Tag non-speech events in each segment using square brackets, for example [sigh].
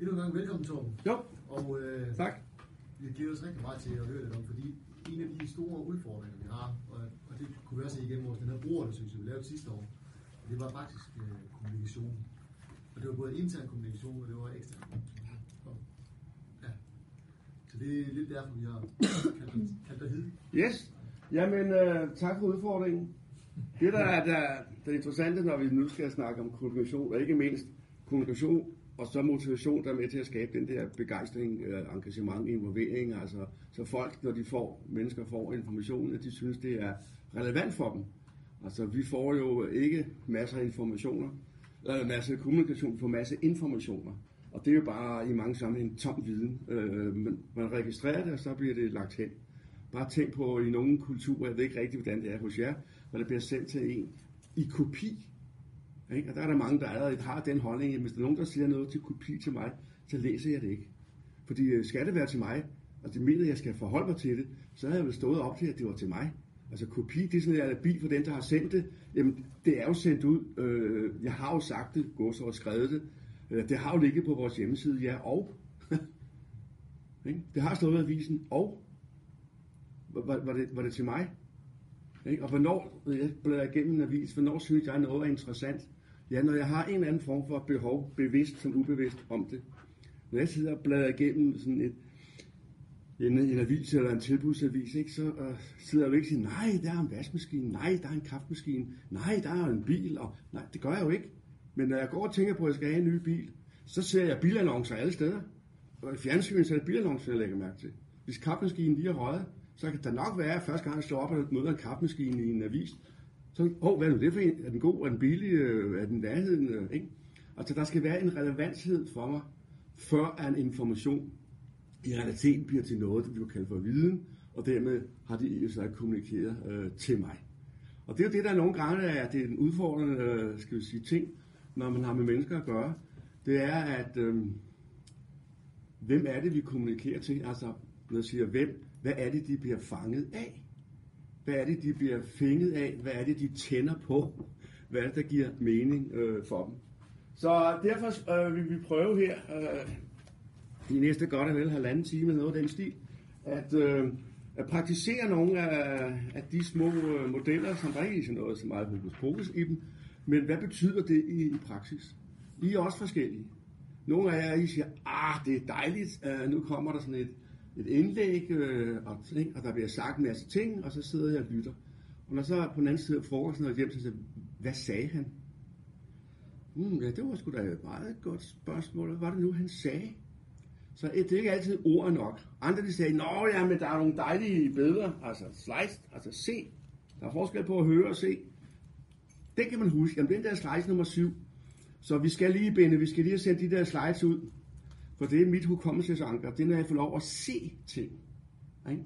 Endnu en gang velkommen, Torben. Jo, Og øh, tak. vi glæder os rigtig meget til at høre lidt om, fordi en af de store udfordringer, vi har, og, og det kunne vi også se igennem vores den her brugerundersøgelse, vi lavede sidste år, og det var faktisk øh, kommunikation. Og det var både intern kommunikation, og det var ekstern kommunikation. Ja. Så det er lidt derfor, vi har kaldt kaldt dig hid. Yes. Jamen, øh, tak for udfordringen. Det, der er der, er interessante, når vi nu skal snakke om kommunikation, og ikke mindst kommunikation og så motivation, der er med til at skabe den der begejstring, øh, engagement, involvering. Altså, så folk, når de får, mennesker får information, at de synes, det er relevant for dem. Altså, vi får jo ikke masser af informationer, eller masser af kommunikation, vi får masser af informationer. Og det er jo bare i mange sammenhæng tom viden. Øh, men man registrerer det, og så bliver det lagt hen. Bare tænk på i nogle kulturer, jeg ved ikke rigtigt, hvordan det er hos jer, hvor det bliver sendt til en i kopi. Ikke? Og der er der mange, der allerede har den holdning, at hvis der er nogen, der siger noget til kopi til mig, så læser jeg det ikke. Fordi øh, skal det være til mig, og det mener, jeg skal forholde mig til det, så har jeg vel stået op til, at det var til mig. Altså kopi, det er sådan en alibi for den, der har sendt det. Jamen, det er jo sendt ud. Øh, jeg har jo sagt det, gået så og skrevet det. Øh, det har jo ligget på vores hjemmeside, ja, og. [laughs] Ikke? det har stået i avisen, og. Var, var, det, var det til mig? Ikke? Og hvornår, jeg bladrer igennem en avis, hvornår synes jeg noget er interessant? Ja, når jeg har en eller anden form for behov, bevidst som ubevidst om det. Når jeg sidder og bladrer igennem sådan et, en, en avis eller en tilbudsavis, ikke, så uh, sidder jeg jo ikke og siger, nej, der er en vaskemaskine, nej, der er en kaffemaskine, nej, der er en bil, og nej, det gør jeg jo ikke. Men når jeg går og tænker på, at jeg skal have en ny bil, så ser jeg bilannoncer alle steder. Og i fjernsynet er det bilannoncer, jeg lægger mærke til. Hvis kaffemaskinen lige er røget, så kan der nok være, at første gang jeg står op og møder en kaffemaskine i en avis, så åh, oh, hvad er nu det for en? Er den god? Er den billig? Øh, er den nærheden? Øh, ikke? Altså, der skal være en relevanshed for mig, før at en information i realiteten bliver til noget, vi kan kalde for viden, og dermed har de jo så kommunikeret øh, til mig. Og det er jo det, der nogle gange er det er en udfordrende øh, skal vi sige, ting, når man har med mennesker at gøre. Det er, at øh, hvem er det, vi kommunikerer til? Altså, når jeg siger hvem, hvad er det, de bliver fanget af? Hvad er det, de bliver fænget af? Hvad er det, de tænder på? Hvad er det, der giver mening øh, for dem? Så derfor øh, vil vi prøve her, øh, de næste godt og vel halvanden time, eller noget af den stil, at, øh, at praktisere nogle af, af de små øh, modeller, som der ikke er sådan noget så meget hokus pokus i dem, men hvad betyder det i, i praksis? I er også forskellige. Nogle af jer, I siger, ah, det er dejligt, uh, nu kommer der sådan et, et indlæg, øh, og, ting, og der bliver sagt en masse ting, og så sidder jeg og lytter. Og når så på den anden side af frokosten og hjem, så siger jeg, hvad sagde han? Hmm, ja, det var sgu da et meget godt spørgsmål. Hvad var det nu, han sagde? Så det er ikke altid ord nok. Andre de sagde, nå ja, men der er nogle dejlige billeder, altså slides, altså se. Der er forskel på at høre og se. Det kan man huske. Jamen, den der slice nummer syv. Så vi skal lige, binde, vi skal lige sende de der slides ud. For det er mit hukommelsesanker. Det er, når jeg får lov at se ting. Ikke?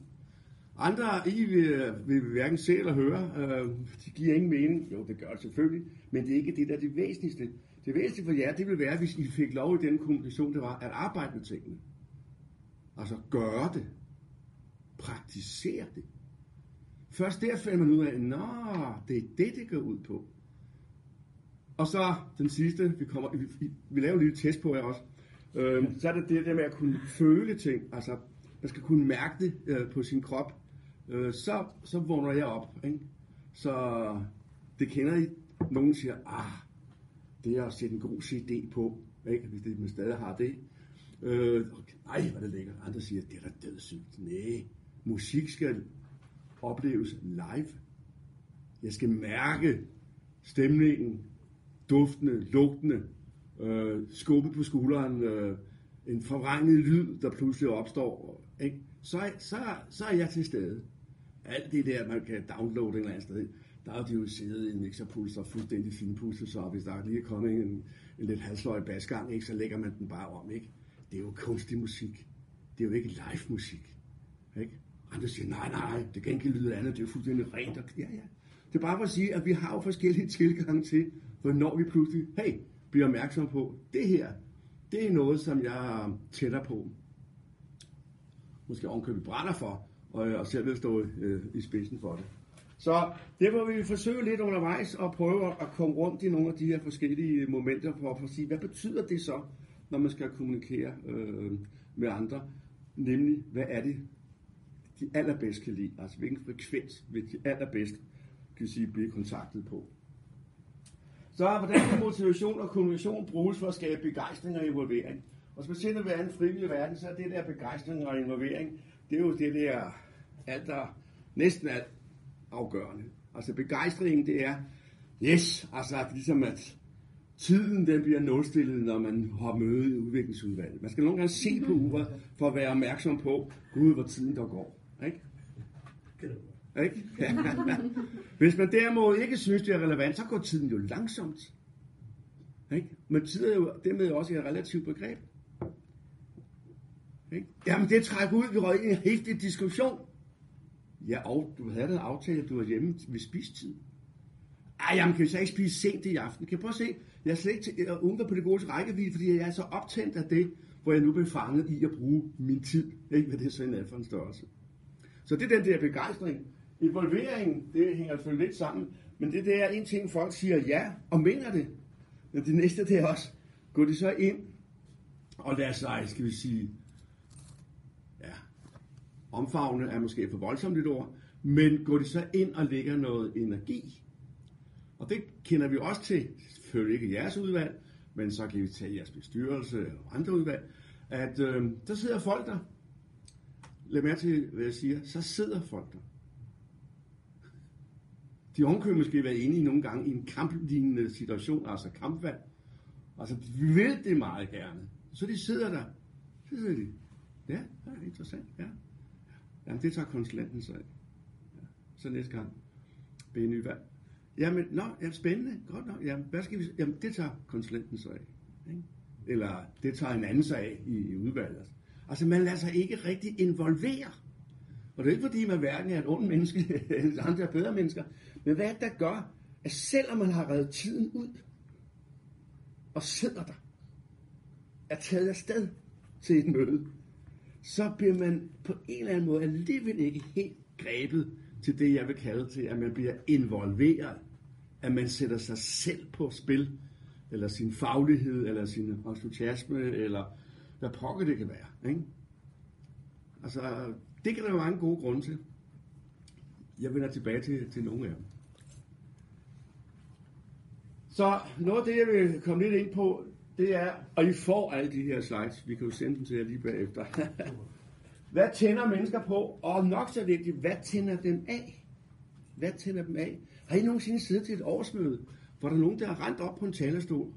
Andre, I vil, vil hverken se eller høre. Øh, det giver ingen mening. Jo, det gør det selvfølgelig. Men det er ikke det, der er det væsentligste. Det væsentligste for jer, det vil være, hvis I fik lov i den kommunikation, det var at arbejde med tingene. Altså gøre det. Praktisere det. Først der finder man ud af, nå, det er det, det går ud på. Og så den sidste, vi, kommer, vi, vi, vi laver en lille test på jer også. Øh, så er det det der med at kunne føle ting. Altså, man skal kunne mærke det øh, på sin krop. Øh, så, så vågner jeg op. Ikke? Så det kender I. Nogen siger, ah, det er at sætte en god CD på, ikke? hvis det, man stadig har det. Øh, nej hvor det lækkert. Andre siger, det er da dødssygt. Nej, musik skal opleves live. Jeg skal mærke stemningen, duftene, lugtene, øh, skubbe på skulderen, øh, en forvrænget lyd, der pludselig opstår. Ikke? Så, så, så er jeg til stede. Alt det der, man kan downloade en eller anden sted, der har de jo siddet i en mixerpuls og fuldstændig finpudset, så hvis der er lige er kommet en, en lidt halsløj basgang, ikke, så lægger man den bare om. Ikke? Det er jo kunstig musik. Det er jo ikke live musik. Ikke? Andre siger, nej, nej, det kan ikke lyde andet, det er jo fuldstændig rent. Og, ja, ja. Det er bare for at sige, at vi har jo forskellige tilgange til, hvornår vi pludselig, hey, bliver opmærksom på, det her, det er noget, som jeg tætter på. Måske ovenkøbet brænder for, og, øh, og selv vil stå øh, i spidsen for det. Så derfor vil vi forsøge lidt undervejs at prøve at komme rundt i nogle af de her forskellige momenter for at få sige, hvad betyder det så når man skal kommunikere øh, med andre, nemlig hvad er det, de allerbedst kan lide, altså hvilken frekvens vil de allerbedst kan sige, blive kontaktet på. Så hvordan kan motivation og kommunikation bruges for at skabe begejstring og involvering? Og specielt når vi en frivillig verden, så er det der begejstring og involvering, det er jo det der alt der, næsten alt afgørende. Altså begejstringen, det er, yes, altså ligesom at tiden den bliver nulstillet, når man har møde i udviklingsudvalget. Man skal nogle gange se på uret, for at være opmærksom på, gud, hvor tiden der går. Ikke? Ikke? [laughs] Hvis man derimod ikke synes, det er relevant, så går tiden jo langsomt. Ikke? Men tid er jo dermed også et relativt begreb. Ikke? Jamen det trækker ud, vi røg i en hæftig diskussion. Ja, og du havde da aftalt, at du var hjemme ved spistid. Ej, jamen kan vi så ikke spise sent i aften? Kan jeg prøve at se? Jeg er slet ikke uden på det gode rækkevidde, fordi jeg er så optændt af det, hvor jeg nu bliver fanget i at bruge min tid. Ikke hvad det er så en for en størrelse. Så det er den der begejstring. Involveringen, det hænger selvfølgelig lidt sammen, men det der er en ting, folk siger ja og mener det. Men det næste, det er også, går de så ind og lader sig, skal vi sige, ja, omfavne er måske for voldsomt et ord, men går de så ind og lægger noget energi. Og det kender vi også til, selvfølgelig ikke jeres udvalg, men så kan vi tage jeres bestyrelse og andre udvalg, at øh, der sidder folk der. Lad mærke til, hvad jeg siger. Så sidder folk der. De omkøber måske være inde i nogle gange i en kamplignende situation, altså kampvalg. Altså, de vil det meget gerne. Så de sidder der. Så sidder de. Ja, det er interessant. Ja. Jamen, det tager konsulenten sig af. Ja. Så næste gang. Be en ny valg. Jamen, nå, ja, spændende. Godt nok. Jamen, hvad skal vi... Jamen, det tager konsulenten sig af. Ikke? Eller det tager en anden sig af i, i udvalget. Altså, man lader sig ikke rigtig involvere. Og det er ikke fordi, man hverken er et ondt menneske, eller [laughs] andre er bedre mennesker. Men hvad er det, der gør, at selvom man har reddet tiden ud, og sidder der, er taget afsted til et møde, så bliver man på en eller anden måde alligevel ikke helt grebet til det, jeg vil kalde til, at man bliver involveret. At man sætter sig selv på spil, eller sin faglighed, eller sin entusiasme, eller hvad pokker det kan være. Ikke? Altså, det kan der være mange gode grunde til. Jeg vender tilbage til, til nogle af dem. Så noget af det, jeg vil komme lidt ind på, det er, og I får alle de her slides, vi kan jo sende dem til jer lige bagefter. [laughs] hvad tænder mennesker på? Og nok så vigtigt, hvad tænder dem af? Hvad tænder dem af? Har I nogensinde siddet til et årsmøde, hvor der er nogen, der har rent op på en talerstol?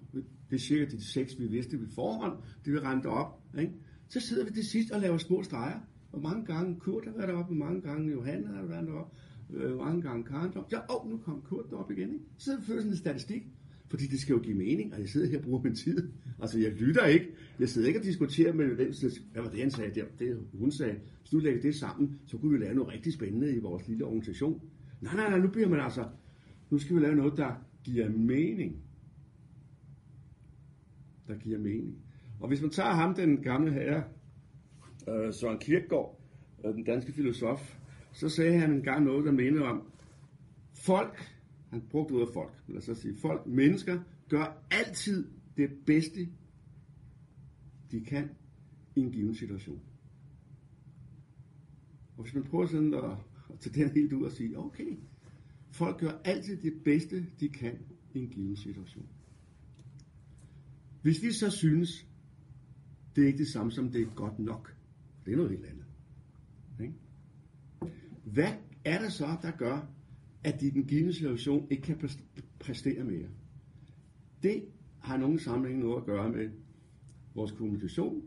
Det er cirka de seks, vi vidste ved forhånd, det vil rente op. Ikke? Så sidder vi til sidst og laver små streger. Hvor mange gange Kurt har været deroppe, hvor mange gange Johan har været deroppe, øh, hvor mange gange Karen deroppe. Ja, åh, nu kom Kurt derop igen. Ikke? Så sidder vi sådan en statistik, fordi det skal jo give mening, og jeg sidder her og bruger min tid. Altså, jeg lytter ikke. Jeg sidder ikke og diskuterer med den, hvad var det, han sagde der? Det hun sagde. Hvis du lægger det sammen, så kunne vi lave noget rigtig spændende i vores lille organisation. Nej, nej, nej, nu bliver man altså, nu skal vi lave noget, der giver mening. Der giver mening. Og hvis man tager ham, den gamle herre, øh, Søren Kierkegaard, øh, den danske filosof, så sagde han en gang noget, der minder om, folk, han brugte ud af folk, lad os så sige, folk, mennesker, gør altid det bedste, de kan i en given situation. Og hvis man prøver sådan at, at tage den helt ud og sige, okay, folk gør altid det bedste, de kan i en given situation. Hvis vi så synes, det er ikke det samme som det er godt nok, det er noget helt andet. Ikke? Hvad er det så, der gør, at de i den givende situation ikke kan præstere mere? Det har nogen sammenhæng noget at gøre med vores kommunikation,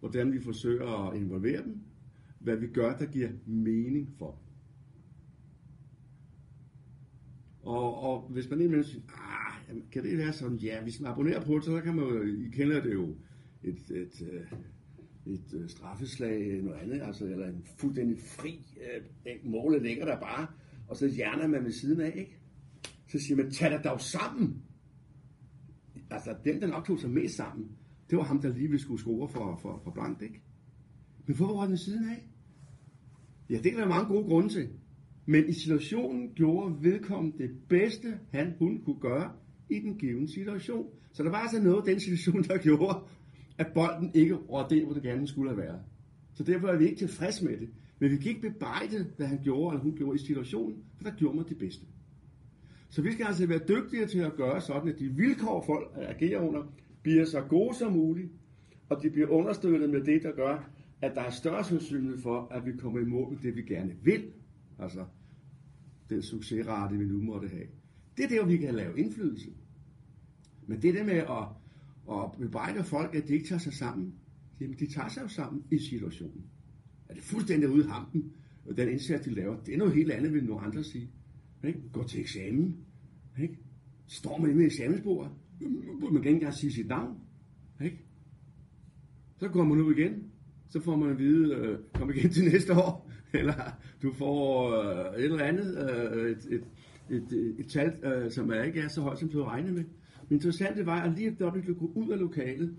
hvordan vi forsøger at involvere dem, hvad vi gør, der giver mening for dem. Og, og hvis man indimellem siger, ah, kan det være sådan, ja, hvis man abonnerer på det, så kan man jo, I kender det jo, et, et, øh, et, et straffeslag, noget andet, altså, eller en fuldstændig fri, øh, målet ligger der bare, og så hjerner man ved siden af, ikke? Så siger man, tag dig dog sammen. Altså, den, der nok tog sig mest sammen, det var ham, der lige ville skulle score for, for, for blankt, ikke? Men hvorfor var den siden af? Ja, det kan der være mange gode grunde til. Men i situationen gjorde vedkommende det bedste, han hun kunne gøre i den givende situation. Så der var altså noget den situation, der gjorde, at bolden ikke rører det, hvor det gerne skulle have været. Så derfor er vi ikke tilfreds med det. Men vi kan ikke bebrejde, hvad han gjorde, eller hun gjorde i situationen, for der gjorde man det bedste. Så vi skal altså være dygtigere til at gøre sådan, at de vilkår, folk agerer under, bliver så gode som muligt, og de bliver understøttet med det, der gør, at der er større sandsynlighed for, at vi kommer i mål med det, vi gerne vil. Altså den succesrate, vi nu måtte have. Det er der, vi kan lave indflydelse. Men det der med at, at bebrejde folk, at de ikke tager sig sammen, jamen de tager sig jo sammen i situationen. Er det fuldstændig ude i hampen, og den indsats, de laver, det er noget helt andet, vil nogle andre sige. Ikke? Går til eksamen. Ikke? Står man inde i eksamensbordet, man kan ikke engang sige sit navn. Ikke? Så kommer man ud igen, så får man at vide, øh, kom igen til næste år, [laughs] eller du får øh, et eller andet, øh, et, et, et, et, et tal, øh, som er ikke er så højt, som du har regnet med. Men interessant det var, at lige efter du går ud af lokalet,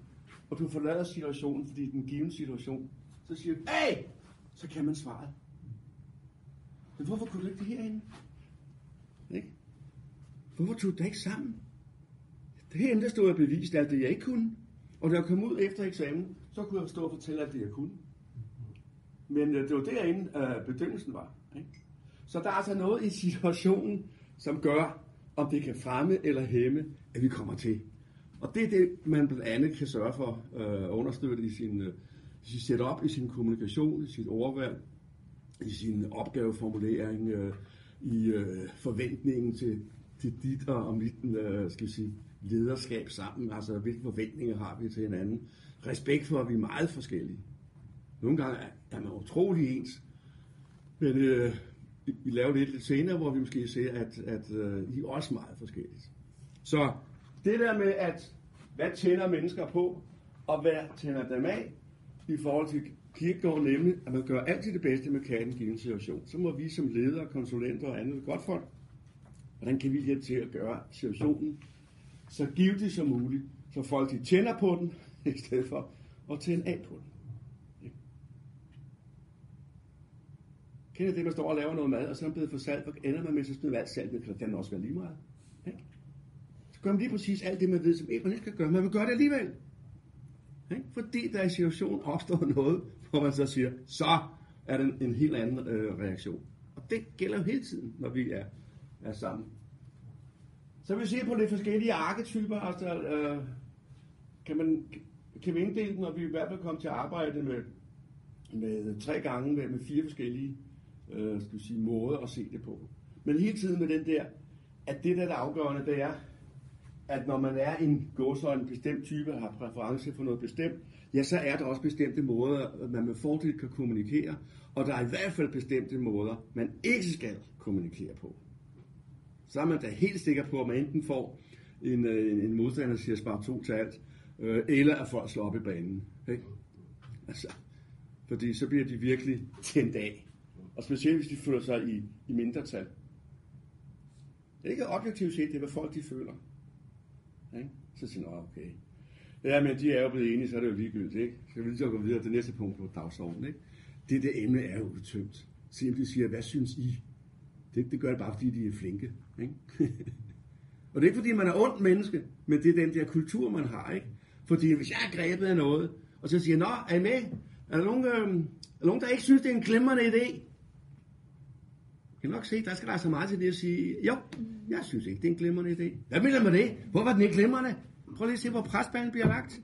og du forlader situationen, fordi den givende situation, så siger du, hey! Så kan man svare. Men hvorfor kunne du ikke det herinde? Ikke? Hvorfor tog du det ikke sammen? Herinde der stod jeg bevist alt det, jeg ikke kunne. Og da jeg kom ud efter eksamen, så kunne jeg stå og fortælle alt det, jeg kunne. Men øh, det var derinde, øh, bedømmelsen var. Ikke? Så der er altså noget i situationen, som gør, om det kan fremme eller hæmme, at vi kommer til. Og det er det, man blandt andet kan sørge for øh, at understøtte i sin, øh, sit setup, i sin kommunikation, i sit overvalg, i sin opgaveformulering, øh, i øh, forventningen til, til dit og mit øh, skal vi sige, lederskab sammen. Altså, hvilke forventninger har vi til hinanden? Respekt for, at vi er meget forskellige. Nogle gange er man utrolig ens, men øh, vi laver det lidt senere, hvor vi måske ser, at, at øh, I er også meget forskellige. Så det der med, at hvad tænder mennesker på, og hvad tænder dem af, i forhold til kirkegården, nemlig at man gør altid det bedste, man kan i en given situation. Så må vi som ledere, konsulenter og andet godt folk, hvordan kan vi hjælpe til at gøre situationen så givtig som muligt, så folk de tænder på den, [laughs] i stedet for at tænde af på den. Kender det, man står og laver noget mad, og så er man blevet for salt, og ender man med, så smider alt salt, det kan det også være lige meget. Ja. Så gør man lige præcis alt det, man ved, som ikke man ikke kan gøre, men man gør gøre det alligevel. Ikke? Fordi der i situationen opstår noget, hvor man så siger, så er det en, en helt anden øh, reaktion. Og det gælder jo hele tiden, når vi er, er sammen. Så vi se på lidt forskellige arketyper. Altså, øh, kan, man, kan vi inddele når vi i hvert fald kommer til at arbejde med, med tre gange med, med fire forskellige øh, skal vi sige, måder at se det på. Men hele tiden med den der, at det der er afgørende, det er, at når man er en gåsøj, en bestemt type, har præference for noget bestemt, ja, så er der også bestemte måder, man med fordel kan kommunikere, og der er i hvert fald bestemte måder, man ikke skal kommunikere på. Så er man da helt sikker på, at man enten får en, øh, en, en modstander, der siger spar to til alt, øh, eller at folk slår op i banen. Ikke? Altså, fordi så bliver de virkelig tændt af. Og specielt hvis de føler sig i, i mindretal. Det er ikke objektivt set, det er, hvad folk de føler. Ikke? Så siger jeg, okay. Ja, men de er jo blevet enige, så er det jo ligegyldigt, ikke? Så vi lige så gå videre til næste punkt på dagsordenen, ikke? Det der emne er jo udtømt. Se om de siger, hvad synes I? Det, det gør det bare, fordi de er flinke, ikke? [laughs] og det er ikke, fordi man er ondt menneske, men det er den der kultur, man har, ikke? Fordi hvis jeg er grebet af noget, og så siger, nå, er I med? Er der nogen, øh, er der, nogen der ikke synes, det er en glimrende idé? Kan nok se, der skal der så meget til det at sige, jo, jeg synes ikke, det er en glimrende idé. Hvad mener med det? Hvor var den ikke glimrende? Prøv lige at se, hvor presbanen bliver lagt.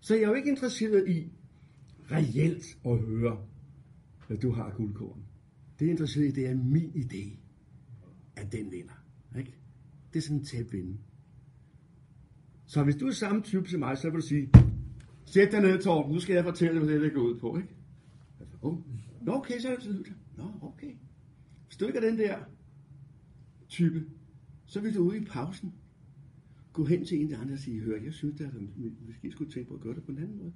Så jeg er jo ikke interesseret i reelt at høre, hvad du har guldkorn. Det er interesseret i, det er min idé, at den vinder. Ikke? Det er sådan en tæt vinde. Så hvis du er samme type som mig, så vil du sige, sæt dig ned, Torben, nu skal jeg fortælle dig, hvad det går ud på. Ikke? Altså, oh. Nå, okay, så er det. Nå, okay. Hvis du ikke er den der type, så vil du ude i pausen gå hen til en af de andre og sige, hør, jeg synes, at vi måske skulle tænke på at gøre det på en anden måde.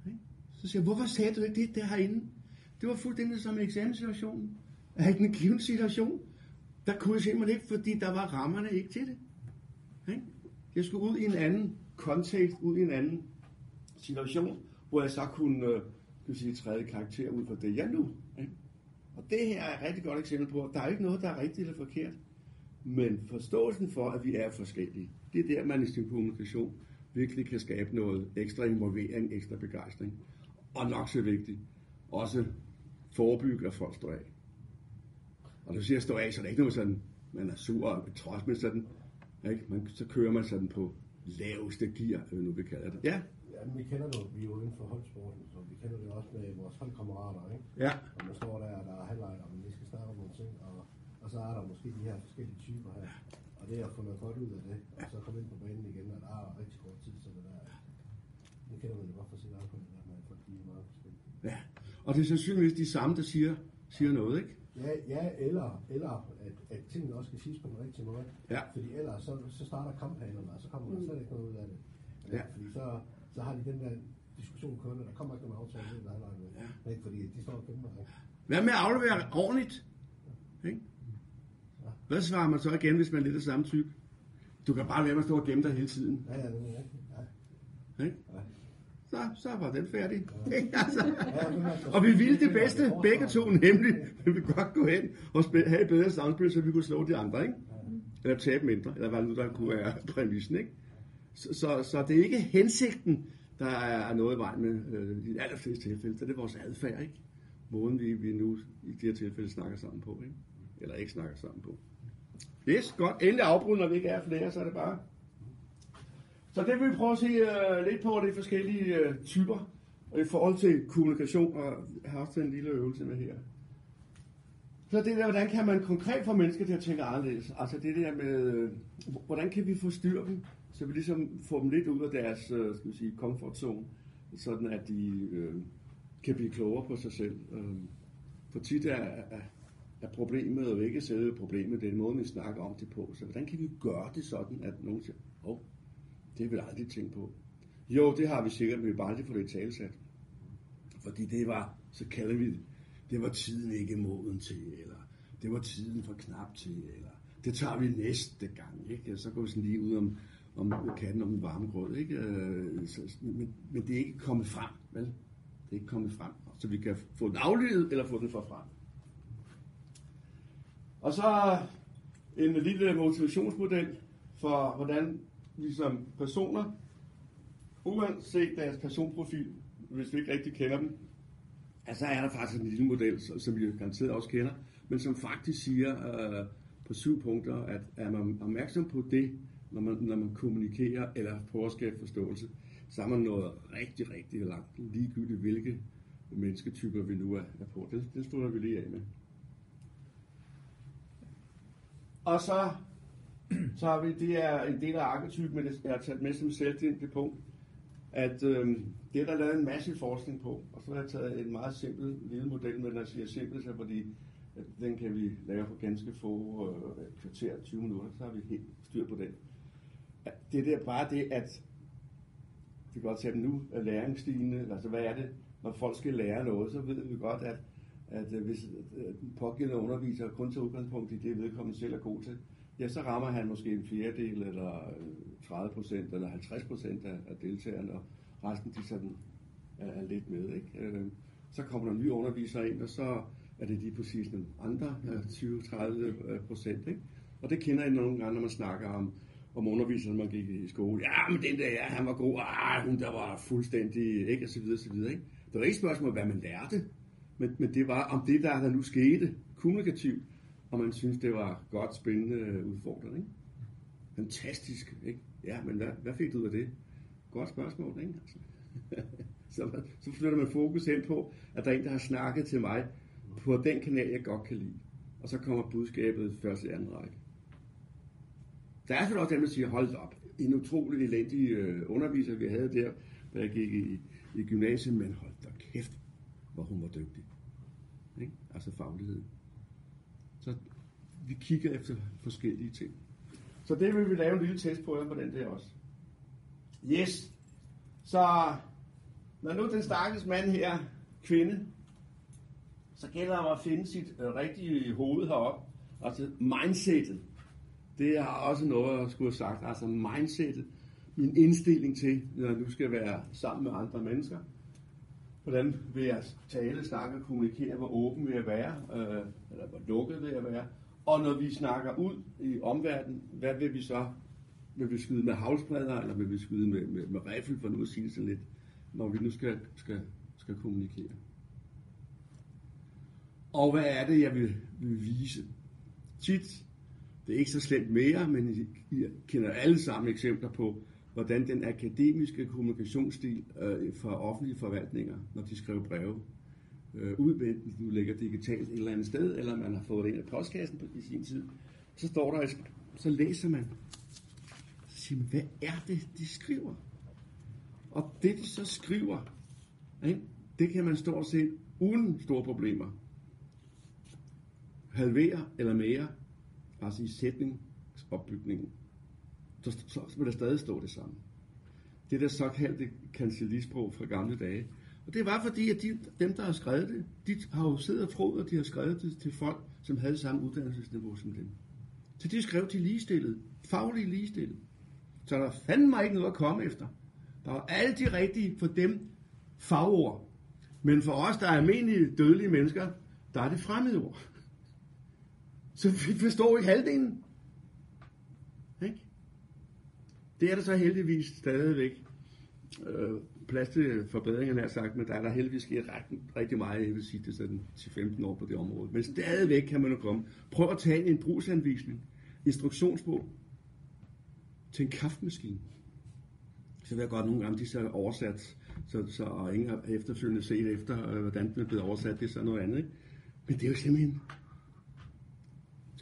Okay? Så siger jeg, hvorfor sagde du ikke det der herinde? Det var fuldstændig som en eksamenssituation. Er ikke en given situation? Der kunne jeg simpelthen ikke, fordi der var rammerne ikke til det. Okay? Jeg skulle ud i en anden kontekst, ud i en anden situation, hvor jeg så kunne, øh, kunne sige, træde karakter ud fra det, jeg nu. Ikke? Og det her er et rigtig godt eksempel på, at der er ikke noget, der er rigtigt eller forkert. Men forståelsen for, at vi er forskellige, det er der, man i sin kommunikation virkelig kan skabe noget ekstra involvering, ekstra begejstring. Og nok så vigtigt, også forebygge, at folk står af. Og når du siger stå af, så er det ikke noget sådan, man er sur og trods, med sådan, ikke? Man, så kører man sådan på laveste gear, eller nu vil kalde det. Ja, Ja, men vi kender det, jo- vi er jo inden for holdsporten, så vi kender det også med vores holdkammerater, ikke? ja, Og man står der, og der er halvleg, og vi skal snakke om nogle ting, og, og så er der måske de her forskellige typer her. Og det er at få noget godt ud af det, og så komme ind på banen igen, og der er rigtig kort tid til det der. Det kender man jo godt fra sit hold, at man folk de er meget forskellige. ja. Og det er sandsynligvis de samme, der siger, siger noget, ikke? Ja, ja eller, eller at, at tingene også skal siges på den rigtige måde. Ja. Fordi ellers så, så starter kamphanerne, og så kommer der slet ikke noget ud af det. Ja. Fordi så, så har de den der diskussion kørende, der kommer ikke nogen aftale ud af halvlejen. Ja. Ikke fordi de står og kæmper. Ikke? Hvad med at aflevere ordentligt? Ikke? Hvad svarer man så igen, hvis man er lidt af samme type? Du kan bare være med at stå og gemme dig hele tiden. Ja, ja, er. Ja. Ikke? Ja. Så, så var den færdig. [laughs] Ikke? Ja, men altså, Og vi ville det bedste, begge to nemlig. Vi ville godt gå hen og spille, have et bedre samspil, så vi kunne slå de andre, ikke? Eller tabe mindre, eller hvad nu der kunne være præmissen, ikke? Så, så, så det er ikke hensigten, der er noget i vejen med øh, i de allerfleste tilfælde. Så det er vores adfærd, ikke? Måden vi, vi nu i de her tilfælde snakker sammen på, ikke? Eller ikke snakker sammen på. Yes, godt. Endelig afbrud, når vi ikke er flere, så er det bare. Så det vil vi prøve at se øh, lidt på, de forskellige øh, typer og i forhold til kommunikation, og jeg har også en lille øvelse med her. Så det der, hvordan kan man konkret få mennesker til at tænke anderledes? Altså det der med, øh, hvordan kan vi få styr dem, så vi ligesom får dem lidt ud af deres, øh, skal vi sige, comfort zone, sådan at de øh, kan blive klogere på sig selv. Øh, for tit er, er, er problemet jo ikke selve problemet, det er den måde, vi snakker om det på. Så hvordan kan vi gøre det sådan, at nogen siger, åh, oh, det vil jeg aldrig tænke på. Jo, det har vi sikkert, men vi bare aldrig få det talsat. Fordi det var, så kalder vi det, det var tiden ikke moden til, eller det var tiden for knap til, eller det tager vi næste gang, ikke? Så går vi sådan lige ud om, om katten om den varme grød, ikke? Øh, Så, men, men det er ikke kommet frem, vel? Det er ikke kommet frem, så vi kan få den aflydet, eller få den for frem. Og så en lille motivationsmodel for, hvordan vi som personer, uanset deres personprofil, hvis vi ikke rigtig kender dem, altså er der faktisk en lille model, som vi garanteret også kender, men som faktisk siger øh, på syv punkter, at er man opmærksom på det, når man, når man kommunikerer eller prøver at skabe forståelse, så er man nået rigtig, rigtig langt, ligegyldigt hvilke mennesketyper vi nu er, er på. Det, det slutter vi lige af med. Og så, så har vi, det er en del af arketypen, men jeg har taget med som selvstændigt punkt, at øh, det er der lavet en masse forskning på, og så har jeg taget en meget simpel lille model, men når jeg siger simpel, så fordi at den kan vi lave på ganske få øh, kvarter, 20 minutter, så har vi helt styr på den. Det er der bare det, at vi kan godt tage dem nu, af læringsstigende, altså hvad er det, når folk skal lære noget, så ved vi godt, at, at øh, hvis øh, den pågældende underviser kun tager udgangspunkt i det, vedkommende selv er god til, ja, så rammer han måske en fjerdedel, eller øh, 30 procent, eller 50 procent af, af deltagerne, og resten de sådan er, er lidt med. Ikke? Øh, Så kommer der nye undervisere ind, og så er det lige præcis nogle andre øh, 20-30 procent. Ikke? Og det kender jeg nogle gange, når man snakker om, om underviseren, man gik i skole. Ja, men den der, ja, han var god. Ah, hun der var fuldstændig, ikke? Og så videre, og så videre, ikke? Det var ikke et spørgsmål, hvad man lærte, men, men det var om det, der, der nu skete, kommunikativt, og man synes, det var godt, spændende, øh, udfordrende, ikke? Fantastisk, ikke? Ja, men hvad, hvad fik du ud af det? Godt spørgsmål, ikke? Altså. [laughs] så, så flytter man fokus hen på, at der er en, der har snakket til mig på den kanal, jeg godt kan lide. Og så kommer budskabet først i anden række. Der er selvfølgelig også dem, der siger, hold op, en utrolig elendig øh, underviser, vi havde der, da jeg gik i, i gymnasiet, men hold da kæft, hvor hun var dygtig. Ikke? Altså faglighed. Så vi kigger efter forskellige ting. Så det vil vi lave en lille test på jer på den der også. Yes. Så når nu den stakkels mand her, kvinde, så gælder det om at finde sit øh, rigtige hoved heroppe. Altså mindsetet. Det er også noget jeg skulle have sagt. Altså mindsetet. Min indstilling til, når jeg nu skal være sammen med andre mennesker. Hvordan vil jeg tale, snakke og kommunikere? Hvor åben vil jeg være? Øh, eller hvor lukket vil jeg være? Og når vi snakker ud i omverdenen, hvad vil vi så vil vi skyde med havlsbredder, eller vil vi skyde med, med, med rifle, for nu at sige det sådan lidt, når vi nu skal, skal, skal kommunikere. Og hvad er det, jeg vil, vil vise? Tit, det er ikke så slemt mere, men I, kender alle sammen eksempler på, hvordan den akademiske kommunikationsstil øh, fra offentlige forvaltninger, når de skriver breve, øh, ud, nu du lægger digitalt et eller andet sted, eller man har fået det ind i postkassen på, i sin tid, så står der, så læser man, så siger man, hvad er det, de skriver? Og det, de så skriver, ikke, det kan man stort set uden store problemer halvere eller mere, bare sige sætningsopbygningen, så, så, så vil der stadig stå det samme. Det der såkaldte kancelisprog fra gamle dage. Og det var fordi, at de, dem, der har skrevet det, de har jo siddet og troet, at de har skrevet det til folk, som havde samme uddannelsesniveau som dem. Så de skrev til ligestillet, faglige ligestillet. Så der fandt mig ikke noget at komme efter. Der var alle de rigtige for dem fagord. Men for os, der er almindelige dødelige mennesker, der er det fremmedord. Så vi forstår ikke halvdelen. Ikke? Det er der så heldigvis stadigvæk øh, plads til forbedringer, har sagt, men der er der heldigvis sket ret, rigtig meget, jeg vil sige det sådan til 15 år på det område. Men stadigvæk kan man jo komme. Prøv at tage en brugsanvisning, instruktionsbog til en kaffemaskine. Så vil jeg godt nogle gange, de så oversat, så, så og ingen har efterfølgende set efter, øh, hvordan den er blevet oversat, det er så noget andet. Ikke? Men det er jo simpelthen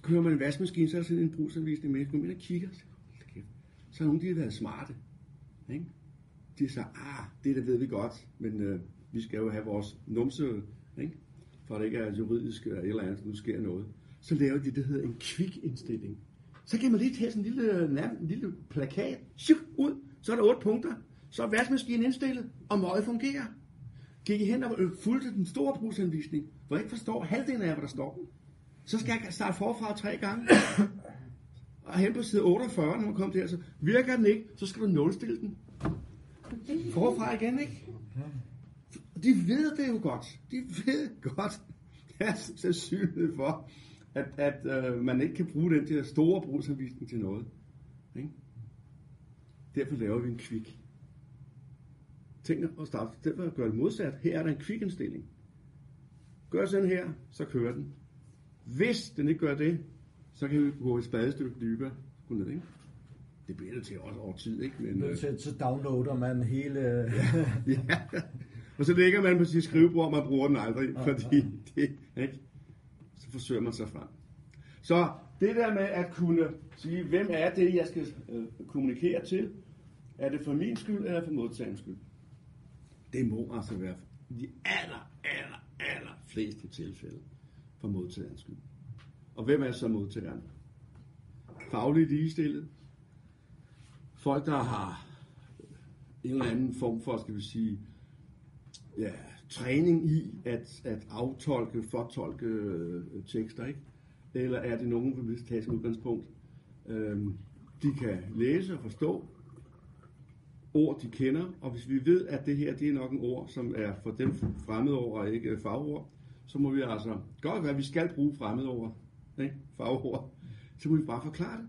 så kører man en vaskemaskine, så er der sådan en brugsanvisning med. Så går man ind og kigger. Så er nogen, de har været smarte. Ikke? De siger, ah, det der ved vi godt, men øh, vi skal jo have vores numse, ikke? for at det ikke er juridisk øh, eller, eller andet, nu sker noget. Så laver de det, der hedder en kvikindstilling. Så kan man lige tage sådan en lille, øh, en lille plakat, Shuk, ud, så er der otte punkter. Så er vaskemaskinen indstillet, og møget fungerer. Gik I hen og øh, fulgte den store brugsanvisning, hvor jeg ikke forstår halvdelen af, hvad der står. Så skal jeg starte forfra tre gange. Og hen på side 48, når man kommer der, så virker den ikke, så skal du nulstille den. Forfra igen, ikke? De ved det jo godt. De ved godt, er sandsynlighed for, at, at øh, man ikke kan bruge den der store brugsanvisning til noget. Ikke? Derfor laver vi en kvik. Tænk at starte, derfor gør det modsat. Her er der en kvikindstilling. Gør sådan her, så kører den. Hvis den ikke gør det, så kan vi gå et spadestykke dybere. Gå ned, ikke? Det bliver det til også over tid, ikke? Men, øh, til, så downloader man hele... ja, og så lægger man på sit skrivebord, og man bruger den aldrig, ja, fordi ja. det, ikke? Så forsøger man sig frem. Så det der med at kunne sige, hvem er det, jeg skal øh, kommunikere til? Er det for min skyld, eller for modtagerens skyld? Det må altså være de aller, aller, aller fleste tilfælde for modtagerens skyld. Og hvem er så modtageren? Fagligt ligestillet. Folk, der har en eller anden form for, skal vi sige, ja, træning i at, at aftolke, fortolke øh, tekster, ikke? Eller er det nogen, vi vil tage som udgangspunkt? Øhm, de kan læse og forstå ord, de kender, og hvis vi ved, at det her det er nok en ord, som er for dem fremmede ord og ikke fagord, så må vi altså godt være, at vi skal bruge fremmedord, ikke? fagord, så må vi bare forklare det.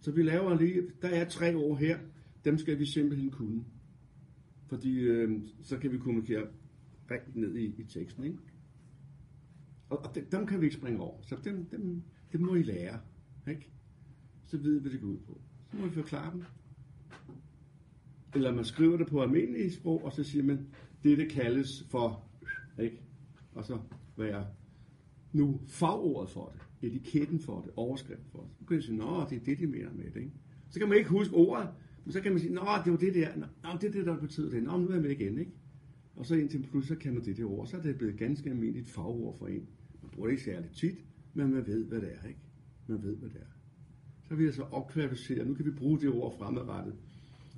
Så vi laver lige, der er tre ord her, dem skal vi simpelthen kunne. Fordi øh, så kan vi kommunikere rigtig ned i, i teksten. Ikke? Og, og dem, dem kan vi ikke springe over. Så dem, dem, dem må I lære. Ikke? Så ved vi, hvad det går ud på. Så må vi forklare dem. Eller man skriver det på almindelige sprog, og så siger man, det det kaldes for, ikke? Og så være nu fagordet for det, etiketten for det, overskriften for det. Så kan man sige, nå, det er det, de mener med det. Ikke? Så kan man ikke huske ordet, men så kan man sige, nå, det var det der, nå, det er det, der betyder det, nå, nu er jeg med igen, ikke? Og så indtil pludselig så kan man det det ord, så er det blevet ganske almindeligt fagord for en. Man bruger det ikke særligt tit, men man ved, hvad det er, ikke? Man ved, hvad det er. Så er vi altså opkvalificeret, nu kan vi bruge det ord fremadrettet,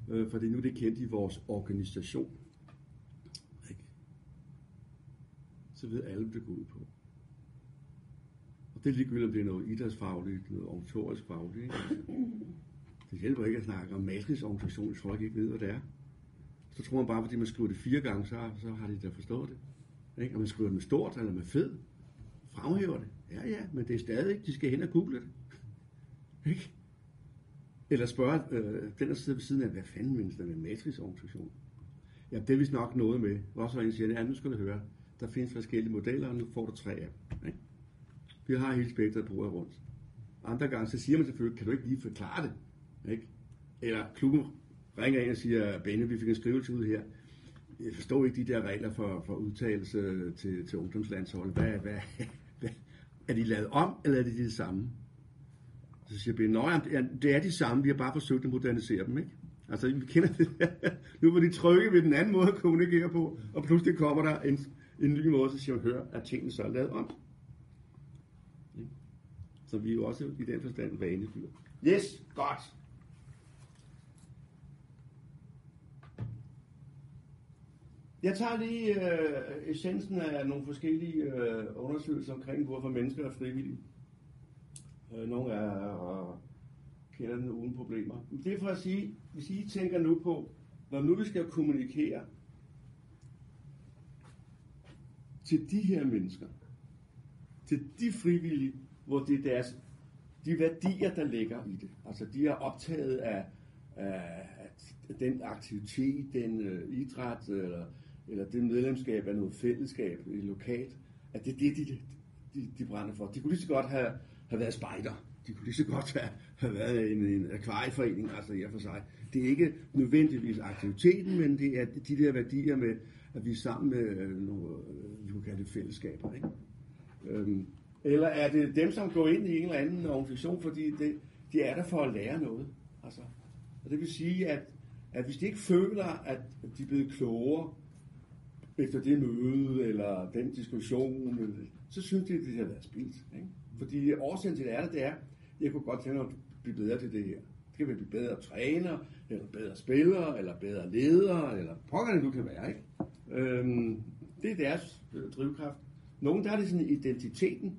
øh, fordi nu er det kendt i vores organisation. Så ved alle, hvad det går ud på. Og det er ligegyldigt, om det er noget idrætsfagligt, noget organisatorisk fagligt. Ikke? Altså, det hjælper ikke at snakke om matrixorganisation, hvis folk ikke ved, hvad det er. Så tror man bare, fordi man skriver det fire gange, så, så har de da forstået det. Ikke? Og man skriver det med stort eller med fed. Fremhæver det. Ja, ja, men det er stadig ikke. De skal hen og google det. [laughs] Ikke? Eller spørge øh, den, der sidder ved siden af, hvad fanden menes der med matrixorganisation? Ja, det er vist nok noget med. Også var en siger, ja, nu skal du høre, der findes forskellige modeller, og nu får du tre af dem. Ikke? Vi har hele spektret på rundt. Andre gange, så siger man selvfølgelig, kan du ikke lige forklare det? Ikke? Eller klubben ringer ind og siger, Benny, vi fik en skrivelse ud her. Jeg forstår ikke de der regler for, for udtalelse til, til ungdomslandshold. Hvad, hvad, hvad, er de lavet om, eller er de de samme? Så siger Ben, nej, det er de samme, vi har bare forsøgt at modernisere dem, ikke? Altså, vi kender det. [laughs] nu var de trygge ved den anden måde at kommunikere på, og pludselig kommer der en, en ny måde, så siger man, hør, at tingene så er lavet om. Så vi er jo også i den forstand vanedyr. Yes, godt. Jeg tager lige øh, essensen af nogle forskellige øh, undersøgelser omkring, hvorfor mennesker er frivillige. Øh, nogle er øh, kender den uden problemer. Men det er for at sige, hvis I tænker nu på, når nu vi skal kommunikere til de her mennesker, til de frivillige, hvor det er deres, de værdier, der ligger i det. Altså de er optaget af, af den aktivitet, den øh, idræt, eller, eller det medlemskab af noget fællesskab i lokalt, at det er det, de, de, de brænder for. De kunne lige så godt have, have været spejder. De kunne lige så godt have, have været en, en akvarieforening, altså i og for sig. Det er ikke nødvendigvis aktiviteten, men det er de der værdier med, at vi er sammen med øh, nogle, øh, vi kunne kalde det fællesskaber. Ikke? Øhm, eller er det dem, som går ind i en eller anden organisation, fordi det, de er der for at lære noget? Altså, og det vil sige, at, at hvis de ikke føler, at de er blevet klogere efter det møde, eller den diskussion, så synes de, at det har været spildt. Ikke? Fordi årsagen til det er, det er, jeg kunne godt tænke mig at blive bedre til det her. Det kan vi blive bedre træner, eller bedre spillere, eller bedre ledere, eller pokker det nu kan være. Ikke? Øhm, det er deres øh, drivkraft. Nogle der er det sådan identiteten,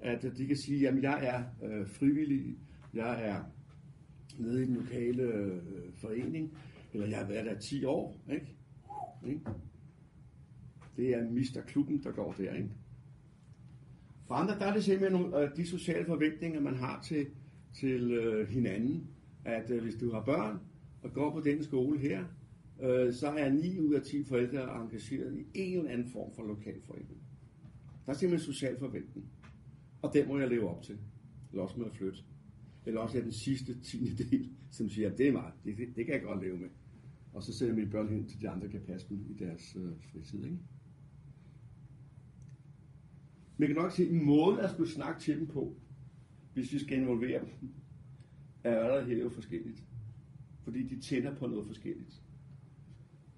at de kan sige, jamen jeg er øh, frivillig, jeg er nede i den lokale øh, forening, eller jeg har været der 10 år, ikke? ikke? Det er Mister Klubben, der går der, ikke? For andre, der er det simpelthen nogle, øh, de sociale forventninger, man har til, til øh, hinanden, at øh, hvis du har børn og går på den skole her, øh, så er 9 ud af 10 forældre engageret i en eller anden form for lokalforening. Der er simpelthen en social forventning. Og den må jeg leve op til. Eller også med at flytte. Eller også er den sidste tiende del, som siger, at det er mig, det, det, det kan jeg godt leve med. Og så sender mine børn hen til de andre kan passe dem i deres øh, fritid. Ikke? Men kan nok sige, en måde at skulle snakke til dem på, hvis vi skal involvere dem, er allerede jo forskelligt. Fordi de tænder på noget forskelligt.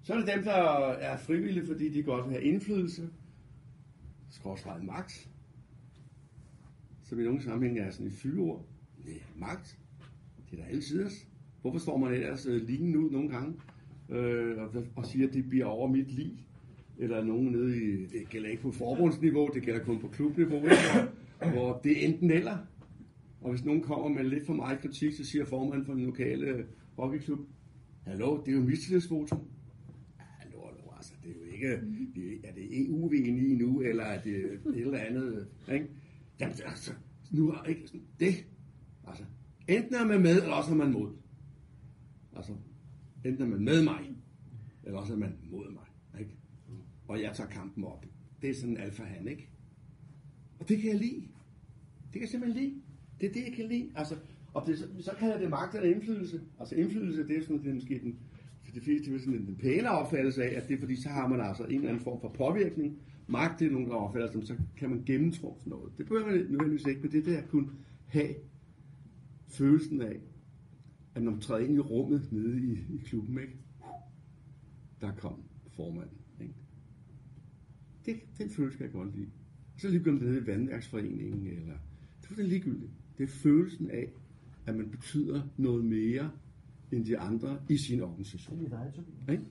Så er det dem, der er frivillige, fordi de godt vil have indflydelse, skråstreget magt, som i nogle sammenhænge er sådan et fyreord. Nej, magt. Det er da altid. Hvorfor står man ellers uh, lignende ud nogle gange øh, og, og siger, at det bliver over mit liv? Eller nogen nede i, det gælder ikke på forbundsniveau, det gælder kun på klubniveau, ikke? hvor det er enten eller. Og hvis nogen kommer med lidt for meget kritik, så siger formanden for den lokale hockeyklub, Hallo, det er jo mistillidsvotum. Hallo, hallo, altså, det er jo ikke, er det EU, vi er inde i nu, eller er det et [laughs] eller andet, ikke? Jamen, altså, nu er ikke sådan, det. Altså, enten er man med, eller også er man mod. Altså, enten er man med mig, eller også er man mod mig. Ikke? Og jeg tager kampen op. Det er sådan en alfa han, ikke? Og det kan jeg lide. Det kan jeg simpelthen lide. Det er det, jeg kan lide. Altså, og det, så kalder det magt eller indflydelse. Altså indflydelse, det er sådan, det er måske den, de fleste vil sådan en pæne opfattelse af, at det er fordi, så har man altså en eller anden form for påvirkning. Magt det er nogen, der opfatter som, så kan man gennemtrumfe noget. Det behøver man nødvendigvis ikke, men det der kun have følelsen af, at når man træder ind i rummet nede i, i klubben, ikke? der kom formanden. Ikke? Det, den følelse kan jeg godt lide. Så lige ligegyldigt nede i vandværksforeningen, eller det er det ligegyldigt. Det er følelsen af, at man betyder noget mere end de andre i sin organisation. Ikke?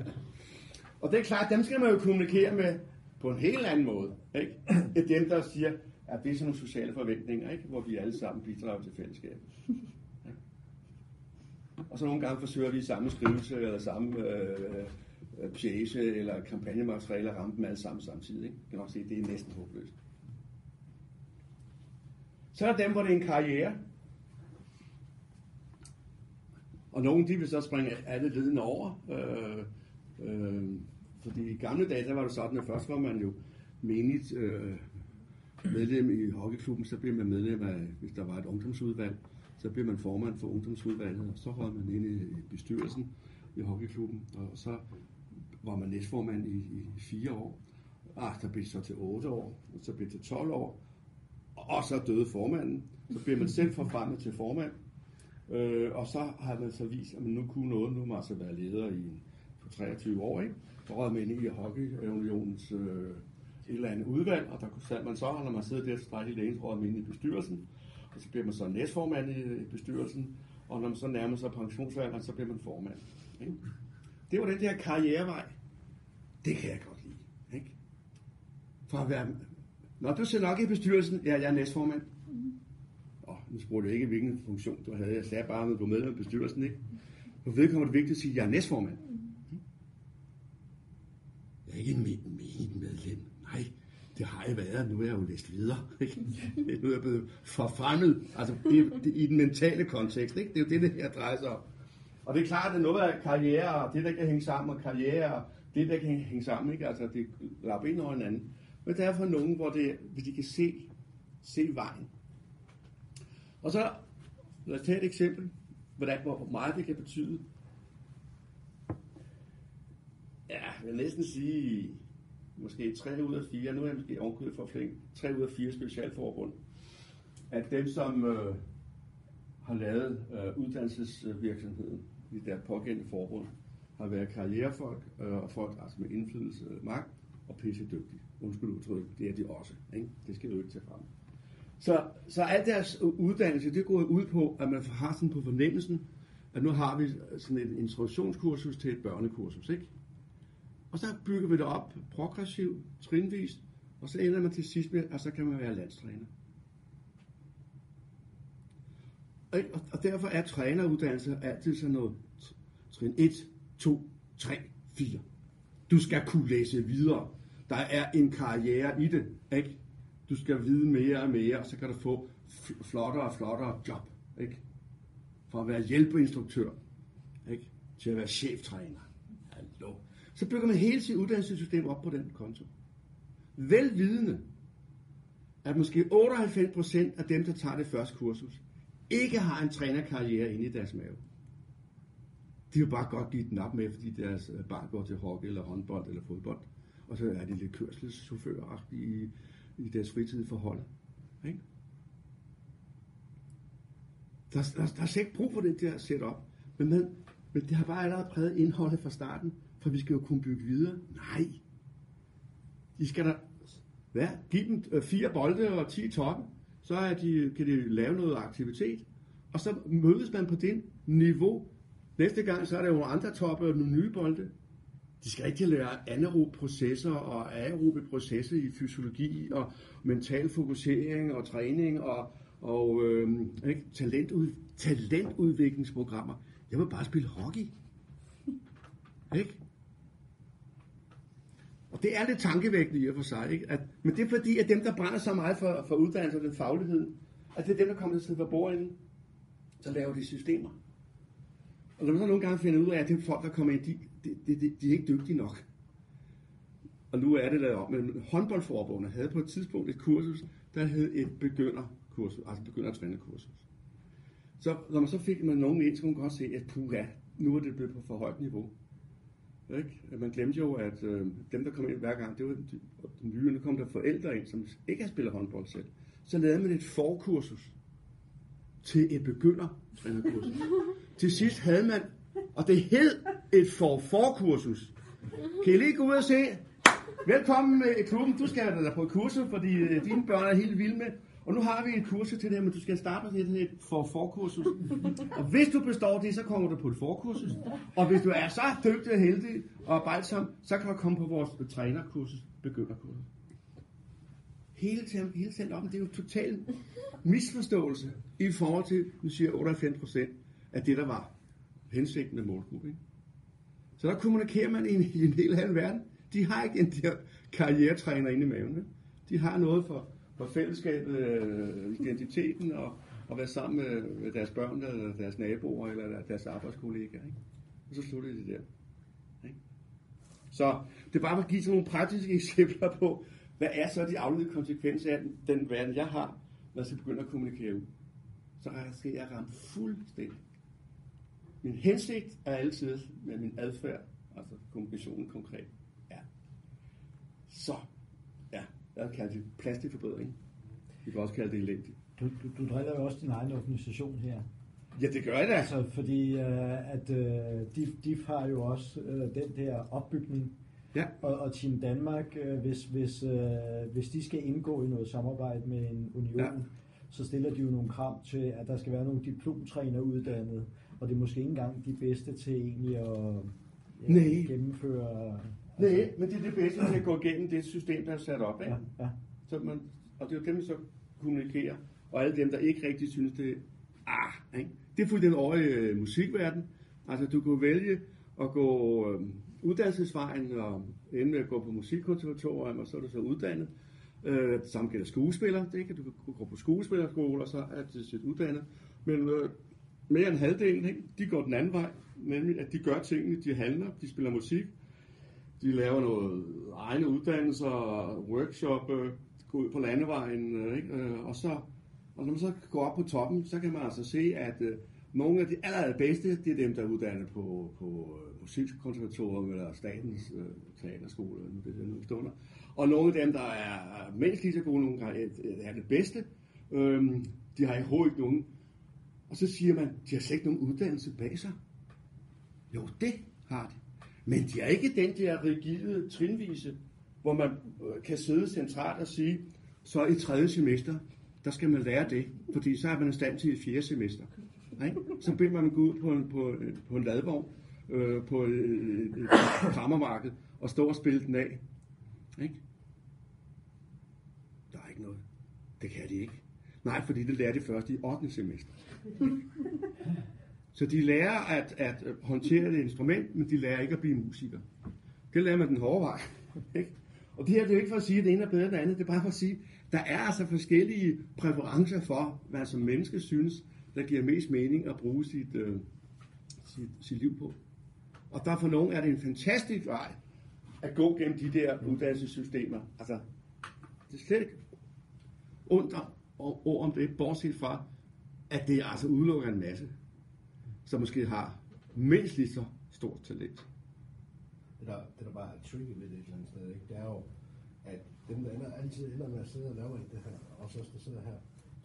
[laughs] og det er klart, dem skal man jo kommunikere med på en helt anden måde. Ikke? End dem, der siger, at det er sådan nogle sociale forventninger, ikke? hvor vi alle sammen bidrager til fællesskabet. Og så nogle gange forsøger vi i samme skrivelse, eller samme øh, pjæse, eller kampagnemateriale at ramme dem alle sammen samtidig. Ikke? Jeg kan nok se, at det er næsten håbløst. Øh, Så er der dem, hvor det er en karriere. Og nogen de vil så springe alle ledene over. Øh, øh, fordi i gamle dage, der var det sådan, at først var man jo menigt øh, medlem i hockeyklubben, så blev man medlem af, hvis der var et ungdomsudvalg, så blev man formand for ungdomsudvalget, og så røg man ind i bestyrelsen i hockeyklubben, og så var man næstformand i, i fire år. Ah, der blev det så til 8 år, og så blev det til 12 år, og så døde formanden. Så blev man selv forfremmet til formand, øh, og så har man så vist, at man nu kunne noget. Nu må man altså være leder i en, på 23 år, ikke? Så rød man ind i Hockeyunionens øh, et eller andet udvalg, og der sad man så, når man sidder der, så drejer hele ens man ind i bestyrelsen, og så bliver man så næstformand i bestyrelsen, og når man så nærmer sig pensionsalderen, så bliver man formand. Ikke? Det var den der karrierevej. Det kan jeg godt lide. Ikke? For at være... Når du ser nok i bestyrelsen, ja, jeg er næstformand. Nu spurgte jeg ikke, hvilken funktion du havde. Jeg sagde bare, at du var medlem af bestyrelsen. Ikke? For vedkommende er det vigtigt at sige, at jeg er næstformand. Jeg er ikke menigt medlem. Nej, det har jeg været. Nu er jeg jo læst videre. Ikke? Nu er jeg blevet forfremmet. Altså i, i den mentale kontekst. Ikke? Det er jo det, det her drejer sig om. Og det er klart, at noget af karriere, og det, der kan hænge sammen, og karriere, og det, der kan hænge sammen, ikke? Altså, det lapper ind over hinanden. Men der er for nogen, hvor, det, hvis de kan se, se vejen. Og så, lad os tage et eksempel, hvordan, hvor meget det kan betyde. Ja, jeg vil næsten sige, måske 3 ud af 4, nu er jeg måske ovenkøbet for flink, 3 ud af 4 specialforbund, at dem, som øh, har lavet øh, uddannelsesvirksomheden i deres pågældende forbund, har været karrierefolk øh, og folk altså med indflydelse magt og pisse dygtige. Undskyld udtryk, det er de også. Ikke? Det skal du ikke tage frem. Så, så al deres uddannelse, det går ud på, at man har sådan på fornemmelsen, at nu har vi sådan et introduktionskursus til et børnekursus, ikke? Og så bygger vi det op progressivt, trinvist, og så ender man til sidst med, at så kan man være landstræner. Og derfor er træneruddannelse altid sådan noget trin 1, 2, 3, 4. Du skal kunne læse videre. Der er en karriere i det, ikke? Du skal vide mere og mere, og så kan du få flottere og flottere job, ikke? For at være hjælpeinstruktør, ikke? Til at være cheftræner. Hallo. Så bygger man hele sit uddannelsessystem op på den konto. Velvidende, at måske 98% af dem, der tager det første kursus, ikke har en trænerkarriere inde i deres mave. De vil bare godt give den op med, fordi deres øh, barn går til hockey eller håndbold eller fodbold. Og så er de lidt kørselschauffører i, deres fritid forhold. Ikke? Der, der, der er slet ikke brug for det der setup. Men, men, men det har bare allerede præget indholdet fra starten, for vi skal jo kunne bygge videre. Nej. De skal da hvad? give dem øh, fire bolde og 10 toppen så er de, kan de lave noget aktivitet, og så mødes man på det niveau. Næste gang, så er der jo andre toppe og nogle nye bolde. De skal rigtig lære anaerobe processer og aerobe processer i fysiologi og mental fokusering og træning og, og øh, ikke? Talentud, talentudviklingsprogrammer. Jeg vil bare spille hockey. Ikke? Og det er lidt tankevækkende i og for sig. Ikke? At, men det er fordi, at dem, der brænder så meget for, for uddannelse og den faglighed, at det er dem, der kommer til at sidde på bordenden, så laver de systemer. Og når man så nogle gange finder ud af, at det er folk, der kommer ind, de, de, de, de, de er ikke dygtige nok. Og nu er det der men håndboldforbundet havde på et tidspunkt et kursus, der hed et begynderkursus, altså begyndertrænerkursus. Så når man så fik man nogen ind, så kunne man godt se, at puha, nu er det blevet på for højt niveau. Ikke? Man glemte jo, at øh, dem, der kom ind hver gang, det var de, de nye, nu kom der forældre ind, som ikke har spillet håndbold selv. Så lavede man et forkursus til et begyndertrænerkursus. [laughs] til sidst havde man, og det hed et for-forkursus. Kan I lige gå ud og se? Velkommen øh, i klubben. Du skal da på et kursus, fordi øh, dine børn er helt vilde med. Og nu har vi et kursus til det men du skal starte med sådan et for forkursus. Og hvis du består det, så kommer du på et forkursus. Og hvis du er så dygtig og heldig og arbejdsom, så kan du komme på vores trænerkursus, begynderkursus. Hele tiden, hele tiden op, det er jo total misforståelse i forhold til, nu siger 98 procent af det, der var hensigten af målgruppen. Så der kommunikerer man i en, i en helt anden verden. De har ikke en der karrieretræner inde i maven. Ikke? De har noget for for fællesskabet, øh, identiteten og, og være sammen med, deres børn, eller deres naboer, eller deres arbejdskollegaer. Ikke? Og så slutter de der. Ikke? Så det er bare for at give sådan nogle praktiske [laughs] eksempler på, hvad er så de afledte konsekvenser af den verden, jeg har, når jeg begynder at kommunikere ud. Så skal jeg ramme fuldstændig. Min hensigt er altid med min adfærd, altså kommunikationen konkret, ja. Så, ja, jeg kalder det plastikforbedring. Vi kan også kalde det elendigt. Du, du, du driller jo også din egen organisation her. Ja, det gør jeg da. Altså, fordi uh, at uh, DIF, DIF har jo også uh, den der opbygning, Ja. og, og Team Danmark, uh, hvis, hvis, uh, hvis de skal indgå i noget samarbejde med en union, ja. så stiller de jo nogle krav til, at der skal være nogle diplomtræner uddannet, og det er måske ikke engang de bedste til egentlig at ja, Nej. gennemføre... Nej, men det er det bedste til at gå igennem det system, der er sat op. Ikke? Ja, ja. Så man, og det er jo dem, der så kommunikerer. Og alle dem, der ikke rigtig synes, det ah, ikke? Det er fuldstændig over i øh, musikverden. Altså, du kan vælge at gå øh, uddannelsesvejen og ende med at gå på musikkonservatorium, og så er du så uddannet. Øh, det samme gælder skuespiller. Det kan du gå på skuespillerskole, og så er det sit uddannet. Men øh, mere end halvdelen, ikke? de går den anden vej. Nemlig, at de gør tingene, de handler, de spiller musik, de laver noget egne uddannelser, workshop, øh, gå ud på landevejen, øh, ikke? Øh, og så og når man så går op på toppen, så kan man altså se, at øh, nogle af de allerbedste, det er dem, der er uddannet på, på øh, musikkonservatorium eller statens øh, teaterskole, nu det er nu stunder. Og nogle af dem, der er mindst lige så gode, nogle gange er det bedste, øh, de har overhovedet ikke nogen. Og så siger man, de har slet ikke nogen uddannelse bag sig. Jo, det har de. Men de er ikke den der rigide, trinvise, hvor man øh, kan sidde centralt og sige, så i tredje semester, der skal man lære det, fordi så er man i stand til i fjerde semester. Ikke? Så beder man gå ud på en, på, øh, på en ladvogn, øh, på øh, et, et, et krammermarked, og stå og spille den af. Ikke? Der er ikke noget. Det kan de ikke. Nej, fordi det lærer de først i 8. semester. Så de lærer at, at håndtere et instrument, men de lærer ikke at blive musiker. Det lærer man den hårde vej. Ikke? Og det her det er jo ikke for at sige, at det ene er bedre end det andet. Det er bare for at sige, der er altså forskellige præferencer for, hvad som menneske synes, der giver mest mening at bruge sit, øh, sit, sit liv på. Og der for nogen er det en fantastisk vej at gå gennem de der uddannelsessystemer. Altså, det er slet ikke ondt ord om det, bortset fra, at det altså udelukker en masse, som måske har mindst lige så stort talent. Det der, det der bare er tricky ved det et eller andet sted, ikke? det er jo, at dem, der ender, altid ender med at sidde og lave alt det her, og så der sidder her,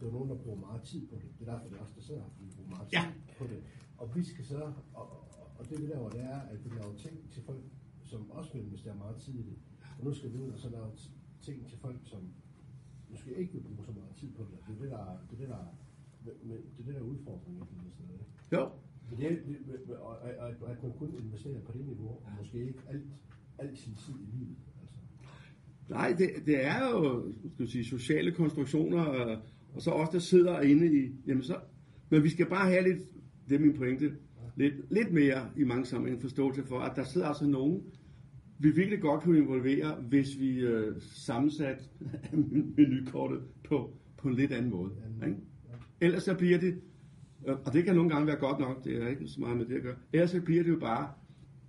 det er nogen, der bruger meget tid på det. Det er derfor, det er også, der sidder her, vi bruger meget tid Ja. på det. Og vi skal så, og, og, det vi laver, det er, at vi laver ting til folk, som også vil investere meget tid i det. Og nu skal vi ud og så lave ting til folk, som måske ikke vil bruge så meget tid på det. Det er det, der, det er det, der, men det er det, der er udfordringen et eller andet sted. Ikke? Jo, er- det, og, og, og, at man kun investerer på det niveau, og måske ikke alt, alt sin tid i livet. Altså. Nej, det, det er jo skal sige, sociale konstruktioner, og, og så os, der sidder inde i... Jamen så, men vi skal bare have lidt, det er min pointe, lidt, lidt mere i mange sammenhænge forståelse for, at der sidder altså nogen, vi virkelig godt kunne involvere, hvis vi øh, sammensat [laughs] menukortet på, på en lidt anden måde. Ikke? Ellers så bliver det, øh, og det kan nogle gange være godt nok, det er ikke så meget med det at gøre, ellers så bliver det jo bare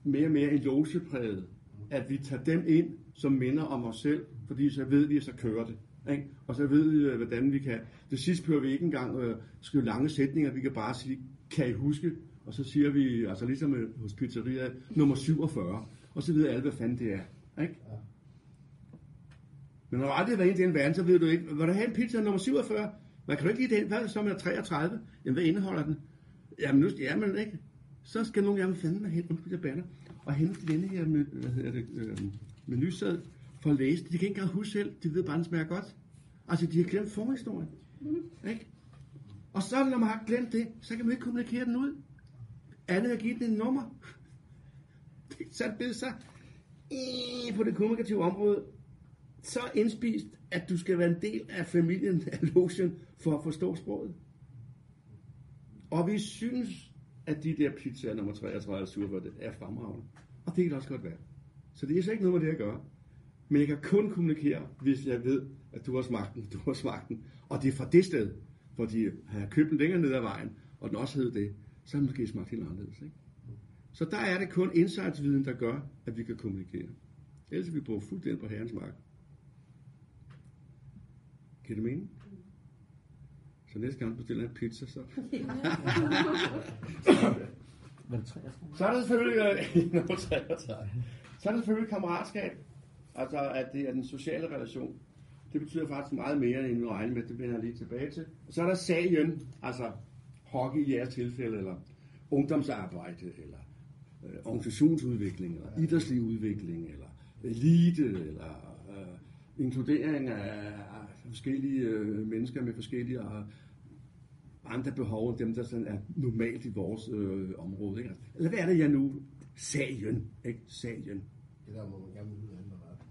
mere og mere en logepræget, at vi tager dem ind, som minder om os selv, fordi så ved vi, at så kører det. Ikke? Og så ved vi, øh, hvordan vi kan. Det sidste behøver vi ikke engang øh, skrive lange sætninger, vi kan bare sige, kan I huske? Og så siger vi, altså ligesom øh, hos pizzeriet, nummer 47. Og så ved alle, hvad fanden det er. Ikke? Men når du aldrig har været inde i den verden, så ved du ikke, vil du have en pizza nummer 47? Man kan du ikke lide den? Hvad er det så med 33? Jamen, hvad indeholder den? Jamen, nu ja, men ikke. Så skal nogen af dem fandme hen, nu jeg banner, og hente denne her med, hvad hedder det, øh, menusad for at læse. De kan ikke engang huske selv, de ved bare, den smager godt. Altså, de har glemt forhistorien. Ikke? Og så, når man har glemt det, så kan man ikke kommunikere den ud. Andet at give den en nummer. Så er det så i, på det kommunikative område, så indspist, at du skal være en del af familien af Lotion for at forstå sproget. Og vi synes, at de der pizzaer nummer 33 og det er fremragende. Og det kan det også godt være. Så det er slet ikke noget med det at gøre. Men jeg kan kun kommunikere, hvis jeg ved, at du har smagt den, du har smagt den. Og det er fra det sted. fordi jeg jeg købt den længere ned ad vejen, og den også hed det, så har den måske smagt helt anderledes. Ikke? Så der er det kun insights-viden, der gør, at vi kan kommunikere. Ellers er vi bruger fuldstændig på herrens mark. Kan det mene? Så næste gang bestiller en pizza, så... Var det 33? Så er der selvfølgelig, øh, [laughs] nummer 33. så er der selvfølgelig kammeratskab. Altså, at det er den sociale relation. Det betyder faktisk meget mere, end vi regner med. Det vender jeg lige tilbage til. Og så er der sagen, altså hockey i jeres tilfælde, eller ungdomsarbejde, eller øh, organisationsudvikling, eller idrætslig udvikling, eller elite, eller øh, inkludering af, forskellige øh, mennesker med forskellige øh, andre behov end dem, der sådan er normalt i vores øh, område. Ikke? Eller hvad er det, jeg nu? Sagen, ikke? Sagen. Det der, hvor man gerne vil ud af andre verden.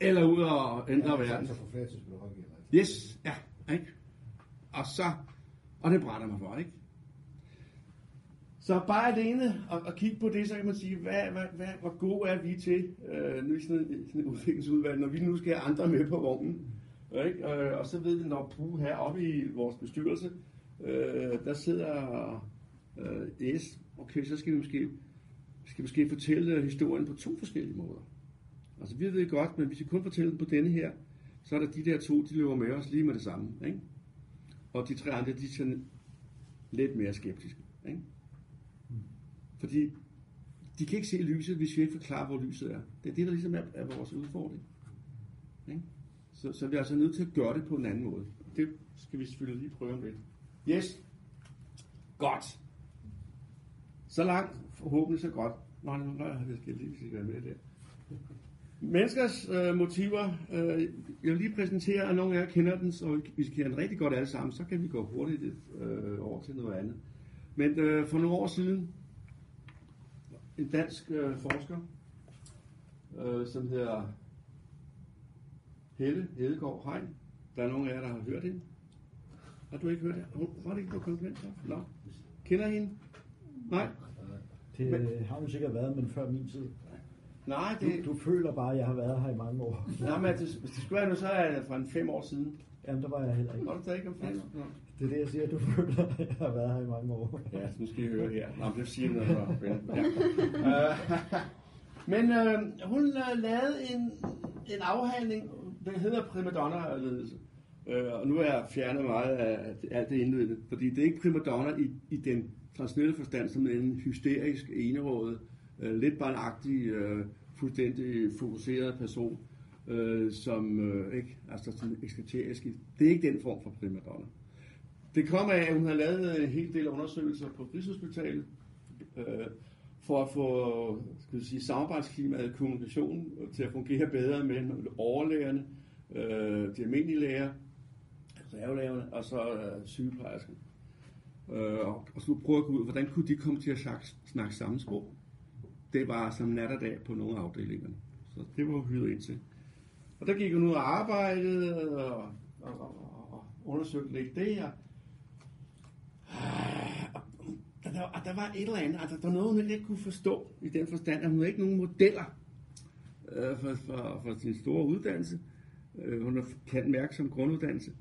Eller ud og ændre verden. Så for flere hockey. Eller Yes, ja, ikke? Og så, og det brænder mig for, ikke? Så bare alene og, at kigge på det, så kan man sige, hvad, hvad, hvad, hvor god er vi til øh, nu i sådan sådan et udviklingsudvalg, når vi nu skal have andre med på vognen. Ikke? Og, og så ved vi, når Pue her oppe i vores bestyrelse, øh, der sidder øh, S, okay, så skal vi måske, skal måske fortælle historien på to forskellige måder. Altså vi ved godt, men hvis vi kun fortæller den på denne her, så er der de der to, de løber med os lige med det samme. Ikke? Og de tre andre, de er sådan lidt mere skeptiske. Ikke? Fordi de kan ikke se lyset, hvis vi ikke forklarer, hvor lyset er. Det er det, der ligesom er, er vores udfordring. Ikke? Så, så vi er altså nødt til at gøre det på en anden måde. Det skal vi selvfølgelig lige prøve om lidt. Yes. Godt. Så langt, forhåbentlig så godt. Nå, nu har jeg skal lige være med der. Menneskers øh, motiver. Øh, jeg vil lige præsentere, at nogle af jer kender den, så hvis I kender den rigtig godt alle sammen, så kan vi gå hurtigt øh, over til noget andet. Men øh, for nogle år siden, en dansk øh, forsker, øh, som hedder Helle Hedegaard Hein. Der er nogle af jer, der har hørt hende. Har du ikke hørt det? Hun var det ikke på konferencer? Nå. Kender hende? Nej? Det men, har hun sikkert været, men før min tid. Nej, Du, det... du føler bare, at jeg har været her i mange år. Nej, men det, hvis det skulle være nu, så er det fra en fem år siden. Jamen, der var jeg heller ikke. Var du der ikke om fem år? Det er det, jeg siger, du [laughs] føler, at jeg har været her i mange år. Ja, så nu skal I høre her. Nå, det siger noget for ja. Øh, men øh, hun øh, lavede en, en afhandling, den hedder primadonna-ledelse. Øh, og nu er jeg fjernet meget af alt det indledende, fordi det er ikke primadonna i, i den traditionelle forstand, som en hysterisk, enerådet, øh, lidt barnagtig, øh, fuldstændig fokuseret person, øh, som øh, ikke, altså sådan ekskaterisk. Det er ikke den form for primadonna. Det kom af, at hun har lavet en hel del undersøgelser på Rigshospitalet, øh, for at få skal jeg sige, samarbejdsklimaet, kommunikationen til at fungere bedre mellem overlægerne, øh, de almindelige læger, reservelægerne og så øh, sygeplejerskerne. Øh, og, og så prøve at gå ud, hvordan kunne de komme til at snakke, snakke samme sprog? Det var som nat og dag på nogle af afdelingerne. Så det var hyret ind til. Og der gik hun ud og arbejdede øh, og, og, og, og undersøgte lidt det her. Og der, og der var et eller andet, altså der var noget, hun ikke kunne forstå i den forstand, at hun havde ikke nogen modeller øh, for, for, for sin store uddannelse. Øh, hun har kan mærke som grunduddannelse.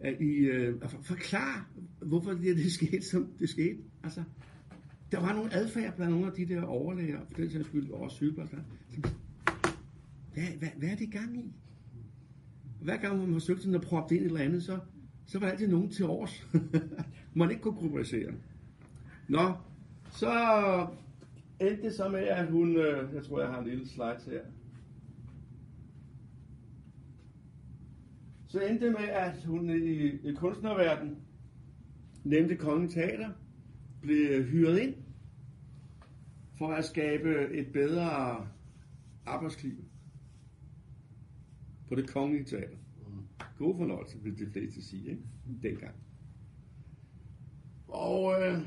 At I øh, at for, forklare, hvorfor det, det skete, som det skete. Altså, der var nogle adfærd blandt nogle af de der overlæger, for den sags skyld også sygeplejersker. som- Hvad, hvad, hvad er det i gang i? Hver gang man forsøgte sådan at proppe det ind i et eller andet, så, så var der altid nogen til års. [laughs] man ikke kunne gruppere. Nå, så endte det så med, at hun, øh, jeg tror, jeg har en lille slide her. Så endte det med, at hun i, i kunstnerverdenen, nemlig Kongen Teater, blev hyret ind for at skabe et bedre arbejdsklima på det kongelige teater. God fornøjelse, vil de fleste sige, ikke? Dengang. Og, øh,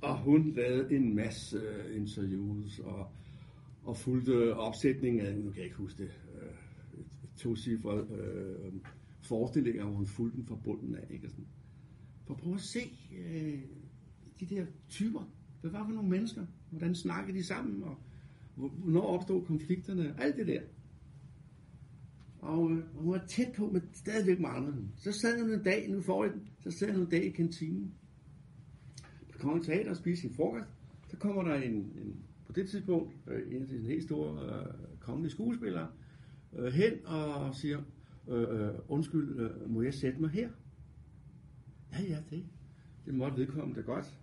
og hun lavede en masse øh, interviews og, og fulgte opsætningen af, nu kan jeg ikke huske det, øh, to cifre øh, forestillinger, hvor hun fulgte den fra bunden af, ikke? Sådan. For prøv at se øh, de der typer. Hvad var for nogle mennesker? Hvordan snakkede de sammen? Og hvornår opstod konflikterne? Alt det der. Og, øh, hun var tæt på, men stadigvæk manglede hun. Så sad hun en dag, nu får jeg den, så sad hun en dag i kantinen. Så kommer teater og spiste sin frokost. Så kommer der en, en på det tidspunkt, øh, en af de helt store øh, kongelige skuespillere, øh, hen og siger, øh, øh, undskyld, øh, må jeg sætte mig her? Ja, ja, det, det måtte vedkommende da godt.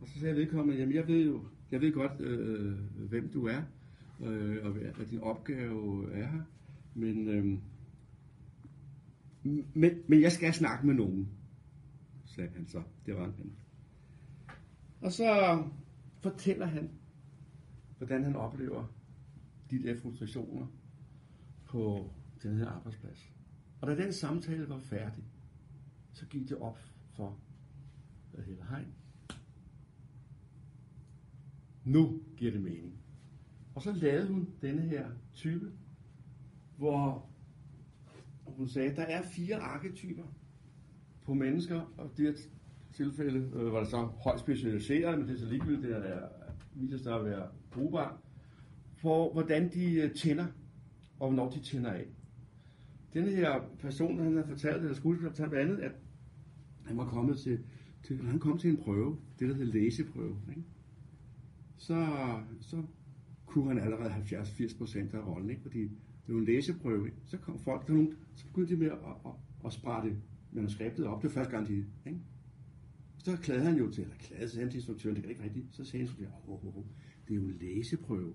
Og så sagde vedkommende, jamen jeg ved jo, jeg ved godt, øh, øh hvem du er, øh, og hvad din opgave er her, men, øhm, men, men jeg skal snakke med nogen, sagde han så. Det var han. Og så fortæller han, hvordan han oplever de der frustrationer på den her arbejdsplads. Og da den samtale var færdig, så gik det op for Helle Hein. Nu giver det mening. Og så lavede hun denne her type, hvor hun sagde, at der er fire arketyper på mennesker, og det her tilfælde øh, var det så højt specialiseret, men det er så ligegyldigt, det er, viser sig at være brugbar, for hvordan de øh, tænder, og hvornår de tænder af. Denne her person, han har fortalt, eller skuespiller fortalt andet, at han var kommet til, til, han kom til en prøve, det der hedder læseprøve, ikke? Så, så kunne han allerede 70-80 procent af rollen, ikke? fordi en læseprøve. Så kom folk, der nogen, så begyndte de med at, at, at sprætte manuskriptet op. Det var første gang, de... Ikke? Så klagede han jo til, eller klagede til instruktøren, det er ikke rigtigt. Så sagde han, oh, oh, oh, det er jo en læseprøve.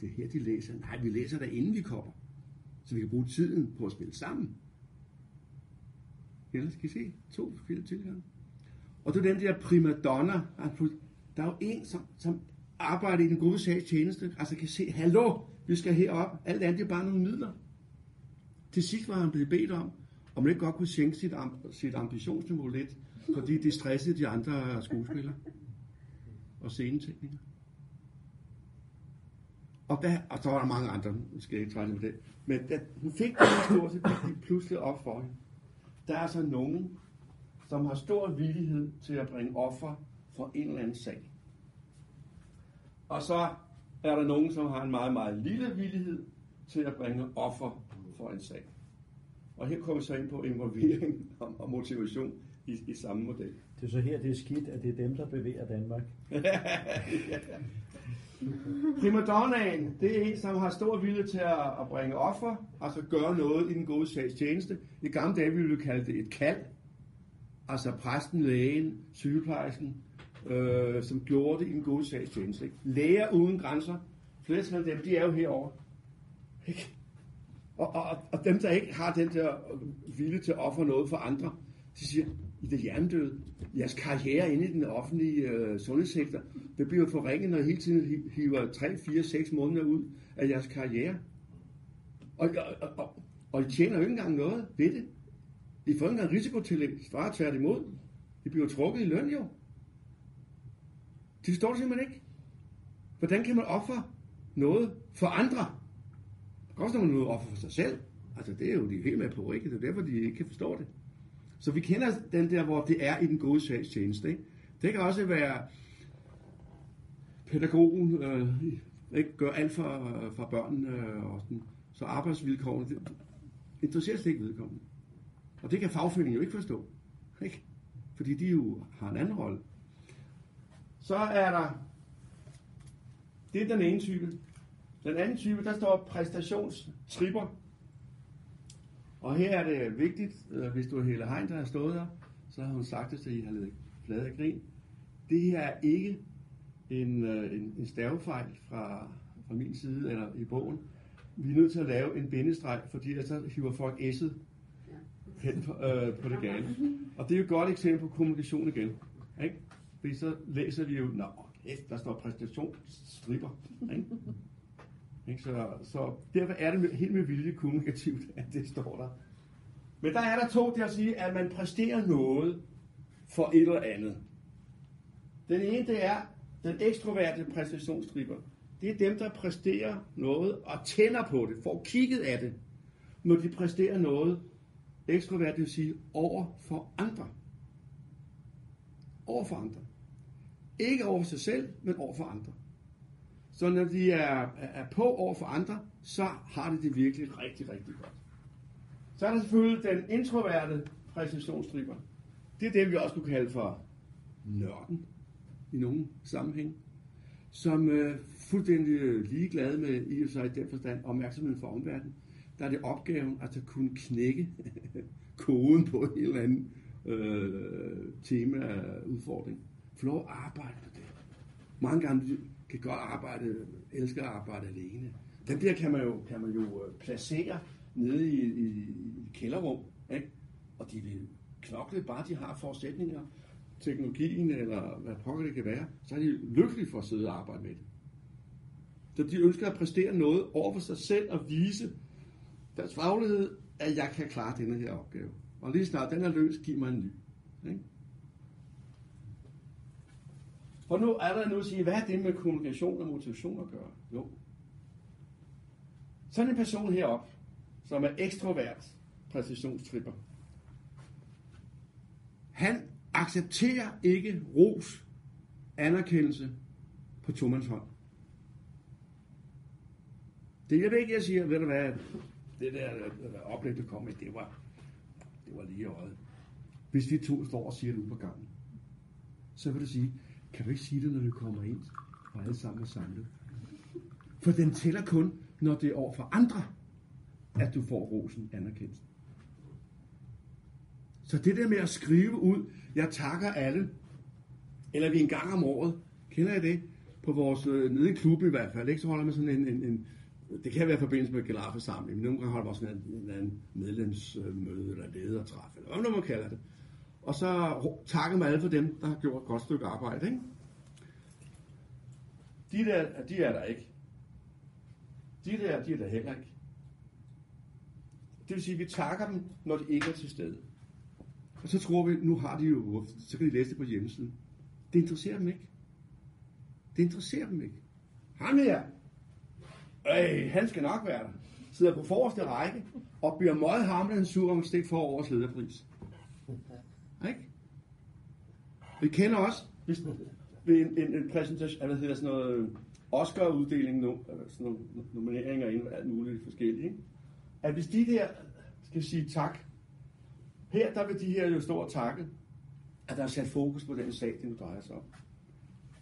Det er her, de læser. Nej, vi læser der inden vi kommer. Så vi kan bruge tiden på at spille sammen. Ellers kan I se, to forskellige tilgange. Og det er den der primadonna. Altså, der er jo en, som, som arbejder i den gode sags tjeneste, altså kan se, hallo, vi skal herop. Alt andet er bare nogle midler. Til sidst var han blevet bedt om, om man ikke godt kunne sænke sit, sit ambitionsniveau lidt, fordi det stressede de andre skuespillere og sceneteknikere. Og, der, og så var der mange andre, nu skal jeg ikke træne med det. Men da hun fik den stort set de pludselig op for hende. Der er altså nogen, som har stor villighed til at bringe offer for en eller anden sag. Og så er der nogen, som har en meget, meget lille villighed til at bringe offer for en sag. Og her kommer så ind på involvering og motivation i, i samme model. Det er så her, det er skidt, at det er dem, der bevæger Danmark. [laughs] Primadonnaen, det er en, som har stor vilje til at, at bringe offer, altså gøre noget i den gode sags tjeneste. I gamle dage ville vi kalde det et kald. Altså præsten, lægen, sygeplejersken, øh, som gjorde det i en god sags tjeneste. Ikke? Læger uden grænser, flest af dem, de er jo herovre. Ikke? Og, og, og dem, der ikke har den der vilje til at ofre noget for andre, de siger, I det hjernedøde. Jeres karriere inde i den offentlige øh, sundhedssektor, det bliver forringet, når I hele tiden hiver 3, 4, 6 måneder ud af jeres karriere. Og, og, og, og I tjener jo ikke engang noget ved det. I får ikke engang risikotillæg. Svarer tværtimod. I bliver trukket i løn jo. De forstår det simpelthen ikke. Hvordan kan man ofre noget for andre? Det kan også, når man noget offer for sig selv. Altså, det er jo de helt med på, ikke? Det er derfor, de ikke kan forstå det. Så vi kender den der, hvor det er i den gode sags tjeneste. Ikke? Det kan også være pædagogen, øh, ikke gør alt for, for børnene, øh, og sådan. så arbejdsvilkårene, det interesserer slet ikke vedkommende. Og det kan fagforeningen jo ikke forstå. Ikke? Fordi de jo har en anden rolle. Så er der, det er den ene type. Den anden type, der står præstationstripper. Og her er det vigtigt, øh, hvis du er hele hegn, der har stået her, så har hun sagt det, så I har lidt flade af grin. Det her er ikke en, øh, en, en stavefejl fra, fra min side eller i bogen. Vi er nødt til at lave en bindestreg, fordi ellers så hiver folk S'et hen på, øh, på det gale. Og det er jo et godt eksempel på kommunikation igen. Fordi så læser vi jo, nå, der står præstationsstripper. Ikke? Ikke? Så, så derfor er det helt med vilje kommunikativt, at det står der. Men der er der to til at sige, at man præsterer noget for et eller andet. Den ene, det er den ekstroverte præstationsstripper. Det er dem, der præsterer noget og tænder på det, får kigget af det, når de præsterer noget ekstrovert, det vil sige over for andre. Over for andre. Ikke over sig selv, men over for andre. Så når de er, er på over for andre, så har de det virkelig rigtig, rigtig godt. Så er der selvfølgelig den introverte præcisionstriber. Det er det, vi også kunne kalde for nørden i nogle sammenhæng, som øh, fuldstændig ligeglad med i og sig i den forstand opmærksomheden for omverdenen. Der er det opgaven at kunne knække [laughs] koden på en eller anden øh, tema udfordring. Få lov at arbejde på det. Mange gange kan godt arbejde, elsker at arbejde alene. Den der kan man jo, kan man jo øh, placere nede i, i, i kælderrum, ikke? og de vil knokle, bare de har forudsætninger, teknologien eller hvad pokker det kan være, så er de lykkelige for at sidde og arbejde med det. Så de ønsker at præstere noget over for sig selv og vise deres faglighed, at jeg kan klare denne her opgave. Og lige snart den er løs, giv mig en ny. Ikke? For nu er der nu at sige, hvad er det med kommunikation og motivation at gøre? Jo. Sådan en person heroppe, som er ekstrovert præcisionstripper, han accepterer ikke ros, anerkendelse på Thomas hånd. Det er det ikke, jeg siger, ved du hvad, det der, der oplæg, der kom med, det var, det var lige i øjet. Hvis vi to står og siger det ude på gangen, så vil du sige, kan du ikke sige det, når du kommer ind, og alle sammen er samlet? For den tæller kun, når det er over for andre, at du får rosen anerkendt. Så det der med at skrive ud, jeg takker alle, eller vi en gang om året, kender jeg det? På vores, øh, nede i klubben i hvert fald, ikke? så holder man sådan en, en, en det kan være i forbindelse med generalforsamling, men nogle gange holder man også sådan en, en anden medlemsmøde, eller ledertræf, eller hvad man kalder det. Og så takker med alle for dem, der har gjort et godt stykke arbejde. Ikke? De der, de er der ikke. De der, de er der heller ikke. Det vil sige, at vi takker dem, når de ikke er til stede. Og så tror vi, nu har de jo, så kan de læse det på hjemmesiden. Det interesserer dem ikke. Det interesserer dem ikke. Ham her, øh, han skal nok være der. Sidder på forreste række og bliver meget hamlet en sur om stik for årets lederpris. Ikke? Vi kender også, hvis, ved en, en, en præsentation, hvad hedder sådan noget, øh, Oscar-uddeling, no, øh, sådan nogle nomineringer inden alt muligt forskellige. ikke? at hvis de der skal sige tak, her der vil de her jo stå og takke, at der er sat fokus på den sag, det nu drejer sig om.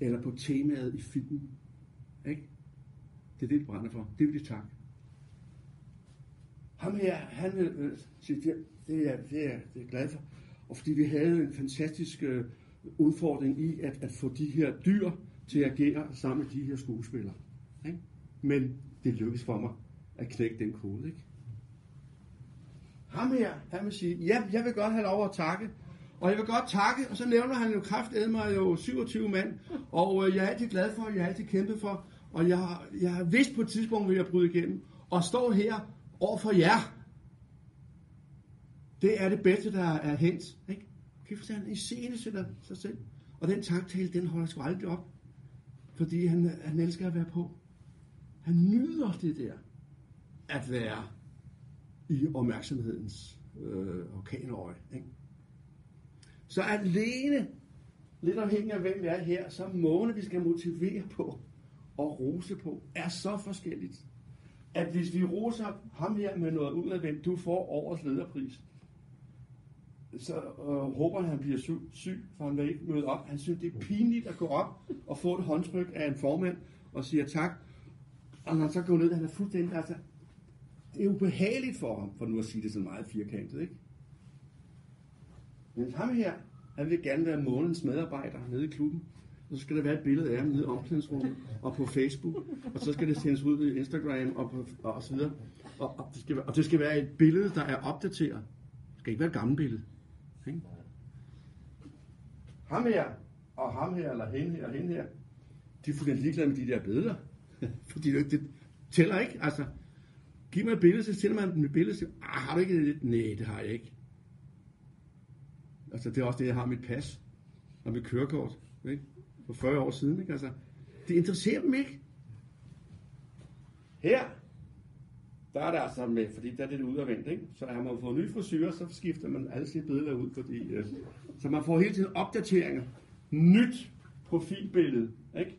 Eller på temaet i filmen. Ikke? Det er det, de brænder for. Det vil de takke. Ham her, han vil øh, sige, det, det, er, det, er, det er glad for. Og fordi vi havde en fantastisk øh, udfordring i at, at få de her dyr til at agere sammen med de her skuespillere. Ikke? Men det lykkedes for mig at knække den kode. Ikke? Ham her, han vil sige, ja, jeg vil godt have lov at takke. Og jeg vil godt takke, og så nævner han jo kraft mig jo 27 mand, og øh, jeg er altid glad for, jeg har altid kæmpet for, og jeg, jeg har vidst på et tidspunkt, vil jeg bryde igennem, og står her over for jer. Det er det bedste, der er hent. Ikke? Kan I han i scene sætter sig selv. Og den taktale, den holder sgu aldrig op. Fordi han, han elsker at være på. Han nyder det der. At være i opmærksomhedens øh, orkanøje. Ikke? Så alene, lidt afhængig af hvem vi er her, så måne vi skal motivere på og rose på, er så forskelligt, at hvis vi roser ham her med noget ud af hvem du får årets lederpris, så øh, håber han, han bliver syg, syg, for han vil ikke møde op. Han synes, det er pinligt at gå op og få et håndtryk af en formand og sige tak. Og når han så går ned, han er fuldstændig, altså, det er ubehageligt for ham, for nu at sige det så meget firkantet, ikke? Men ham her, han vil gerne være månedens medarbejder nede i klubben. Og så skal der være et billede af ham nede i omklædningsrummet og på Facebook. Og så skal det sendes ud i Instagram og, på, og så videre. Og, og, det skal være, og det skal være et billede, der er opdateret. Det skal ikke være et gammelt billede. Ikke? Ham her, og ham her, eller hende her, og hende her, de er fuldstændig ligeglade med de der billeder. [laughs] Fordi det, det tæller ikke. Altså, giv mig et billede, så sender man dem et billede, siger, ah, har du ikke det? Nej, det har jeg ikke. Altså, det er også det, jeg har mit pas og mit kørekort. Ikke? For 40 år siden. Ikke? Altså, det interesserer dem ikke. Her, der er det altså med, fordi der er det udadvendt, ikke? Så har man fået ny frisyrer, så skifter man alle sine billeder ud, fordi, øh, så man får hele tiden opdateringer. Nyt profilbillede, ikke?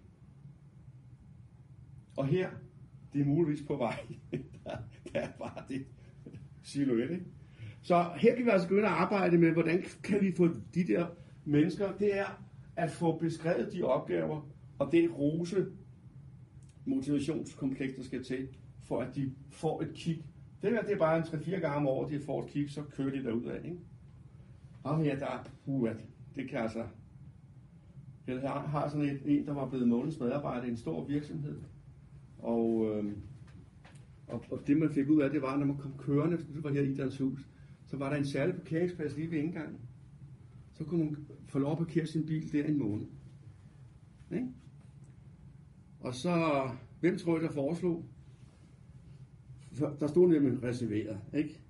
Og her, det er muligvis på vej. [laughs] der, der er bare det silhuet, ikke? Så her kan vi altså begynde at arbejde med, hvordan kan vi få de der mennesker, det er at få beskrevet de opgaver, og det rose motivationskompleks, der skal til, for at de får et kig. Det her, det er bare en 3-4 gange om året, de får et kig, så kører de derud af, ikke? Og ja, der er, uh, det kan altså... Jeg har, har sådan et, en, der var blevet månedens medarbejder i en stor virksomhed. Og, øh, og, og, det man fik ud af, det var, når man kom kørende, det var her i Idræns hus, så var der en særlig parkeringsplads lige ved indgangen. Så kunne man få lov at parkere sin bil der en måned. Ikke? Og så, hvem tror jeg, der foreslog? Der stod nemlig reserveret, ikke?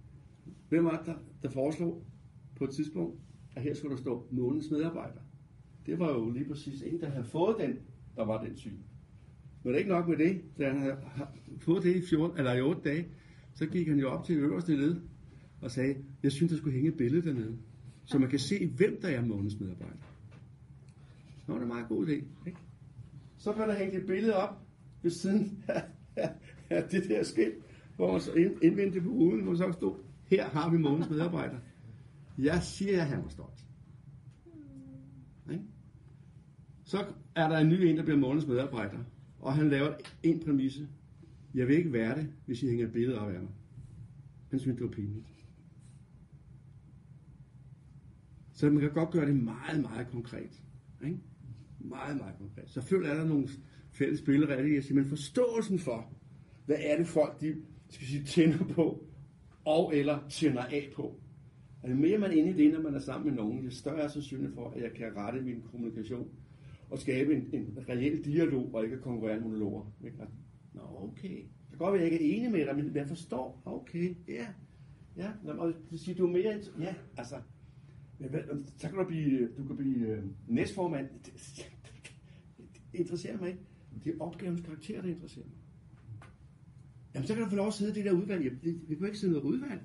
Hvem var det, der, der foreslog på et tidspunkt, at her skulle der stå månedens medarbejder? Det var jo lige præcis en, der havde fået den, der var den syg. Men det er ikke nok med det. Da han havde fået det i, 14, eller i 8 dage, så gik han jo op til øverste led og sagde, jeg synes, der skulle hænge et billede dernede, så man kan se, hvem der er månedens medarbejder. Nå, det er en meget god idé. Ikke? Så blev der hænge et billede op ved siden af, af, af det der skilt, hvor man så indvendte på uden, hvor så stod, her har vi månedens medarbejder. Jeg siger, at han var stolt. Ikke? Så er der en ny en, der bliver månedens medarbejder, og han laver en præmisse. Jeg vil ikke være det, hvis I hænger et billede op af mig. Han synes, det var pinligt. Så man kan godt gøre det meget, meget konkret. Ikke? Meget, meget konkret. Selvfølgelig er der nogle fælles spilleregler, jeg siger, men forståelsen for, hvad er det folk, de skal sige, tænder på, og eller tænder af på. Og jo mere man er inde i det, når man er sammen med nogen, jo større er sandsynlighed for, at jeg kan rette min kommunikation og skabe en, en reel dialog, og ikke konkurrerende monologer. Ikke? Nå, okay. Det kan godt at jeg ikke er enig med dig, men jeg forstår. Okay, ja. Ja, og det siger, du er mere... Ja, altså... Så kan du blive, du kan blive uh, næstformand. Det, det, det interesserer mig ikke. Det er opgavens karakter, der interesserer mig. Jamen, så kan du få lov at sidde i det der udvalg. Jamen, det, vi kan ikke sidde i noget udvalg.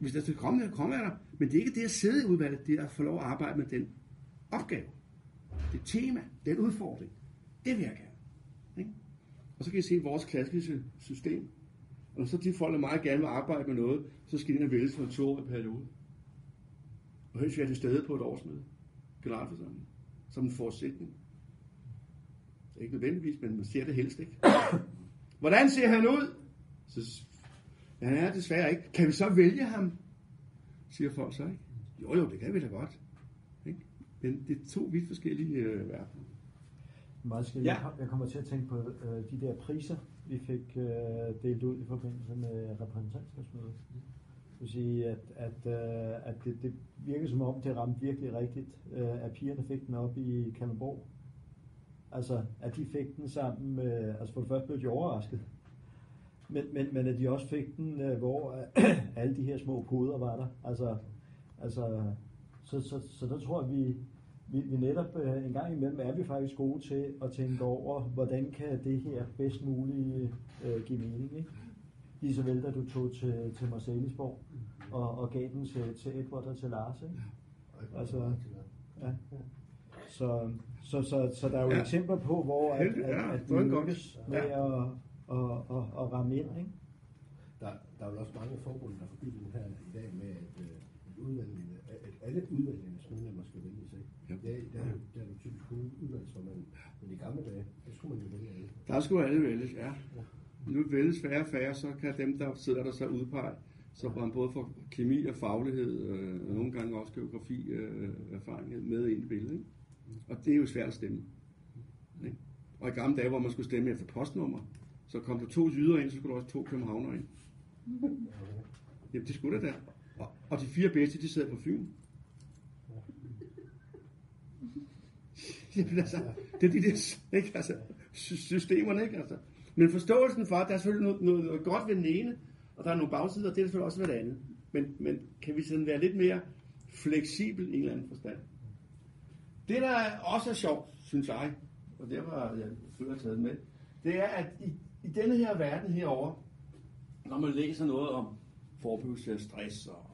Hvis der skal komme, der kommer der. Men det er ikke det at sidde i udvalget, det er at få lov at arbejde med den opgave. Det tema, den udfordring. Det vil jeg gerne. Ikke? Og så kan I se vores klassiske system. Og når så de folk, der meget gerne vil arbejde med noget, så skal de ind og vælge for to år periode. Og helst være til stede på et årsmøde. Generalforsamling. Som en forudsætning. Ikke nødvendigvis, men man ser det helst ikke. Hvordan ser han ud? Så, ja, han er desværre ikke. Kan vi så vælge ham? Siger folk så ikke. Jo, jo, det kan vi da godt. Ikke? Men det er to vidt forskellige øh, verdener. Skal ja. Jeg kommer til at tænke på øh, de der priser, vi fik øh, delt ud i forbindelse med repræsentantskabsmødet. Det vil sige, at, at, øh, at det, det virker som om, det ramte virkelig rigtigt, øh, at pigerne fik den op i Kalundborg. Altså, at de fik den sammen med, altså for det første blev de overrasket, men, men, men at de også fik den, øh, hvor [clears throat] alle de her små koder var der. Altså, altså så, så, så der tror jeg, vi, vi, vi netop øh, en gang imellem er vi faktisk gode til at tænke over, hvordan kan det her bedst muligt øh, give mening. Ikke? Lige så vel, da du tog til, til Marcelisborg og, og gav den til, til Edward og til Lars. Ikke? Altså, ja. Så, så, så, så der er jo ja. eksempler på, hvor at, at, at de lykkes med ja. at, at, at, at ramme ind. Ikke? Der, der er jo også mange forbund, der forbyder den her i dag med, at, at, udvalgene, at alle udvalgene medlemmer skal vælges. Ikke? Ja. Det, er, der, er, der er jo typisk kun udvalgsformand. Men i gamle dage, der skulle man jo vælge alle. Der skulle alle vælges, ja. ja. Nu vælges færre og færre, så kan dem, der sidder der så udpege, så man både får kemi og faglighed, øh, og nogle gange også geografi øh, erfaring med ind i billedet. Ikke? Og det er jo svært at stemme. Ikke? Og i gamle dage, hvor man skulle stemme efter postnummer, så kom der to jyder ind, så skulle der også to københavner ind. Jamen, det skulle der da. Og, og de fire bedste, de sidder på Fyn. Jamen, altså, det er de der ikke? Altså, systemerne, ikke? Altså. Men forståelsen for, at der er selvfølgelig noget, noget, noget godt ved den ene, og der er nogle bagsider, og det er selvfølgelig også ved det andet. Men, men kan vi sådan være lidt mere fleksibel i en eller anden forstand? Det, der også er sjovt, synes jeg, og derfor har jeg selvfølgelig taget med, det er, at i, i denne her verden herover, når man læser noget om forebyggelse af stress, og,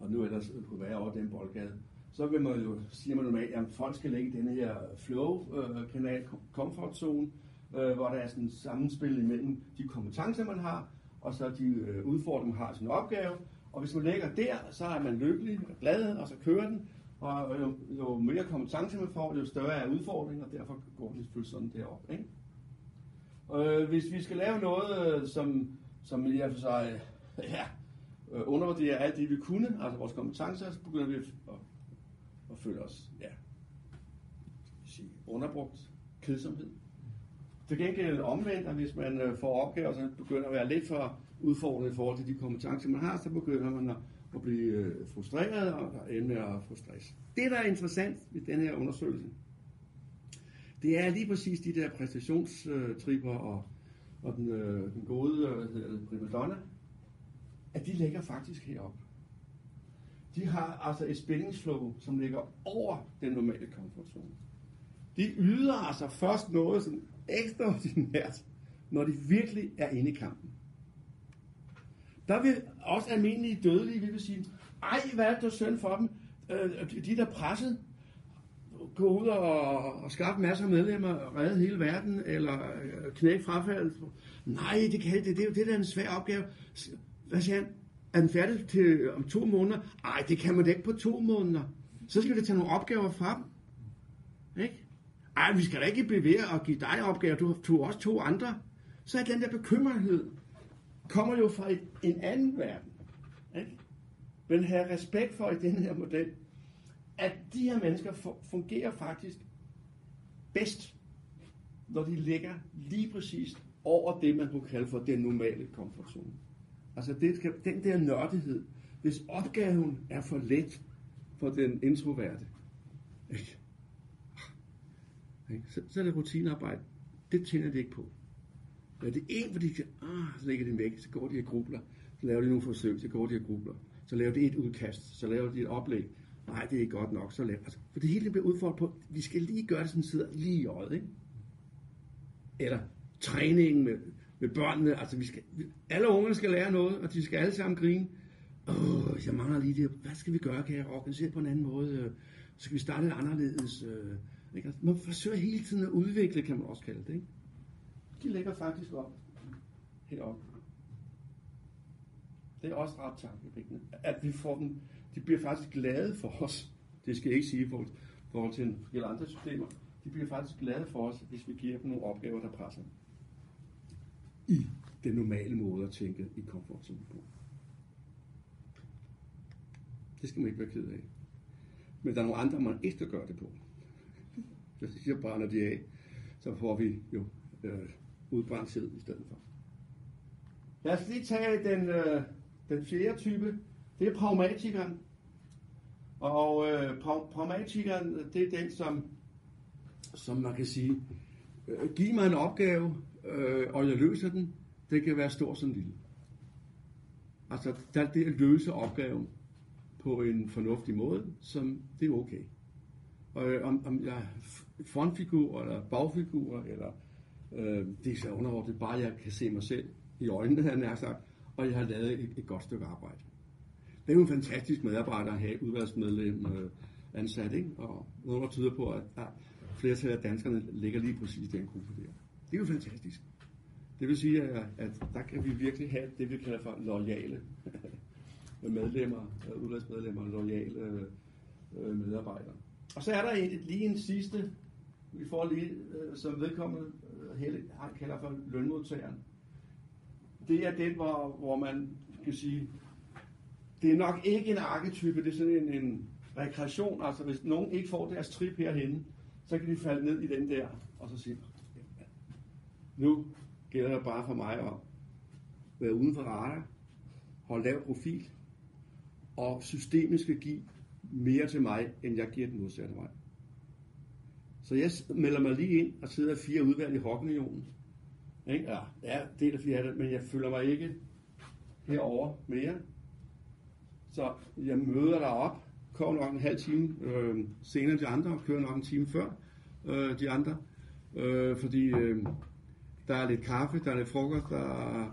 og nu ellers kunne være over den boldgade, så vil man jo, siger man normalt, at folk skal lægge denne her flow-kanal, øh, comfort zone, øh, hvor der er sådan et sammenspil imellem de kompetencer, man har, og så de øh, udfordringer, man har sin opgave, Og hvis man lægger der, så er man lykkelig og glad, og så kører den. Og øh, jo, jo mere kompetence man får, jo større er udfordringen, og derfor går det selvfølgelig sådan derop. Ikke? Øh, hvis vi skal lave noget, øh, som, som i hvert for sig [laughs] ja, øh, undervurderer alt det, vi kunne, altså vores kompetencer, så begynder vi at, at, at føle os ja, sige, underbrugt kedsomhed. Til gengæld omvendt, at hvis man øh, får opgaver, så begynder at være lidt for udfordrende i forhold til de kompetencer, man har, så begynder man at, at blive frustreret og ende med at få stress. Det, der er interessant ved den her undersøgelse, det er lige præcis de der præstationstripper og, og den, øh, den gode øh, hvad hedder det, primadonna, at de ligger faktisk herop. De har altså et spændingsflow, som ligger over den normale komfortzone. De yder altså først noget sådan ekstraordinært, når de virkelig er inde i kampen. Der vil også almindelige dødelige vi vil sige, ej, hvad er det synd for dem? Øh, de der presset, gå ud og, og skaffe masser af medlemmer, redde hele verden, eller øh, knække frafald. Nej, det kan det, det er jo det, der er en svær opgave. Hvad siger han? Er den færdig til om to måneder? Nej, det kan man da ikke på to måneder. Så skal vi tage nogle opgaver fra dem. Ikke? Ej, vi skal da ikke blive ved at give dig opgaver. Du tog også to andre. Så er den der bekymrethed, kommer jo fra et, en anden verden. Ikke? Men have respekt for i den her model, at de her mennesker fungerer faktisk bedst, når de ligger lige præcis over det, man kunne kalde for den normale komfortzone. Altså det skal, den der nørdighed, hvis opgaven er for let for den introverte, ikke? Så, så er det rutinearbejde. Det tænder de ikke på. Ja, det er en, fordi de ah, så lægger de væk, så går de og grubler. Så laver de nogle forsøg, så går de og grubler. Så laver de et udkast, så laver de et oplæg. Nej, det er ikke godt nok, så laver altså, For det hele bliver udfordret på, vi skal lige gøre det, sådan sidder lige i øjet, ikke? Eller træningen med, med børnene, altså vi skal, alle ungerne skal lære noget, og de skal alle sammen grine. Åh, oh, jeg mangler lige det. Hvad skal vi gøre? Kan jeg organisere på en anden måde? Øh, så skal vi starte lidt anderledes. Øh, ikke? Altså, man forsøger hele tiden at udvikle, kan man også kalde det. Ikke? De ligger faktisk op helt op. Det er også ret tankevækkende, at vi får dem, de bliver faktisk glade for os. Det skal jeg ikke sige i forhold, til en del andre systemer. De bliver faktisk glade for os, hvis vi giver dem nogle opgaver, der presser i den normale måde at tænke i komfortzonen på. Det skal man ikke være ked af. Men der er nogle andre, man ikke skal gøre det på. Så brænder de af, så får vi jo øh, udbrændthed i stedet for. Lad os lige tage den, øh, den fjerde type. Det er pragmatikeren. Og øh, pragmatikeren, det er den, som, som man kan sige, øh, giv mig en opgave, øh, og jeg løser den. Det kan være stor som lille. Altså, der det at løse opgaven på en fornuftig måde, som det er okay. Og øh, om, om jeg er frontfigur, eller bagfigur, eller øh, det er så underordnet, bare jeg kan se mig selv i øjnene, han har sagt, og jeg har lavet et, et godt stykke arbejde. Det er jo en fantastisk medarbejder at have udvalgsmedlem øh, ansat, ikke? og noget, der tyder på, at der flertal af danskerne ligger lige præcis i den gruppe der. Det er jo fantastisk. Det vil sige, at, at der kan vi virkelig have det, vi kalder for lojale [laughs] medlemmer, øh, udvalgsmedlemmer, lojale øh, øh, medarbejdere. Og så er der et, lige en sidste, vi får lige, øh, som vedkommende øh, han kalder for lønmodtageren. Det er den, hvor, hvor man kan sige, det er nok ikke en arketype, det er sådan en, en rekreation. Altså hvis nogen ikke får deres trip herhen, så kan de falde ned i den der, og så sige, nu gælder det bare for mig at være uden for radar, holde lav profil, og systemet skal give mere til mig, end jeg giver den modsatte vej. Så jeg melder mig lige ind og sidder fire udvalg i Hockenionen. Ikke? Ja, ja, det er fire af det, men jeg føler mig ikke herover mere. Så jeg møder dig op, kommer nok en halv time øh, senere end de andre, og kører nok en time før øh, de andre. Øh, fordi øh, der er lidt kaffe, der er lidt frokost, der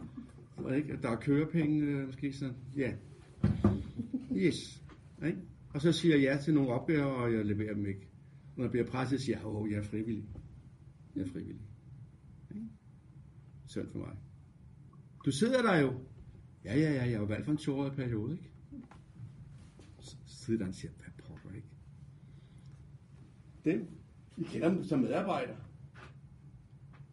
er, ikke, der er kørepenge, øh, måske så, ja. Yes. Ikke? Og så siger jeg ja til nogle opgaver, og jeg leverer dem ikke. Når jeg bliver presset, siger jeg, åh, jeg er frivillig. Jeg er frivillig. Ikke? Synd for mig. Du sidder der jo Ja, ja, ja, jeg var valgt for en toårig periode, ikke? Og siger, hvad pokker, ikke? Dem, I kender dem som medarbejder.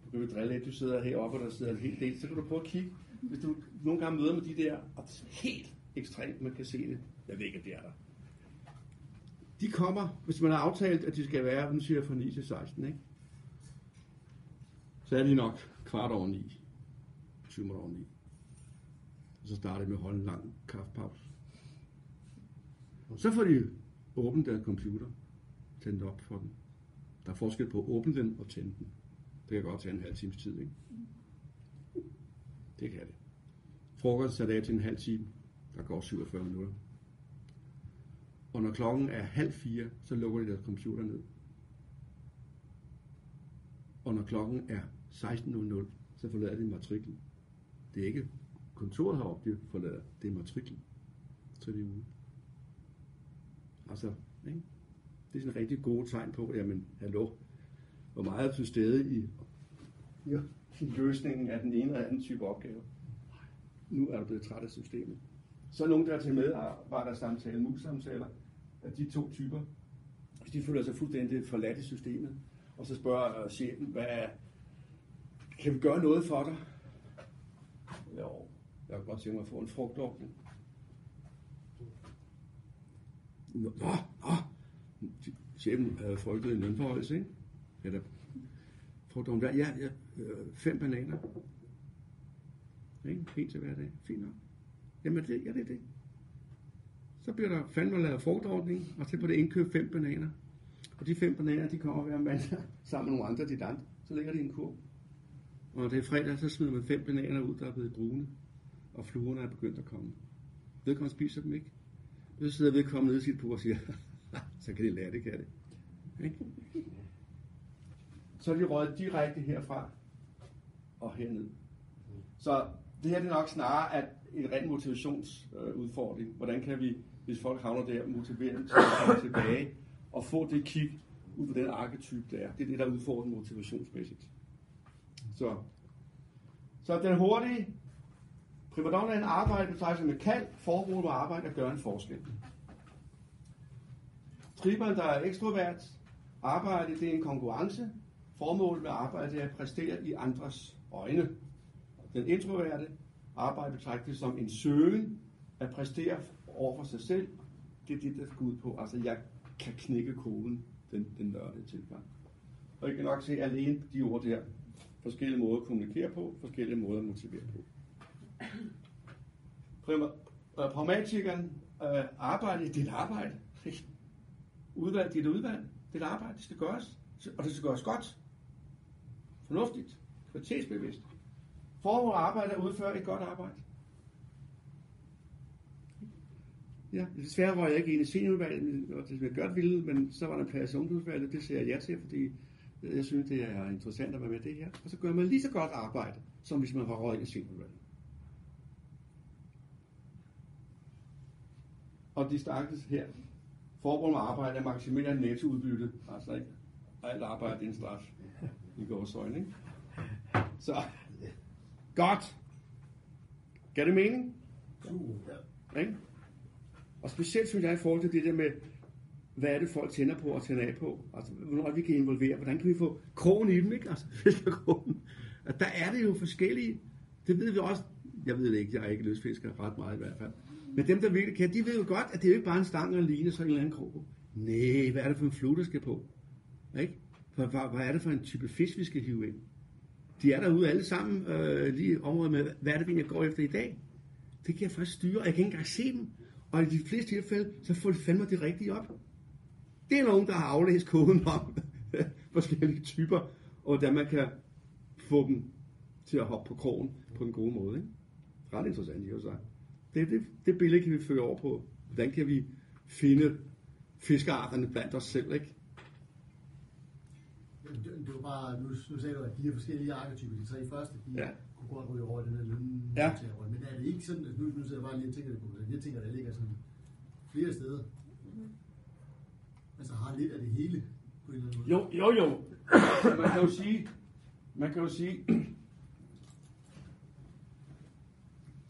Du kan jo drille lidt, du sidder heroppe, og der sidder en hel del, så kan du prøve at kigge. Hvis du nogle gange møder med de der, og det er helt ekstremt, man kan se det. Jeg ved ikke, om det er der. De kommer, hvis man har aftalt, at de skal være, nu siger jeg fra 9 til 16, ikke? Så er de nok kvart over 9. 20 minutter over 9. Og så starter de med at holde en lang kaffepause. Så får de åbnet deres computer, tændt op for den. Der er forskel på at åbne den og tænde den. Det kan godt tage en halv times tid, ikke? Det kan det. Frokost sat af til en halv time. Der går 47 minutter. Og når klokken er halv fire, så lukker de deres computer ned. Og når klokken er 16.00, så forlader de matriklen. Det er ikke kontoret heroppe, de forlader. Det er matriklen. Så er de ude. Altså, ikke? Det er sådan en rigtig gode tegn på, jamen, hallo, hvor meget er til stede i, ja, i løsningen af den ene eller anden type opgave. Nu er du blevet træt af systemet. Så er nogen, der er til medarbejdersamtale, mus-samtaler, af de to typer, hvis de føler sig fuldstændig forladt i systemet, og så spørger øh, chefen, hvad kan vi gøre noget for dig? Jo, jeg kan godt tænke mig at få en frugtordning. Nå, nå. Chefen øh, havde frygtet en lønforholdelse, ikke? Eller frugtordning. Ja, ja, øh, fem bananer. Ikke? En til hver dag. Fint nok. Jamen, det, ja, det er det. Så bliver der fandme lavet frugtordning, og så på det indkøb fem bananer. Og de fem bananer, de kommer hver mandag [laughs] sammen med nogle andre de andre. Så ligger de i en kurv. Og når det er fredag, så smider man fem bananer ud, der er blevet brune. Og fluerne er begyndt at komme. Vedkommende spiser dem ikke. Så sidder vedkommende nede i sit bord og siger, [laughs] så kan de lære det, kan det. Ikke? [laughs] Så er de røget direkte herfra og herned. Så det her det er nok snarere at en ren motivationsudfordring. Hvordan kan vi, hvis folk havner der, motivere dem til at komme tilbage og få det kig ud på den arketype, der er. Det er det, der udfordrer motivationsmæssigt. Så, så den hurtige primadonnaen arbejde betragtes med kald, formål med arbejde at gøre en forskel. Triberen, der er ekstrovert, arbejde det er en konkurrence. Formålet med arbejde er at præstere i andres øjne. Den introverte arbejde betragtes som en søgen at præstere over for sig selv. Det er det, der skal ud på. Altså, jeg kan knække koden, den, den nørdede tilgang. Og I kan nok se alene de ord der. Forskellige måder at kommunikere på, forskellige måder at motivere på. Øh, pragmatikeren øh, arbejde, i dit et arbejde. Udvalg, dit udvalg. Det arbejde, det skal gøres. Og det skal gøres godt. Fornuftigt. Kvalitetsbevidst. Formål arbejde er at udføre et godt arbejde. Ja, desværre var jeg ikke en i seniorudvalget, og det jeg godt ville, men så var der en plads i ungdomsvalget, det siger jeg ja til, fordi jeg synes, det er interessant at være med det her. Og så gør man lige så godt arbejde, som hvis man var røget i seniorudvalget. Og de stakkels her, formål med arbejde er at maksimere nettoudbytte, altså ikke alt arbejde er en straf i går øjne, ikke? Så, godt. Gør det mening? Ja. Ikke? Og specielt synes jeg i forhold til det der med, hvad er det folk tænder på og tænder af på? Altså, hvornår vi kan involvere, hvordan kan vi få krogen i dem, ikke? Altså, [laughs] fiskerkrogen. Der er det jo forskellige. Det ved vi også. Jeg ved det ikke, jeg er ikke løsfisker ret meget i hvert fald. Men dem, der virkelig kan, de ved jo godt, at det er jo ikke bare en stang og en line, så en eller anden krog. Nej, hvad er det for en flue, der skal på? Ikke? Hvad, hvad, hvad er det for en type fisk, vi skal hive ind? De er derude alle sammen øh, lige området med, hvad er det, vi går efter i dag? Det kan jeg først styre, og jeg kan ikke engang se dem. Og i de fleste tilfælde, så får de fandme det rigtige op. Det er nogen, der har aflæst koden om [laughs] forskellige typer, og hvordan man kan få dem til at hoppe på krogen på en god måde. Ikke? Ret interessant i sig. Det, det, det billede kan vi føre over på, hvordan kan vi finde fiskearterne blandt os selv, ikke? Det, det var bare, nu, nu sagde du, at de her forskellige arketyper, de tre første, de Ja. kunne godt ryge over i den her løn. Ja. Men er det ikke sådan, at nu, nu sidder jeg bare lige og tænker det på, jeg tænker, at der ligger sådan flere steder. Altså har lidt af det hele på en eller anden måde. Jo, jo, jo. man kan jo sige, man kan jo sige,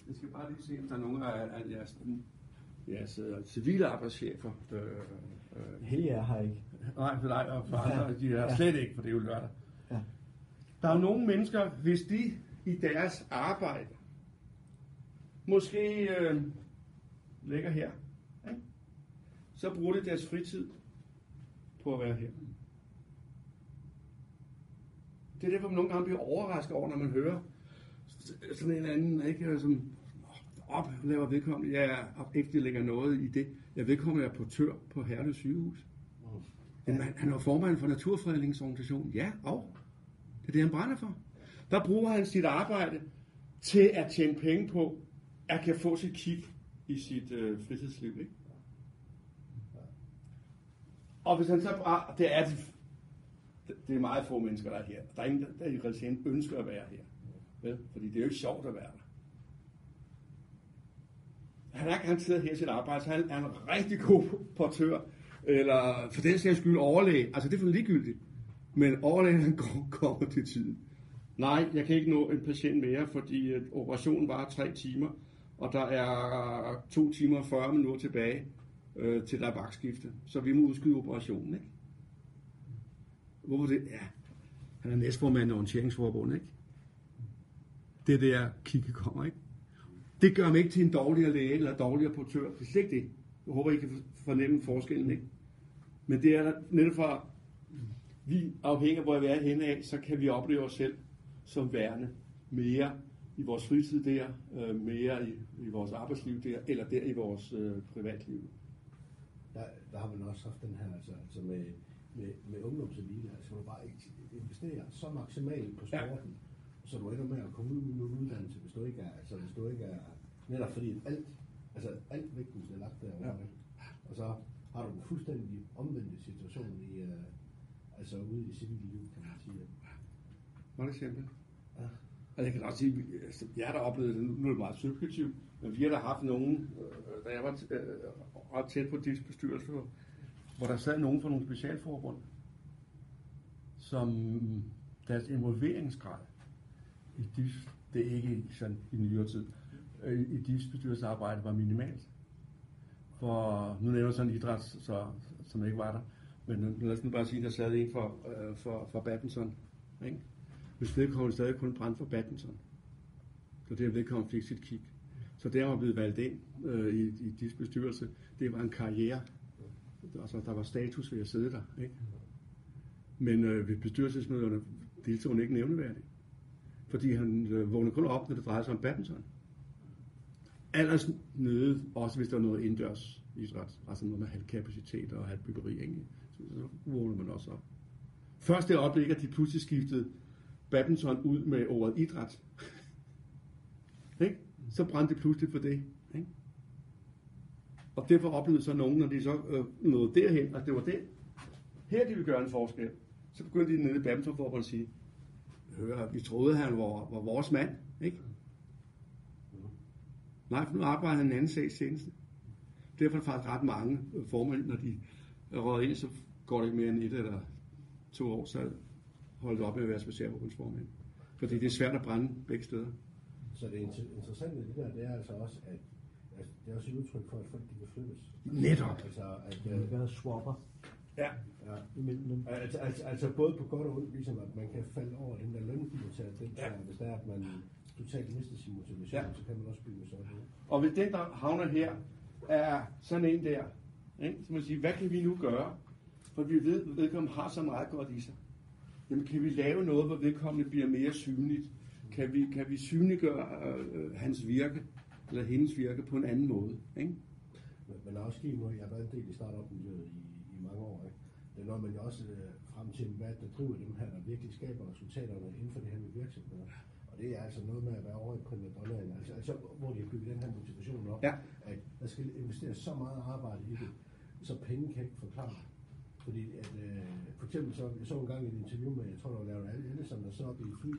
Jeg skal bare lige se, om der er nogen af, af jeres, jeres uh, civile arbejdschefer. Øh, øh. Helge er her ikke. Nej, for dig og for andre, ja. de er ja. slet ikke, for det er jo lørdag. Ja. Der er nogle mennesker, hvis de i deres arbejde måske øh, ligger her, ikke? så bruger de deres fritid på at være her. Det er derfor, man nogle gange bliver overrasket over, når man hører sådan en anden, ikke, som op, laver vedkommende, ja, ikke det lægger noget i det. Jeg vedkommende er portør på Herlev sygehus. Men han, han er formand for Naturfredningsorganisationen. Ja, og det er det, han brænder for. Der bruger han sit arbejde til at tjene penge på, at kan få sit kig i sit øh, fritidsliv. Ikke? Og hvis han så bare, det er, det er meget få mennesker, der er her. Der er ingen, der i realiteten ønsker at være her. Vel? Fordi det er jo ikke sjovt at være. Han er garanteret her i sit arbejde, så han er en rigtig god portør, eller for den sags skyld overlæge. Altså det er for ligegyldigt. Men overlægen han kommer til tiden. Nej, jeg kan ikke nå en patient mere, fordi øh, operationen var tre timer, og der er to timer og 40 minutter tilbage øh, til der er vagtskifte. Så vi må udskyde operationen, ikke? Hvorfor det? Ja, han er næstformand i orienteringsforbundet, ikke? Det der, kigge kommer, ikke? Det gør mig ikke til en dårligere læge eller dårligere portør. Det er slet ikke det. Jeg håber, I kan fornemme forskellen, ikke? Men det er der netop fra, vi afhænger af, hvor vi er henne af, så kan vi opleve os selv som værende mere i vores fritid der, øh, mere i, i vores arbejdsliv der, eller der i vores øh, privatliv. Der, der har man også haft den her, altså, altså med, med, med ungdomselite, altså man bare investere så maksimalt på sporten, ja. Så du ender med at komme ud med en uddannelse, hvis du ikke er, altså hvis du ikke er, netop fordi alt, altså alt vægten er lagt derovre, ja. og så har du en fuldstændig omvendt situation i, uh, altså ude i civillivet, kan man sige. Mange eksempler. Ja. Og jeg kan også sige, altså, jeg har da oplevet det, nu er det meget subjektivt, men vi har da haft nogen, øh, da jeg var øh, ret tæt på DIS bestyrelse, hvor der sad nogen fra nogle specialforbund, som deres involveringsgrad i DIFs, det er ikke sådan i nyere tid, øh, i DIFs bestyrelsesarbejde var minimalt. For nu nævner jeg sådan en idræt, så, som ikke var der, men lad os nu bare sige, at der sad en for, øh, for, for badminton. Ikke? Hvis vedkommende stadig kun brændte for badminton. Så det vedkommende fik sit kig. Så der var blevet valgt ind øh, i, i DIFs bestyrelse. Det var en karriere. Altså, der var status ved at sidde der. Ikke? Men øh, ved bestyrelsesmøderne deltog hun ikke nævneværdigt. Fordi han øh, vågnede kun op, når det drejede sig om badminton. Allers nede, også hvis der var noget indendørs idræt, altså noget med halvkapacitet og halvbyggeri, ikke? Så, så vågner man også op. Først det øjeblik, at de pludselig skiftede badminton ud med ordet idræt, [laughs] ikke? så brændte det pludselig for det. Ikke? Og derfor oplevede så nogen, når de så øh, nåede derhen, at det var det, her de vil gøre en forskel, så begyndte de nede i badmintonforbundet at sige, hør, vi troede, han var, var vores mand, ikke? Nej, for nu arbejder han en anden sag senest. Derfor er der faktisk ret mange formænd, når de er røget ind, så går det ikke mere end et eller to år, så holdt op med at være specialforbundsformand. Fordi det er svært at brænde begge steder. Så det interessante i det der, det er altså også, at, at det er også et udtryk for, at folk de kan flyttes. Netop. Altså, at, øh, det er swapper. Ja. ja. Imellem dem. Altså, altså, altså, både på godt og ondt, ligesom at man kan falde over den der lønmodtager, den ja. hvis der er, at man totalt mister sin motivation, ja. så kan man også blive sådan. Og hvis den, der havner her, er sådan en der, ikke? så man siger, hvad kan vi nu gøre? For vi ved, at vedkommende har så meget godt i sig. Jamen kan vi lave noget, hvor vedkommende bliver mere synligt? Kan vi, kan vi synliggøre øh, hans virke, eller hendes virke på en anden måde? Ikke? Men, men også give jeg har været en del i startup-miljøet i, i mange år. Ikke? Det noget, man jo også øh, frem til, hvad der driver dem her, der virkelig skaber resultaterne inden for det her med virksomheder. Og det er altså noget med at være over i primadonnaen, altså, altså hvor de har bygget den her motivation op, ja. at der skal investeres så meget arbejde i det, så penge kan ikke forklare fordi at, øh, for eksempel så, jeg så en gang et interview med, jeg tror det var Larry Ellison, der så op i fly,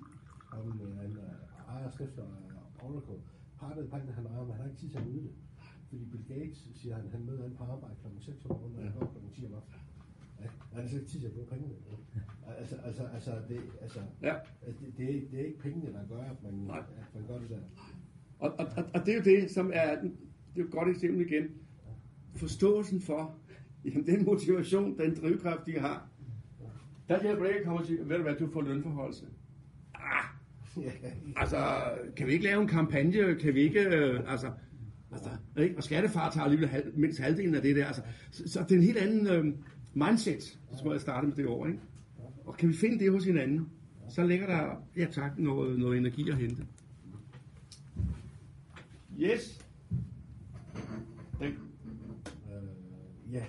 og en, en uh, ejer skrifter af Oracle, pakket pakken han ejer, men han har ikke tid til at nyde det. Fordi Bill Gates siger, han, han møder an på arbejde kl. 6 om morgenen, og han går kl. 10 om aftenen. Ja, han slet ikke tid til at bruge pengene. Ja. Altså, altså, altså, det, altså, ja. det, det, er, det er ikke pengene, der gør, at man, at man gør det der. Og, og, og, og det er jo det, som er, det er jo et godt eksempel igen. Forståelsen for, jamen den motivation, den drivkraft, de har. Der hjælper det ikke at komme og sige, ved du hvad, du får lønforholdelse. Ah, [laughs] altså, kan vi ikke lave en kampagne? Kan vi ikke, øh, altså, altså ikke? og skattefar tager alligevel halv, mindst halvdelen af det der. Altså, så, så det er en helt anden øh, mindset, så må jeg starte med det år. Ikke? Og kan vi finde det hos hinanden, så ligger der, ja tak, noget, noget energi at hente. Yes. Den. Øh, ja,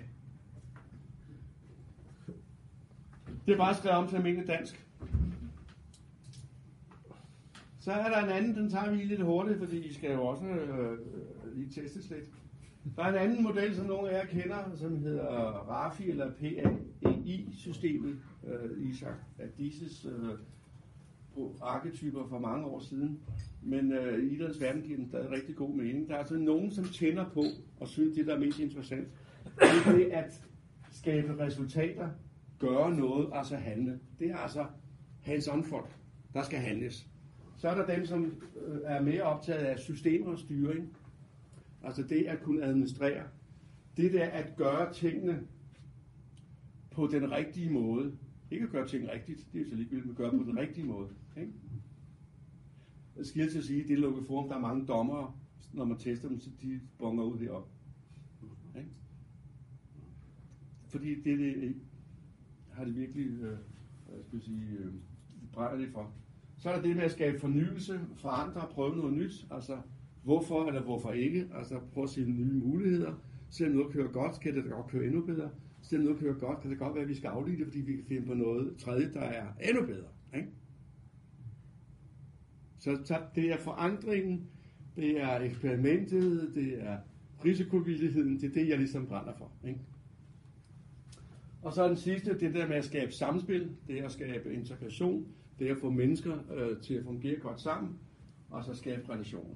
Det er bare skrevet om til almindelig dansk. Så er der en anden, den tager vi lige lidt hurtigt, fordi I skal jo også øh, lige testes lidt. Der er en anden model, som nogle af jer kender, som hedder RAFI eller PAEI-systemet, øh, Isak Adises øh, arketyper for mange år siden. Men øh, i idrættens verden giver den stadig rigtig god mening. Der er altså nogen, som tænder på og synes, det der er mest interessant, det er det at skabe resultater, gøre noget, altså handle. Det er altså hands-on folk, der skal handles. Så er der dem, som øh, er mere optaget af systemer og styring. Altså det at kunne administrere. Det der at gøre tingene på den rigtige måde. Ikke at gøre ting rigtigt, det er så ligegyldigt, men gøre på den rigtige måde. Ikke? Jeg skal til at sige, at det lukkede forum, der er mange dommere, når man tester dem, så de bonger ud heroppe. Ikke? Fordi det, det har det virkelig, øh, hvad skal jeg sige, øh, brænder det for. Så er der det med at skabe fornyelse, forandre, prøve noget nyt. Altså, hvorfor eller hvorfor ikke? Altså, prøv at se nye muligheder. Selvom noget kører godt, kan det da godt køre endnu bedre. Selvom noget kører godt, kan det godt være, at vi skal aflige det, fordi vi kan finde på noget tredje, der er endnu bedre. Ikke? Så, så det er forandringen, det er eksperimentet, det er risikovilligheden, det er det, jeg ligesom brænder for. Ikke? Og så er den sidste, det der med at skabe samspil, det er at skabe integration, det er at få mennesker øh, til at fungere godt sammen, og så skabe relationer.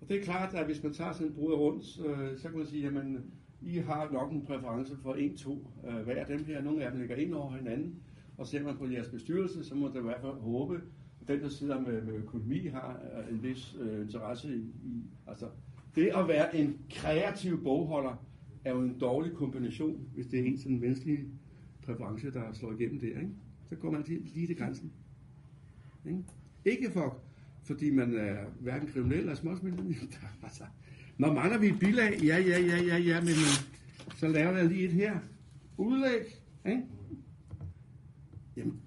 Og det er klart, at hvis man tager sådan en brud rundt, øh, så kan man sige, jamen, I har nok en præference for en, to øh, hver af dem her. Nogle af dem ligger ind over hinanden, og ser man på jeres bestyrelse, så må det i hvert fald håbe, at den, der sidder med, med økonomi, har øh, en vis øh, interesse i, i. Altså, det at være en kreativ bogholder, er jo en dårlig kombination, hvis det er en sådan menneskelig præference, der slår igennem der. Ikke? Så går man altid lige til grænsen. Ikke, ikke for, fordi man er hverken kriminel eller småsmiddelende. [laughs] altså, når mangler vi et bilag, ja, ja, ja, ja, ja, men så laver jeg lige et her. Udlæg, ikke? Jamen,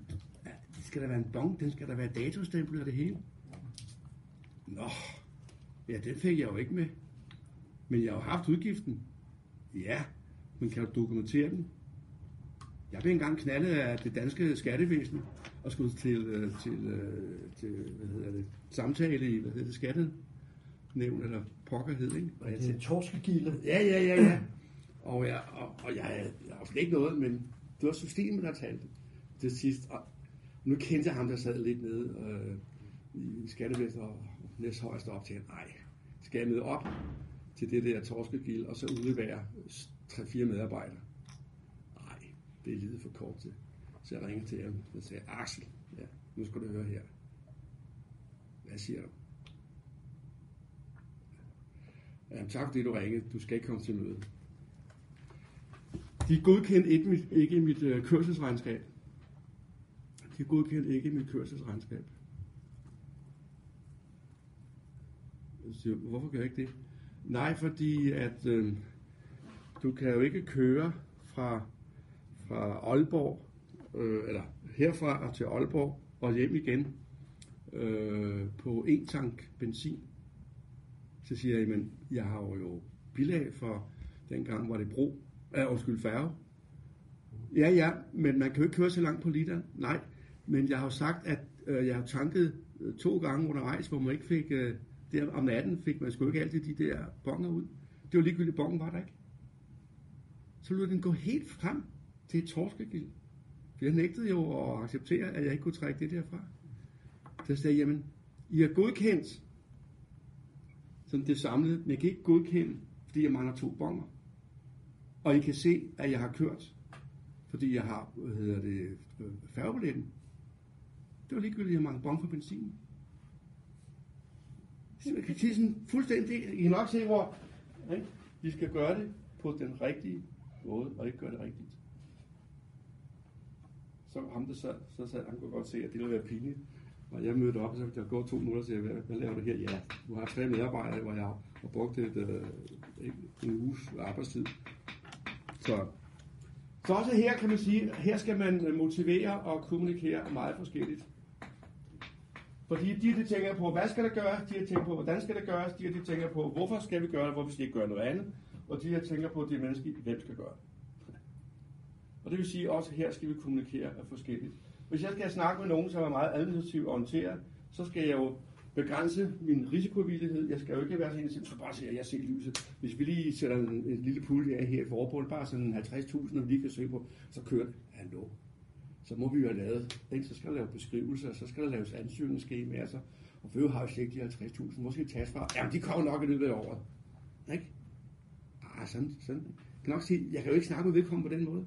det skal der være en bong, den skal der være datostempel og det hele. Nå, ja, den fik jeg jo ikke med. Men jeg har jo haft udgiften. Ja, men kan du dokumentere den? Jeg blev engang knaldet af det danske skattevæsen og skulle til, øh, til, øh, til hvad hedder det, samtale i, hvad hedder det, skattenævn eller pokker hed, ikke? Og det er torskegilde. Ja, ja, ja, ja. Og jeg, og, og jeg, jeg har ikke noget, men det var systemet, der talte til sidst. Og nu kendte jeg ham, der sad lidt nede øh, i skattevæsenet og næsthøjst op til, nej, skal jeg møde op til det der torskegilde, og så udlevere 3-4 medarbejdere? Det er lidt for kort til. Så jeg ringede til ham og sagde, Axel, ja, nu skal du høre her. Hvad siger du? Jamen, tak fordi du ringede. Du skal ikke komme til møde. De godkendte ikke mit, ikke mit øh, kørselsregnskab. De godkendte ikke mit kørselsregnskab. Jeg siger, hvorfor gør jeg ikke det? Nej, fordi at øh, du kan jo ikke køre fra, fra Aalborg, øh, eller herfra til Aalborg og hjem igen øh, på en tank benzin. Så siger jeg, men jeg har jo bilag for dengang var det bro, øh, undskyld, færge. Ja, ja, men man kan jo ikke køre så langt på literen. Nej, men jeg har jo sagt, at øh, jeg har tanket øh, to gange undervejs, hvor man ikke fik, øh, der om natten fik man sgu ikke altid de der bonger ud. Det var ligegyldigt, bongen var der ikke. Så lød den gå helt frem det er torskegild. For jeg nægtede jo at acceptere, at jeg ikke kunne trække det derfra. Så sagde jeg, jamen, I har godkendt som det samlede, men jeg kan ikke godkende, fordi jeg mangler to bonger. Og I kan se, at jeg har kørt, fordi jeg har, hvad hedder det, færgebilletten. Det var ligegyldigt, at jeg mangler bong for benzin. Så man kan sige sådan fuldstændig, I kan nok se, hvor ikke? vi skal gøre det på den rigtige måde, og ikke gøre det rigtigt. Så ham, der sad, så sad, han kunne godt se, at det ville være pinligt. Og jeg mødte op, og så der går to minutter, og siger, hvad, hvad laver du her? Ja, du har tre medarbejdere, hvor jeg har brugt et, øh, en uges arbejdstid. Så, så også her kan man sige, her skal man øh, motivere og kommunikere meget forskelligt. Fordi de, de tænker på, hvad skal der gøres, de har tænker på, hvordan skal det gøres, de, de tænker på, hvorfor skal vi gøre det, hvorfor skal vi ikke gøre noget andet, og de her tænker på, det menneske, hvem skal gøre det. Og det vil sige, at også her skal vi kommunikere forskelligt. Hvis jeg skal snakke med nogen, som er meget administrativt orienteret, så skal jeg jo begrænse min risikovillighed. Jeg skal jo ikke være sådan en, som bare siger, at jeg ser lyset. Hvis vi lige sætter en, en lille pulje af her i forbundet, bare sådan 50.000, og vi lige kan se på, så kører det. Hallo. Så må vi jo have lavet, ikke? så skal der laves beskrivelser, så skal der laves ansøgningsskemaer, så, og Føve har jo ikke de 50.000, måske skal de tages fra? Jamen, de kommer nok i løbet af året. Ikke? Ah, sådan, sådan. Jeg kan nok sige, jeg kan jo ikke snakke med vedkommende på den måde.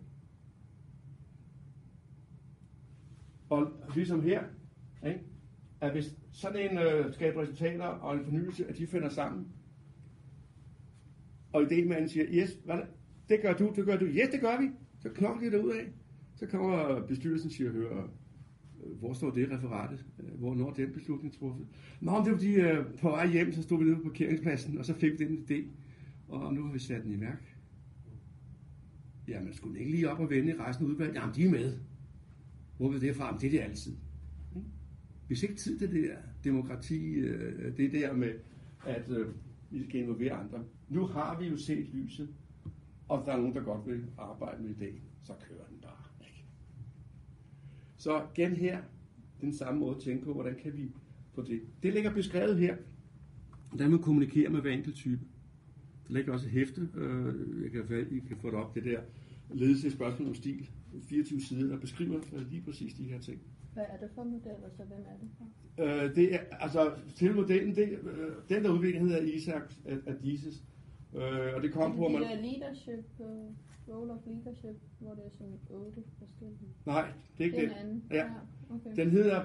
Og ligesom her, ikke? at hvis sådan en øh, skaber resultater og en fornyelse, at de finder sammen, og idémanden siger, yes, hvad det? det gør du, det gør du, yes, det gør vi, så knokler de det ud af. Så kommer bestyrelsen og siger, hør, øh, hvor står det referatet? Øh, hvor når den beslutning truffet? Nå, det var fordi, øh, på vej hjem, så stod vi nede på parkeringspladsen, og så fik vi den idé, og nu har vi sat den i værk. Jamen, skulle ikke lige op og vende i resten af udvalget? Jamen, de er med. Hvor vil det fra? Det er det altid. Hvis ikke tid til det der demokrati, øh, det der med, at øh, vi skal involvere andre. Nu har vi jo set lyset, og der er nogen, der godt vil arbejde med idéen, så kører den bare. Ikke? Så igen her, den samme måde at tænke på, hvordan kan vi få det. Det ligger beskrevet her, hvordan man kommunikerer med hver enkelt type. Der ligger også et hæfte, øh, jeg kan, I kan få det op, det der ledelse spørgsmål om stil, 24 sider, der beskriver lige præcis de her ting. Hvad er det for modeller, så hvem er det for? Øh, det er, altså, til modellen, det, øh, den der udvikling hedder Isaac Adises, øh, og det kom på, at man... Det er leadership, uh, role of leadership, hvor det er sådan otte forskellige. Nej, det er ikke det. Er den anden. Ja. ja okay. Den hedder,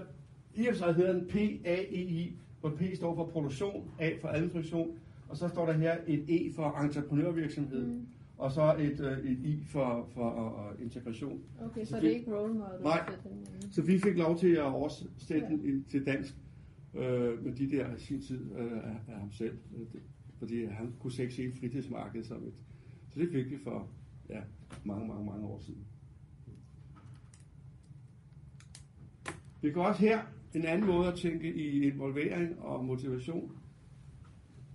i og for sig hedder den PAEI, hvor P står for produktion, A for administration, og så står der her et E for entreprenørvirksomhed. Mm og så et, øh, et I for, for uh, integration. Okay, så, så det er ikke role model? Nej, så vi fik lov til at oversætte den ja. til dansk øh, med de der sin tid øh, af, af ham selv, øh, det, fordi han kunne se hele fritidsmarkedet som et. Så det fik vi for ja, mange, mange, mange år siden. Vi kan også her en anden måde at tænke i involvering og motivation.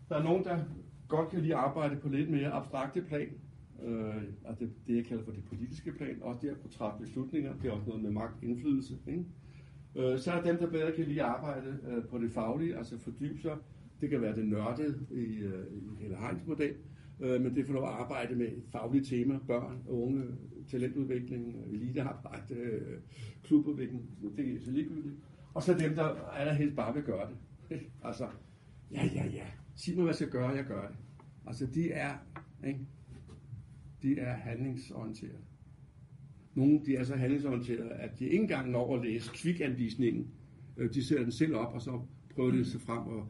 Der er nogen, der godt kan lide at arbejde på lidt mere abstrakte plan, øh, og det, det, jeg kalder for det politiske plan, også det at kunne træffe beslutninger, det er også noget med magt indflydelse. Ikke? Øh, så er dem, der bedre kan lide arbejde øh, på det faglige, altså fordybe sig. Det kan være det nørdede i, øh, i hele Heinz model, øh, men det får lov at arbejde med et fagligt tema, børn, unge, talentudvikling, elitearbejde, øh, klubudvikling, det er så ligegyldigt. Og så dem, der allerhelst bare vil gøre det. altså, ja, ja, ja, sig mig, hvad jeg skal gøre, jeg gør det. Altså, de er, ikke? De er handlingsorienterede. Nogle de er så handlingsorienterede, at de ikke engang når at læse kvikanvisningen. Øh, de sætter den selv op, og så prøver de sig frem, og,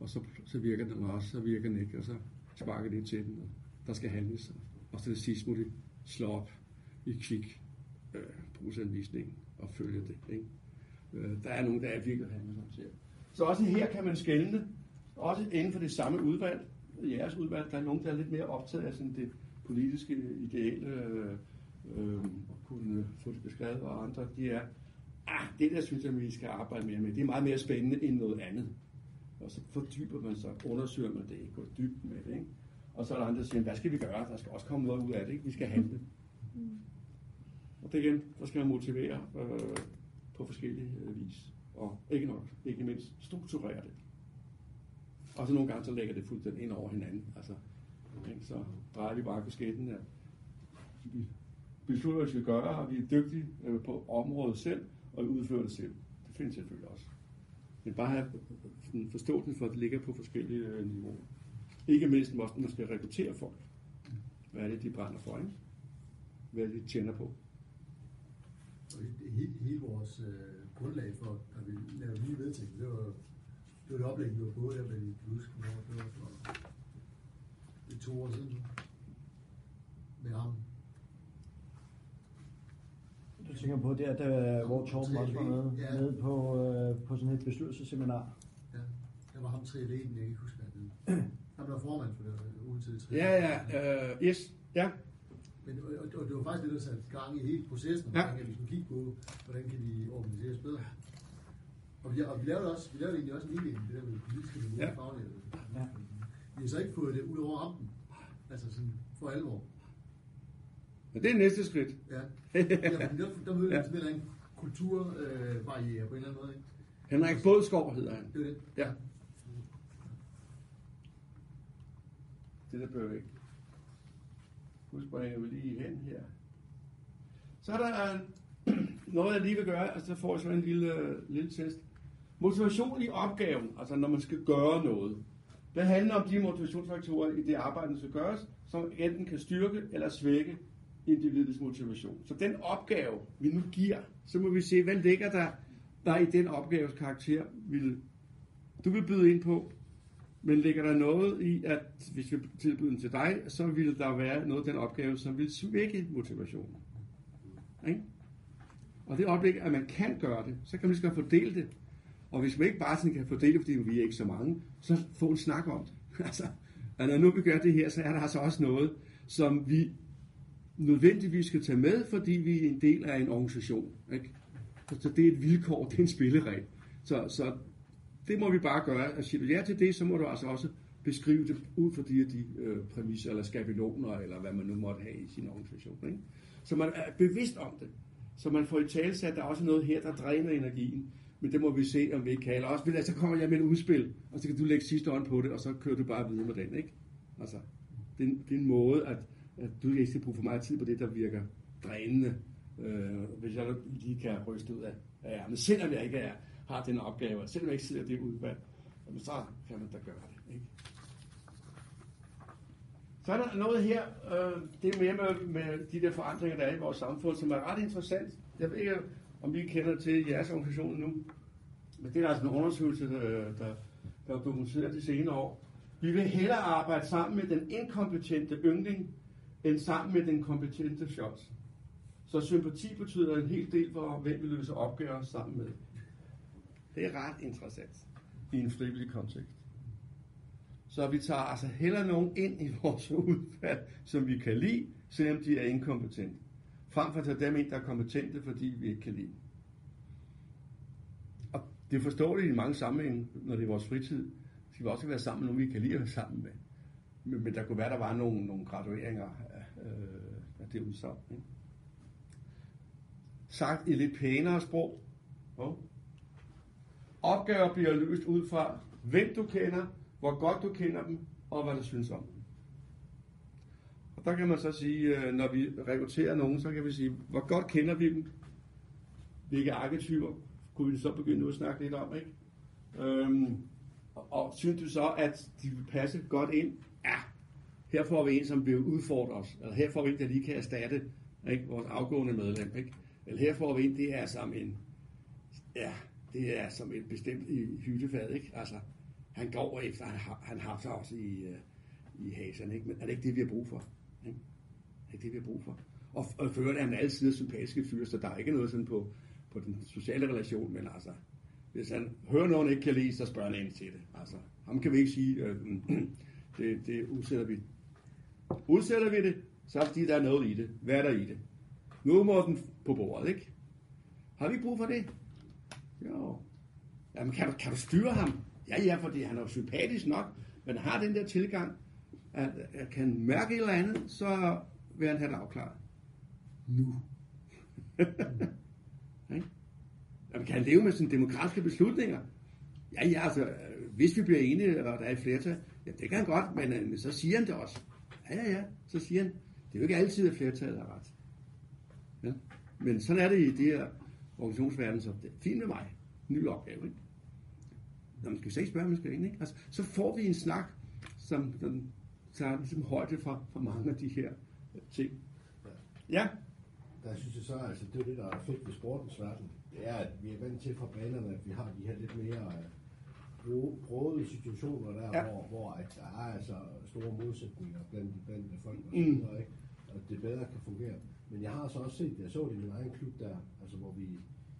og så, så virker den også, så virker den ikke, og så sparker de til den, og der skal handles. Og så det sidste må de slå op i kvik øh, brugsanvisningen og følge det. Ikke? Øh, der er nogen, der er virkelig handlingsorienterede. Så også her kan man skælne, også inden for det samme udvalg, jeres udvalg, der er nogen, der er lidt mere optaget af sådan det politiske ideale øh, øh, kunne få det beskrevet, og andre, de er, ah, det der synes jeg, vi skal arbejde mere med. Det er meget mere spændende end noget andet. Og så fordyber man sig, undersøger man det, går dybt med det. Ikke? Og så er der andre, der siger, hvad skal vi gøre? Der skal også komme noget ud af det. Ikke? Vi skal handle. Mm. Og det igen, der skal man motivere øh, på forskellige øh, vis. Og ikke nok, ikke mindst strukturere det. Og så nogle gange, så lægger det fuldstændig ind over hinanden. Altså, ikke? Så drejer vi bare kasketten, at vi beslutter, hvad vi skal gøre, og vi er dygtige øh, på området selv, og vi udfører det selv. Det findes selvfølgelig også. Men bare have en forståelse for, at det ligger på forskellige øh, niveauer. Ikke mindst også, når man skal rekruttere folk. Hvad er det, de brænder for, ikke? Hvad er det, de tjener på? Og hele, hele vores øh, grundlag for, at vi lavede nye vedtægter, det var det var det oplæg, vi var på der med de huske, hvornår det var for det er to år siden nu. Med ham. Du tænker på der, der hvor Torben også var med, Ja. med på, øh, på sådan et bestyrelsesseminar. Ja, der var ham triatleten, jeg kan ikke huske, hvad han. [clears throat] Han var formand for det udtidige triatlet. Ja, ja, øh, yes, ja. Men, og, og, og, det var faktisk det, der satte gang i hele processen, Ja. omkring, at vi skulle kigge på, hvordan kan de organiseres bedre. Og vi, og vi lavede også, vi lavede egentlig også en indledning, det der med politiske niveau Ja. ja. faglige. Ja. Vi har så ikke fået det ud over rampen. Altså sådan for alvor. Men det er næste skridt. Ja. ja fordi der, der mødte vi Ja. en kulturbarriere øh, barriere på en eller anden måde. Ikke? Henrik Bådskov hedder han. Det er det. Ja. Det der bør væk. Nu springer vi lige hen her. Så er der [clears throat] noget, jeg lige vil gøre, altså så får jeg så en lille, lille test. Motivation i opgaven, altså når man skal gøre noget. Det handler om de motivationsfaktorer i det arbejde, der skal gøres, som enten kan styrke eller svække individets motivation. Så den opgave, vi nu giver, så må vi se, hvad ligger der, der i den opgaves karakter, vil, du vil byde ind på. Men ligger der noget i, at hvis vi tilbyder den til dig, så vil der være noget af den opgave, som vil svække motivationen. Ikke? Og det øjeblik, at man kan gøre det, så kan man lige så fordele det. Og hvis man ikke bare sådan kan fordele det, fordi vi er ikke så mange, så få en snak om det. [laughs] Altså, og når nu vi gør det her, så er der altså også noget, som vi nødvendigvis skal tage med, fordi vi er en del af en organisation. Ikke? Så det er et vilkår, det er en spilleregel. Så, så det må vi bare gøre. Og siger du ja til det, så må du altså også beskrive det ud fra de, de øh, præmisser, eller skabeloner, eller hvad man nu måtte have i sin organisation. Ikke? Så man er bevidst om det. Så man får i tale at der er også noget her, der dræner energien. Men det må vi se, om vi ikke kan. Eller også, vel, altså, så kommer jeg med et udspil, og så kan du lægge sidste hånd på det, og så kører du bare videre med den. Ikke? Altså, det, er en, det er en måde, at, at du ikke skal bruge for meget tid på det, der virker drænende. Øh, hvis jeg lige kan ryste ud af, af ærmet. Selvom jeg ikke er, har den opgave, og selvom jeg ikke sidder i det udvalg, jamen, så kan man da gøre det. Ikke? Så er der noget her, øh, det er mere med, med de der forandringer, der er i vores samfund, som er ret interessant. Jeg ved ikke, om I kender til jeres organisation nu, men det er altså en undersøgelse, der, der, der er dokumenteret de senere år. Vi vil hellere arbejde sammen med den inkompetente yngling, end sammen med den kompetente shots. Så sympati betyder en hel del for, hvem vi løser opgaver sammen med. Det er ret interessant i en frivillig kontekst. Så vi tager altså heller nogen ind i vores [laughs] udvalg, som vi kan lide, selvom de er inkompetente. Frem for at tage dem ind, der er kompetente, fordi vi ikke kan lide. Og det er forståeligt i mange sammenhænge, når det er vores fritid. Skal vi også være sammen med nogen, vi kan lide at være sammen med. Men, men der kunne være, der var nogle, nogle gradueringer af, øh, af det udsagn. Ikke? Sagt i lidt pænere sprog. Oh. Opgaver bliver løst ud fra, hvem du kender, hvor godt du kender dem, og hvad du synes om dem der kan man så sige, øh, når vi rekrutterer nogen, så kan vi sige, hvor godt kender vi dem? Hvilke arketyper kunne vi så begynde at snakke lidt om, ikke? Øhm, og, og synes du så, at de vil passe godt ind? Ja, her får vi en, som vil udfordre os. Eller her får vi en, der lige kan erstatte ikke, vores afgående medlem. Ikke? Eller her får vi en, det er som en, ja, det er som et bestemt i hyttefad, ikke? Altså, han går efter, han har, han har sig også i, øh, i haserne, ikke? Men er det ikke det, vi har brug for? Ikke? Det er det, vi har brug for? Og, og for øvrigt er han altid sympatiske fyr, så der er ikke noget sådan på, på den sociale relation, men altså, hvis han hører nogen ikke kan lide, så spørger han ind til det. Altså, ham kan vi ikke sige, øh, mm, [clears throat] det, det udsætter vi. Udsætter vi det, så er det fordi, der er noget i det. Hvad er der i det? Nu må den på bordet, ikke? Har vi ikke brug for det? Jo. Jamen, kan du, kan du styre ham? Ja, ja, fordi han er jo sympatisk nok, men har den der tilgang, at, at kan mærke et eller andet, så vil han have det afklaret. Nu. [laughs] Ikke? Jamen, kan han leve med sine demokratiske beslutninger? Ja, ja, altså, hvis vi bliver enige, og der er et flertal, ja, det kan han godt, men, øh, men så siger han det også. Ja, ja, ja, så siger han, det er jo ikke altid, at flertallet har ret. Ja? Men sådan er det i det her organisationsverden, så det er fint med mig. Ny opgave, ikke? Nå, man skal så ikke spørge, man skal ind, ikke? Altså, så får vi en snak, som, som tager ligesom højde for, for mange af de her ting. Ja, Der synes jeg så, altså det er det, der er fedt ved sportens verden. Det er, at vi er vant til fra banerne, at vi har de her lidt mere øh, bro- brode situationer der, Ja. hvor, hvor at der er altså store modsætninger blandt, blandt folk og Mm. så videre, ikke? Og det bedre kan fungere. Men jeg har så også set jeg så det i min egen klub der, altså hvor vi,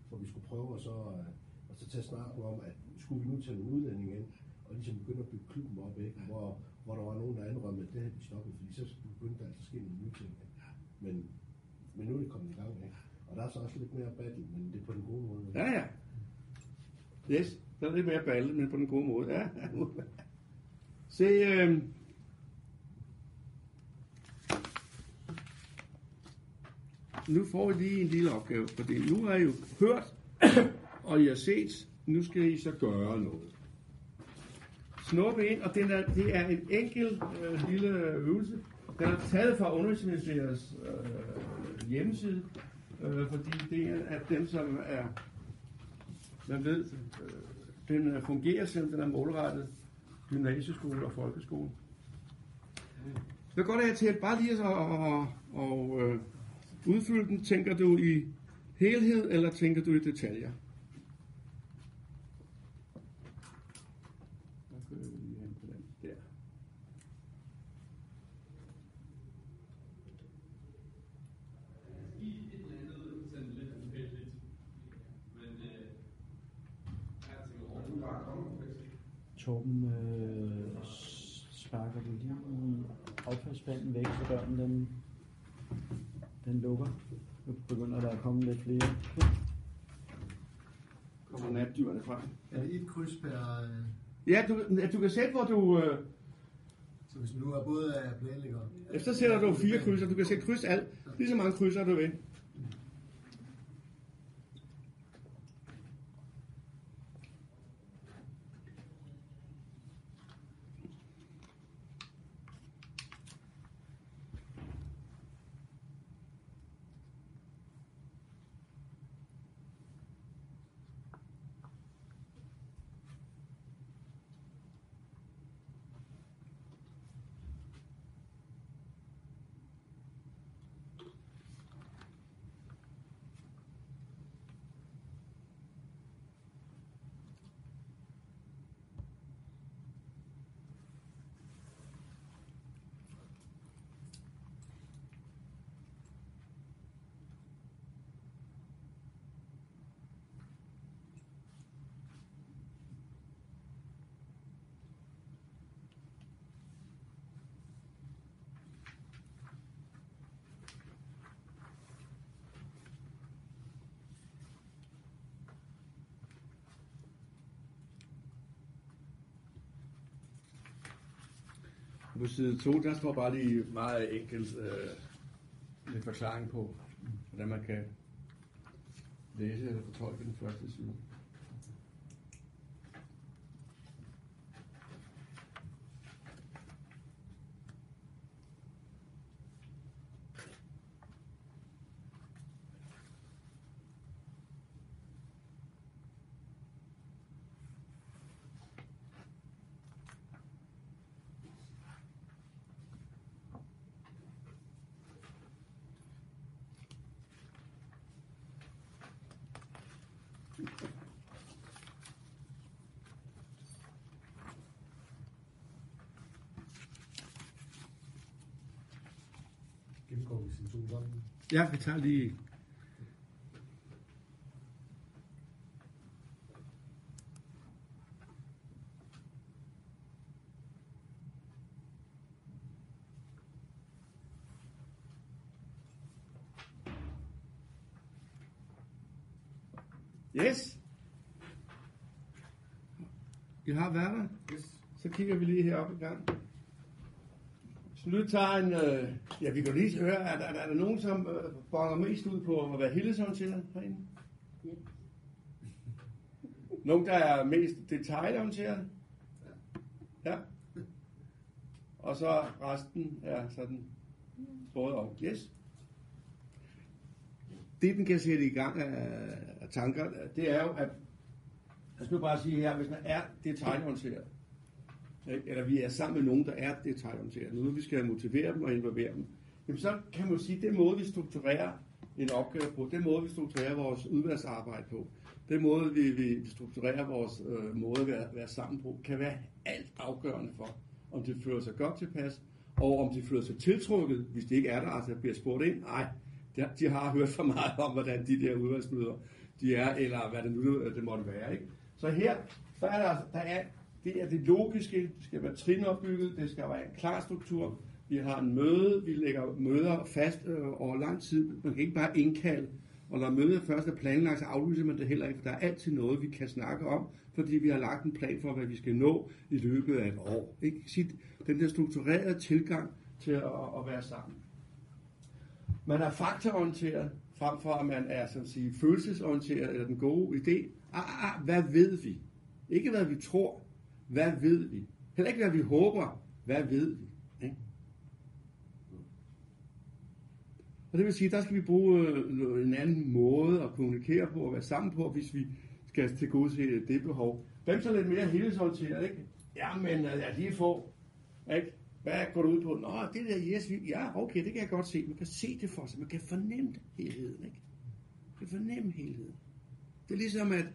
hvor vi skulle prøve at så, øh, at så tage snakken om, at skulle vi nu tage nogle udlændinge ind, og ligesom begynde at bygge klubben op, ikke? Hvor, hvor der var nogen, der anrømmede, at det havde vi stoppet, fordi så begyndte der altså at ske nogle nye ting. ikke? Men, men nu er det kommet i gang, ikke? Og der er så også lidt mere battle, men det er på den gode måde. ikke? Ja, ja. Yes, der er lidt mere balle, men på den gode måde. Ja. [laughs] Se, øh, nu får I lige en lille opgave, fordi nu har I jo hørt, og I har set, nu skal I så gøre noget. Snuppe ind, og den er, det er en enkel øh, lille øvelse. Den er taget fra Undervisningsministeriets øh, hjemmeside, øh, fordi det er at dem, som er man ved, øh, den øh, fungerer, selvom den er målrettet gymnasieskole og folkeskole. Så går det til at bare lige at og, og, øh, udfylde den. Tænker du i helhed, eller tænker du i detaljer? Så kører vi lige hen på den der. i et eller andet sådan lidt tilfældigt. Men øh, jeg tænker over, nu bare kommer for eksempel. Torben, øh, sparker du lige i affaldsspanden væk, så døren den, den lukker. Nu begynder der at komme lidt flere. Kommer natdyrene frem. Er det et kryds per... øh, Ja, du, du kan sætte, hvor du... Øh, Så hvis nu er både er planlægger... efter sætter du fire krydser. Du kan sætte kryds alt. Lige så mange krydser du vil. Side 2, der står bare lige meget enkelt øh, lidt forklaring på, hvordan man kan læse eller fortolke den første side. Ja, vi tager lige... Yes. I har været der. Yes. Så kigger vi lige herop i gang. Så nu tager en... Øh, ja, vi kan lige høre, er der, er der nogen, som øh, bonger mest ud på at være helhedsorienteret herinde? Nogen, der er mest detaljorienteret? Ja. Og så resten er sådan både og. Yes. Det, den kan sætte i gang af, af tanker, det er jo, at jeg skal bare sige her, hvis man er detaljorienteret? Eller vi er sammen med nogen, der er detaljorienteret, nu vi skal motivere dem og involvere dem, jamen så kan man sige, at den måde, vi strukturerer en opgave på, den måde, vi strukturerer vores udvalgsarbejde på, den måde, vi, vi strukturerer vores øh, måde at være, være sammen på, kan være alt afgørende for, om de føler sig godt tilpas, og om de føler sig tiltrukket, hvis det ikke er der, altså bliver spurgt ind. Nej, de, har hørt for meget om, hvordan de der udvalgsmøder de er, eller hvad det nu øh, det måtte være. Ikke? Så her, så er der, der er, det er det logiske, det skal være trinopbygget, det skal være en klar struktur. Vi har en møde, vi lægger møder fast øh, over lang tid. Man kan ikke bare indkalde, og når mødet først er planlagt, så aflyser man det heller ikke, for der er altid noget, vi kan snakke om, fordi vi har lagt en plan for, hvad vi skal nå i løbet af et år. Ikke? Sit, den der strukturerede tilgang til at, at være sammen. Man er faktaorienteret, frem for at man er sådan at sige, følelsesorienteret, eller den gode idé. Ah, ah, ah hvad ved vi? Ikke hvad vi tror, hvad ved vi? Heller ikke hvad vi håber, hvad ved vi? Ikke? Og det vil sige, der skal vi bruge øh, en anden måde at kommunikere på og være sammen på, hvis vi skal til gode se det behov. Hvem så lidt mere helhedsorienteret, ikke? Jamen, øh, er lige få, ikke? Hvad går du ud på? Nå, det der yes, vi, ja, okay, det kan jeg godt se. Man kan se det for sig. Man kan fornemme helheden, ikke? Man kan fornemme helheden. Det er ligesom, at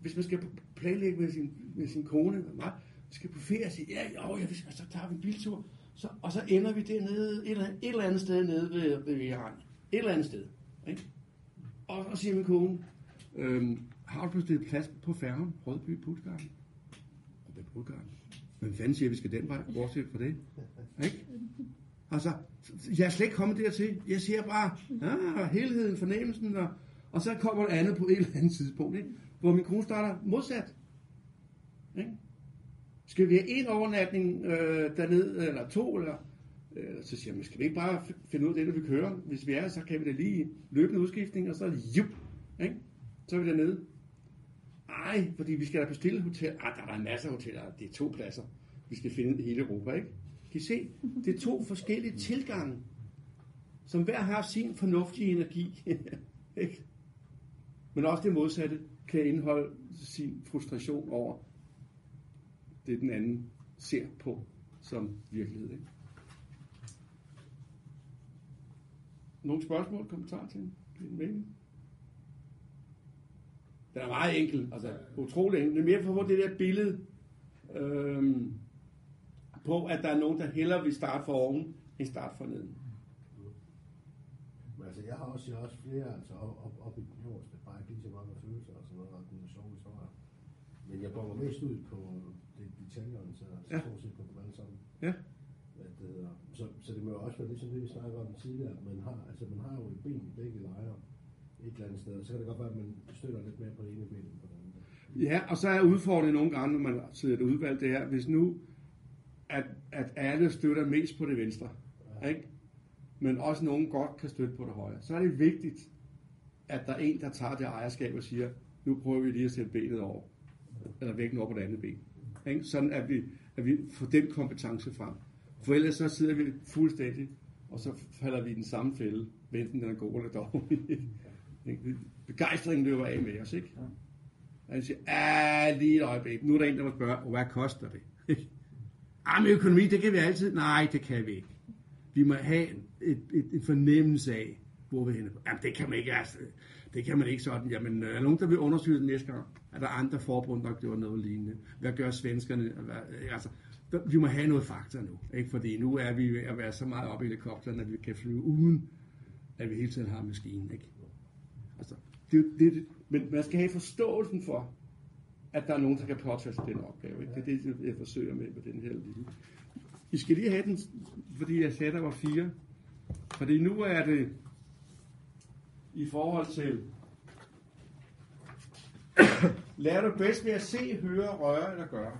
hvis man skal planlægge med sin, med sin kone, mig, skal på ferie og sige, ja, jo, ja, så tager vi en biltur, så, og så ender vi dernede, et eller, andet, et eller andet sted nede ved, ved Iran. Et eller andet sted. Ikke? Og, så siger min kone, øhm, har du bestilt plads på færgen, Rødby Puttgarden? Rødby Putgarden. Men fanden siger, at vi skal den vej, bortset fra det. Ikke? Altså, jeg er slet ikke kommet dertil. Jeg siger bare, ah, helheden, fornemmelsen, og, og så kommer det andet på et eller andet tidspunkt, ikke? Hvor min kone starter modsat. Ikke? Skal vi have en overnatning øh, dernede, eller to, eller øh, så siger man, skal vi ikke bare finde ud af det, når vi kører? Hvis vi er, så kan vi da lige løbende udskiftning, og så jup, ikke? så er vi dernede. Ej, fordi vi skal da bestille hotel. Ah, der er masser af hoteller. Det er to pladser. Vi skal finde hele Europa, ikke? Kan I se? Det er to forskellige tilgange, som hver har sin fornuftige energi. [laughs] ikke? Men også det modsatte kan indholde sin frustration over det, den anden ser på som virkelighed. Ikke? Nogle spørgsmål, kommentarer til din mening? Den er meget enkel, altså utrolig enkel. Det er mere for at det der billede øhm, på, at der er nogen, der hellere vil starte for oven, end starte for neden. Altså, jeg har også, jeg har også flere, altså op, op, op i den øverste, bare lige så mange følelser og sådan noget, og den sjove historier. Men jeg går mest ud på det, detaljerne, så Ja. stort set på dem alle sammen. Ja. Det hedder. Så, så det må jo også være ligesom det, vi snakker om tidligere, at man har, altså man har jo et ben i begge lejre et eller andet sted, så kan det godt være, at man støtter lidt mere på det ene ben end på det andet. Ja, og så er udfordringen nogle gange, når man sidder et udvalg, det er, hvis nu, at, at alle støtter mest på det venstre, ikke? men også nogen godt kan støtte på det højre, så er det vigtigt, at der er en, der tager det ejerskab og siger, nu prøver vi lige at sætte benet over, eller vægten over på det andet ben. Ikke? Sådan at vi, at vi får den kompetence frem. For ellers så sidder vi fuldstændig, og så falder vi i den samme fælde, enten den er god eller dårlig. [laughs] Begejstringen løber af med os, ikke? Og han siger, ah, lige et øjeblik, nu er der en, der må spørge, hvad koster det? [laughs] ah, men økonomi, det kan vi altid. Nej, det kan vi ikke. Vi må have et, et, et fornemmelse af, hvor vi er henne. Jamen, det kan man ikke, altså. Det kan man ikke sådan. Jamen, er der nogen, der vil undersøge det næste gang? Er der andre forbund, der gjorde noget lignende? Hvad gør svenskerne? Hvad, altså, vi må have noget fakta nu. Ikke? Fordi nu er vi ved at være så meget oppe i helikopteren, at vi kan flyve uden, at vi hele tiden har maskinen. Ikke? Altså, det, det, det, men man skal have forståelsen for, at der er nogen, der kan påtage sig den opgave. Ikke? Det er det, jeg forsøger med med den her lille. I skal lige have den, fordi jeg sagde, der var fire. Fordi nu er det i forhold til lærer du bedst ved at se, høre, røre eller gøre.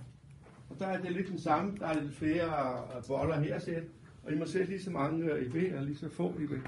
Og der er det lidt den samme. Der er lidt flere boller her set. Og I må sætte lige så mange øh, I vil, og lige så få I vil.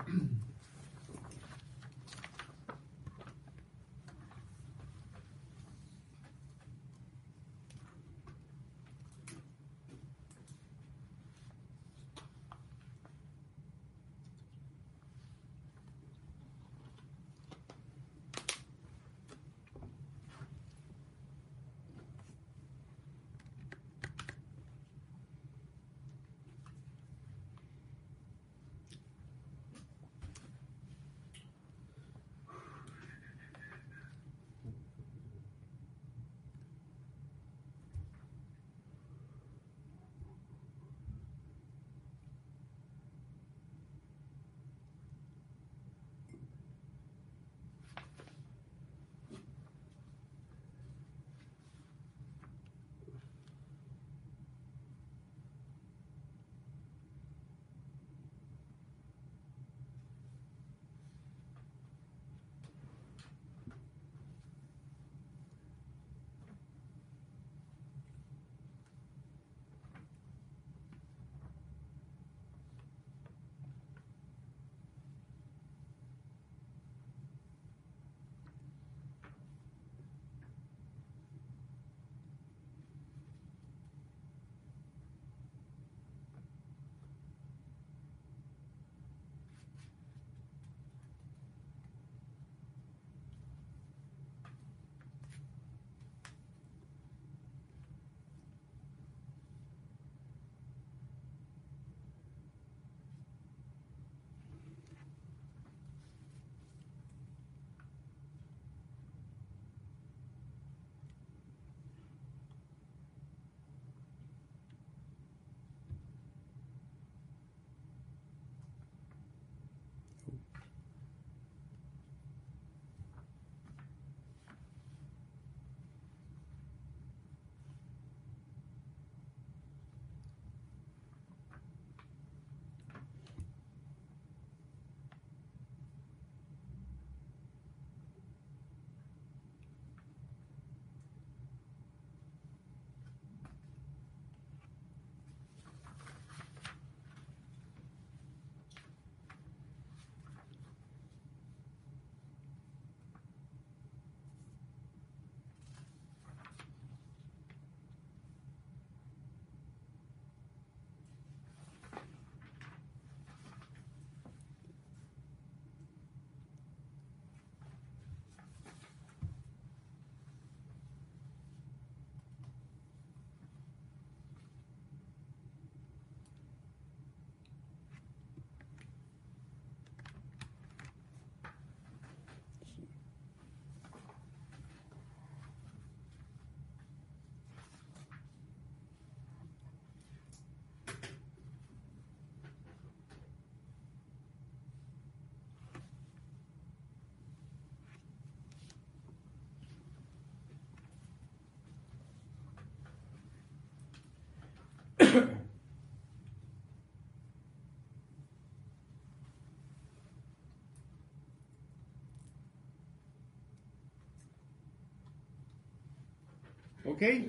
Okay?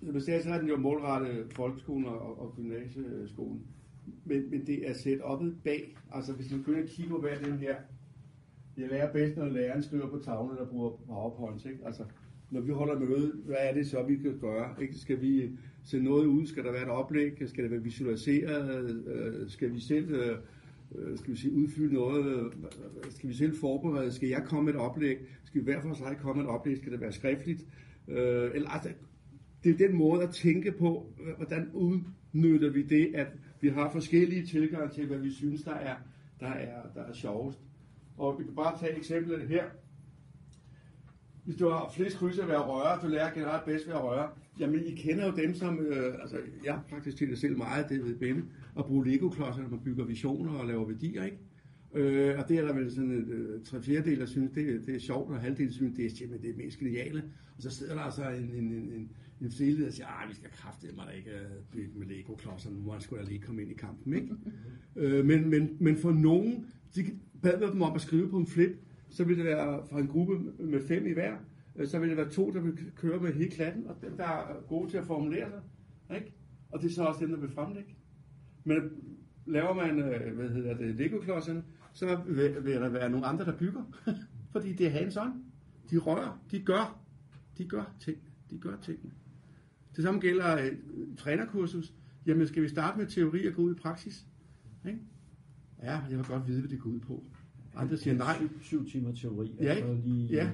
Når du sagde, så er den jo målrettet folkeskolen og, og gymnasieskolen. Men, men det er set oppe bag. Altså hvis man begynder at kigge på, hvad den her jeg lærer bedst, når læreren skriver på tavlen og bruger PowerPoint. Ikke? Altså, når vi holder møde, hvad er det så, vi kan gøre? Ikke? Skal vi sende noget ud? Skal der være et oplæg? Skal det være visualiseret? Øh, øh, skal vi selv øh, øh, skal vi sige, udfylde noget? Skal vi selv forberede? Skal jeg komme et oplæg? Skal vi hver for sig komme et oplæg? Skal det være skriftligt? Øh, eller, altså, det er den måde at tænke på, hvordan udnytter vi det, at vi har forskellige tilgange til, hvad vi synes, der er, der er, der er sjovest. Og vi kan bare tage eksemplet her. Hvis du har flest kryds at være røre, du lærer generelt bedst ved at røre. Jamen, I kender jo dem, som... Øh, altså, jeg har faktisk til det selv meget, det ved Benne, at bruge Lego-klodser, når man bygger visioner og laver værdier, ikke? Øh, og det er der vel sådan øh, tre fjerdedel, der synes, det, det er sjovt, og halvdelen synes, det er, jamen, det er mest geniale. Og så sidder der altså en, en, en, en, en fele, der siger, at vi skal kraftedeme mig da ikke øh, bygge med Lego-klodser, nu må da lige komme ind i kampen, ikke? [laughs] øh, men, men, men for nogen, de bad dem om at skrive på en flip, så vil det være fra en gruppe med fem i hver, øh, så vil det være to, der vil køre med hele klatten, og dem, der er gode til at formulere sig. Ikke? Og det er så også dem, der vil fremlægge. Men laver man, øh, hvad hedder det, Lego-klodserne, så vil, vil der være nogle andre, der bygger. [laughs] Fordi det er hands on. De rører, de gør, de gør ting. De gør tingene. Det samme gælder øh, trænerkursus. Jamen, skal vi starte med teori og gå ud i praksis? Ikke? Ja, jeg vil godt vide, hvad det går ud på. Andre siger nej. Syv, syv timer teori. Ja, og så lige, ja.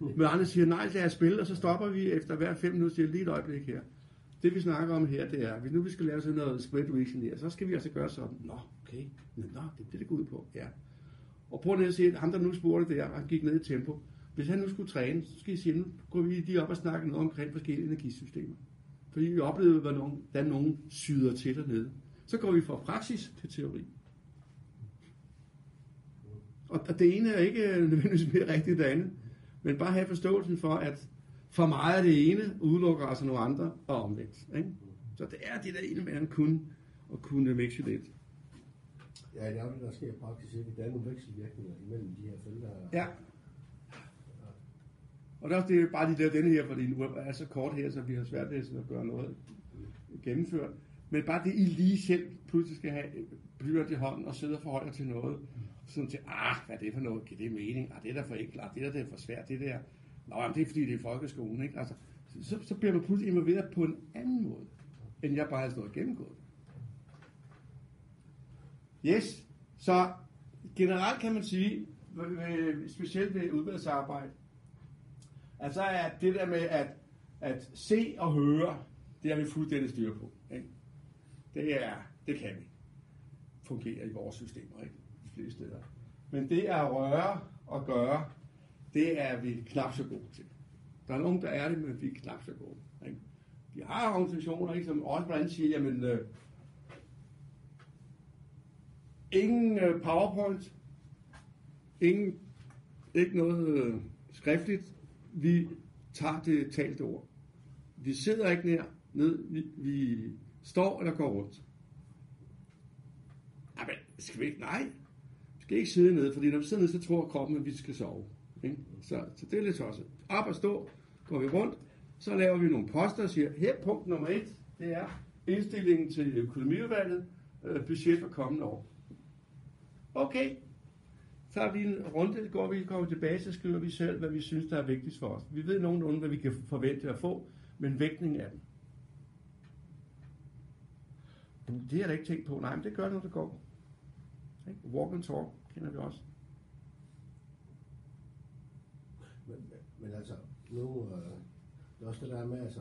Men andre siger nej til at spille, og så stopper vi efter hver fem minutter siger lige et øjeblik her. Det vi snakker om her, det er, hvis nu vi skal lave sådan noget spread reason så skal vi altså gøre sådan. Nå, okay. Nå, det er det, det går ud på. Ja. Og prøv lige at se, at ham der nu spurgte der, han gik ned i tempo. Hvis han nu skulle træne, så skal I sige, nu går vi lige op og snakke noget omkring forskellige energisystemer. Fordi vi oplevede, hvordan nogen syder til dernede. Så går vi fra praksis til teori. Og det ene er ikke nødvendigvis mere rigtigt end det andet. Men bare have forståelsen for, at for meget af det ene udelukker altså nogle andre og omvendt. Ikke? Så det er det der ene med at kunne, at kunne mixe lidt. Ja, det er det, der sker i praksis. Ikke? Der er nogle vekselvirkninger imellem de her felter. Ja. Og der er det bare de der denne her, fordi nu er så kort her, så vi har svært ved at gøre noget gennemført. Men bare det, I lige selv pludselig skal have blyant i hånden og sidde og forholde til noget. Sådan til, ah, hvad er det for noget? Giver det mening? Ah, det er da for enkelt. Ah, det er da for svært, det der. Nå, jamen, det er fordi, det er folkeskolen, ikke? Altså, så, så bliver man pludselig involveret på en anden måde, end jeg bare har stået gennemgået. Yes, så generelt kan man sige, specielt ved udvalgsarbejde, at så er det der med at, at se og høre, det har vi fuldstændig styr på. Ikke? Det, er, det kan vi fungere i vores systemer, ikke? de fleste steder. Men det at røre og gøre, det er vi knap så gode til. Der er nogen, der er det, men vi er knap så gode. Ikke? Vi har organisationer, ikke, som også blandt andet siger, jamen, øh, ingen øh, PowerPoint, ingen, ikke noget øh, skriftligt, vi tager det talte ord. Vi sidder ikke ned, ned vi, vi står eller går rundt. Jamen, skal vi ikke? Nej. Vi skal ikke sidde ned, fordi når vi sidder ned, så tror kroppen, at vi skal sove. Ikke? Så, så det er lidt tosset. Op og stå, går vi rundt, så laver vi nogle poster og siger, her punkt nummer et, det er indstillingen til økonomiudvalget, øh, budget for kommende år. Okay, tager vi en runde, går vi, går vi tilbage, så skriver vi selv, hvad vi synes, der er vigtigst for os. Vi ved nogenlunde, hvad vi kan forvente at få, men vægtningen af den. Jamen, det har jeg da ikke tænkt på. Nej, men det gør når det går. Walk and talk kender vi også. Men, altså, nu, øh, det er også det der med, altså,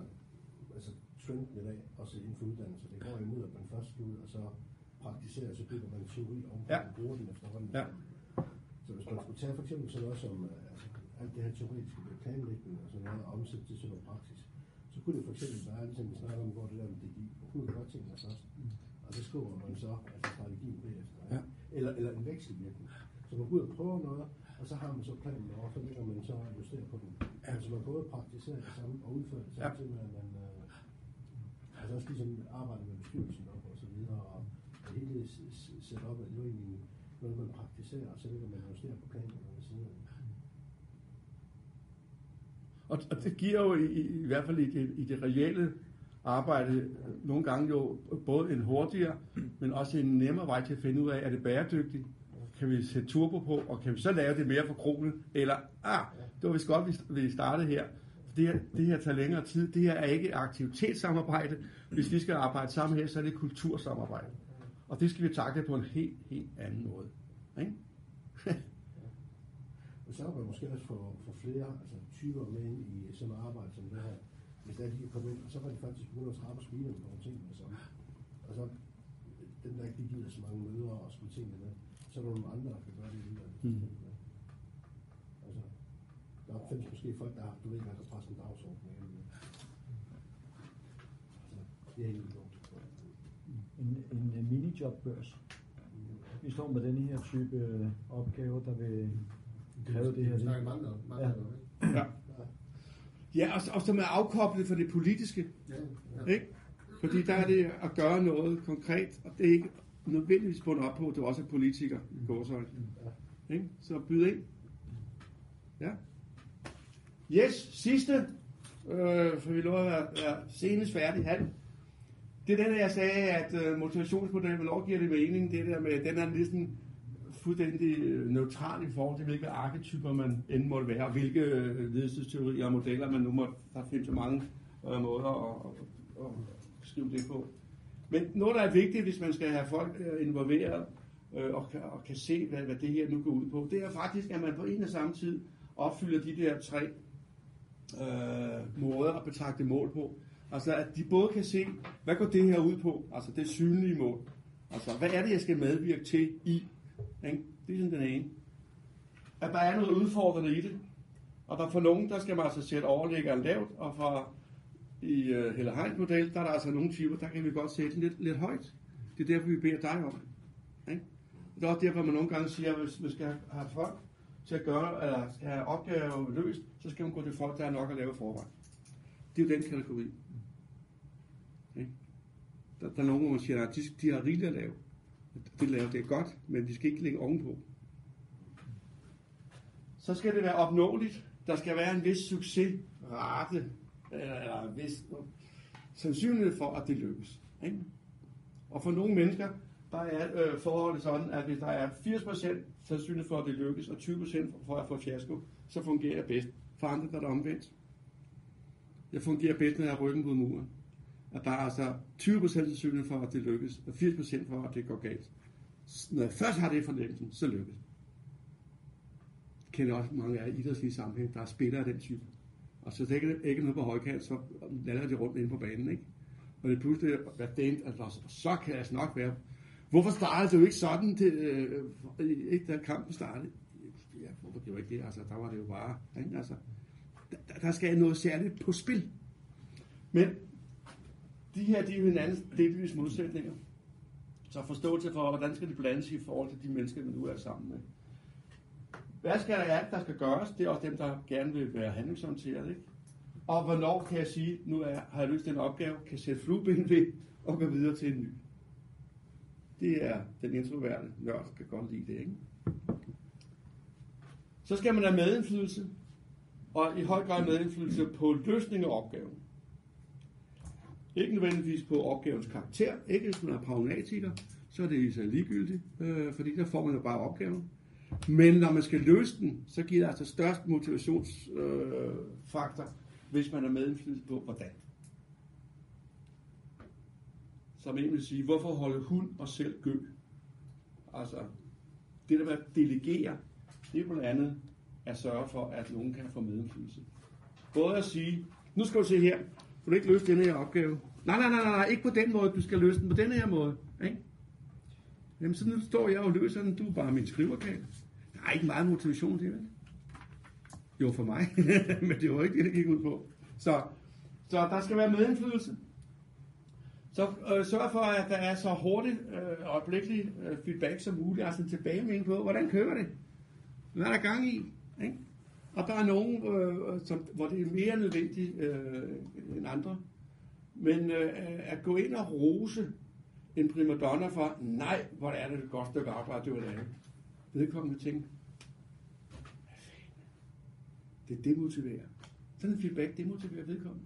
altså trenden i dag, også inden for uddannelse, det går imod, at man først skal ud og så praktisere, så bygger man teori om, ja. man bruger den efterhånden. Ja. Så hvis man skulle tage for eksempel sådan noget som øh, altså, alt det her teoretiske med planlægning og sådan noget, og omsætte til sådan noget praksis, så kunne det for eksempel være, ligesom vi snakker om, hvor det der med hvor kunne godt tænke sig først. Og så skriver man så altså strategien bagefter. Ja. Eller, eller en vekselvirkning. Så man går ud og prøver noget, og så har man så planen over, så ligger man så og justerer på den. Ja. Altså man både praktiserer det samme og udfører det samtidig med, at man øh, altså også ligesom arbejder med bestyrelsen op og så videre, og hele setup er jo egentlig noget, man praktiserer, og så ligger man og justerer på planen ved siden af. Og, og det giver jo i, i, i hvert fald i det, i det reelle arbejde nogle gange jo både en hurtigere, men også en nemmere vej til at finde ud af, er det bæredygtigt? Kan vi sætte turbo på, og kan vi så lave det mere for kronen, Eller, ah, det var vist godt, vi- vi startede her. Det her, det her tager længere tid. Det her er ikke aktivitetssamarbejde. Hvis vi skal arbejde sammen her, så er det kultursamarbejde. Og det skal vi takle på en helt, helt anden måde. Ikke? [laughs] Så kan man måske også få, få flere altså, typer med ind i sådan noget arbejde som det her. Hvis der lige kommer ind, og så var de faktisk begyndt at trappe speederen på nogle ting med. Og så altså, den der ikke giver så mange møder og skulle tingene med, så er der nogle andre, der kan gøre det videre. Mm. Altså, der findes måske folk, der, du ved, der kan presse en dagsorden med. Altså, det er helt vildt. En, en, en minijobbørs. Vi står med denne her type øh, opgaver, der vil kræve det her. Vi snakker mange om, mange Ja. om, ikke? Ja. Ja, og, og som er afkoblet fra det politiske. Ja, ja. Ikke? Fordi der er det at gøre noget konkret, og det er ikke nødvendigvis bundet op på, at du også er politiker i gårsøjne. Ikke? Så byd ind. Ja. Yes, sidste, øh, for vi lover at være, være senest færdig halv. Det er den, jeg sagde, at øh, motivationsmodellen, hvornår giver det mening, det der med, den er ligesom fuldstændig øh, neutral i forhold til, hvilke arketyper man end måtte være, og hvilke øh, ledelsesteorier og modeller man nu måtte, der findes så mange øh, måder at, at, at skrive det på. Men noget, der er vigtigt, hvis man skal have folk øh, involveret, øh, og, kan, og kan se, hvad, hvad det her nu går ud på, det er faktisk, at man på en og samme tid opfylder de der tre øh, måder at betragte mål på. Altså, at de både kan se, hvad går det her ud på, altså det synlige mål. Altså, hvad er det, jeg skal medvirke til i? Ikke? Det er sådan den ene. At der er noget udfordrende i det. Og der for nogen, der skal man altså sætte overlæggeren lavt, og for i uh, Helle Heins model, der er der altså nogle typer, der kan vi godt sætte lidt, lidt højt. Det er derfor, vi beder dig om. Ikke? Det er også derfor, man nogle gange siger, at hvis man skal have folk til at gøre, eller skal have opgaver løst, så skal man gå til folk, der er nok at lave forvejen. Det er jo den kategori. Ikke? Der, der er nogen, hvor man siger, at de, de har rigeligt at lave. Det laver det er godt, men de skal ikke ligge ovenpå. Så skal det være opnåeligt. Der skal være en vis succesrate, Øh, eller, eller en vis sandsynlighed for, at det lykkes. Ikke? Og for nogle mennesker, der er øh, forholdet sådan, at hvis der er 80% sandsynlighed for, at det lykkes, og 20% for at få fiasko, så fungerer det bedst. For andre der er det omvendt. Jeg fungerer bedst, når jeg har ryggen mod muren. At der er altså 20% sandsynlighed for, at det lykkes, og 80% for, at det går galt. Når jeg først har det fornemmelsen, så lykkes det. Kender også mange af idrætslige sammenhæng, der er spillere af den type. Og så det ikke, noget på højkant, så lander de rundt inde på banen, ikke? Og det pludselig, hvad det altså, så kan jeg nok være. Hvorfor startede det jo ikke sådan, til, øh, ikke da kampen startede? Ja, hvorfor gjorde ikke det? Altså, der var det jo bare, ikke? Altså, der, der skal noget særligt på spil. Men de her, de er jo hinandens delvis modsætninger. Så forståelse for, hvordan skal de blandes i forhold til de mennesker, vi nu er sammen med. Hvad skal der alt, der skal gøres? Det er også dem, der gerne vil være handlingsorienteret, ikke? Og hvornår kan jeg sige, nu er, har jeg løst den opgave, kan sætte flueben ved og gå videre til en ny. Det er den introverte nørd, kan godt lide det, ikke? Så skal man have medindflydelse, og i høj grad medindflydelse på løsning af opgaven. Ikke nødvendigvis på opgavens karakter. Ikke hvis man er pragmatiker, så er det i sig ligegyldigt, øh, fordi der får man jo bare opgaven. Men når man skal løse den, så giver det altså størst motivationsfaktor, øh, hvis man er medindflydelse på, hvordan. Som en vil sige, hvorfor holde hund og selv gø? Altså, det der med at delegere, det er blandt andet at sørge for, at nogen kan få medindflydelse. Både at sige, nu skal du se her, du vil ikke løse den her opgave. Nej, nej, nej, nej, ikke på den måde, du skal løse den på den her måde. Ikke? Jamen, så nu står jeg og løser den, du er bare min skriverkabel. Der er ikke meget motivation til det. Jo, for mig, [laughs] men det var ikke det, det gik ud på. Så, så der skal være medindflydelse. Så øh, sørg for, at der er så hurtigt øh, øjeblikkelig øh, feedback som muligt, altså en tilbagemelding på, hvordan kører det? Hvad er der gang i? Ikke? Og der er nogen, øh, øh som, hvor det er mere nødvendigt øh, end andre. Men øh, at gå ind og rose en primadonna for, nej, hvor er det et godt stykke arbejde, det var lavet. Vedkommende tænke. Det demotiverer. Sådan en feedback, demotiverer vedkommende.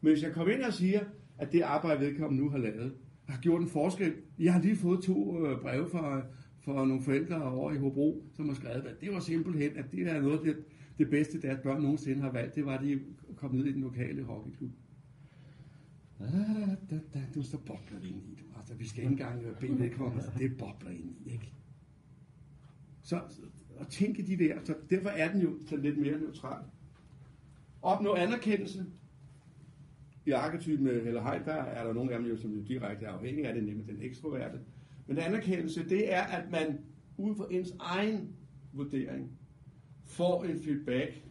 Men hvis jeg kommer ind og siger, at det arbejde, vedkommende nu har lavet, har gjort en forskel. Jeg har lige fået to øh, breve fra, fra nogle forældre over i Hobro, som har skrevet, at det var simpelthen, at det er noget af det, det bedste, deres børn nogensinde har valgt, det var, at de kom ned i den lokale hockeyklub. Ah, da, da, du står bobler ind i du. Altså, vi skal ikke engang øh, bede vedkommende, altså, det bobler ind i, ikke? Så at tænke de der, så derfor er den jo så lidt mere neutral. Opnå anerkendelse. I arketypen øh, eller Heidberg er der nogle af dem jo, som jo direkte er afhængige af det, nemlig den ekstroverte. Men anerkendelse, det er, at man ud fra ens egen vurdering får en feedback,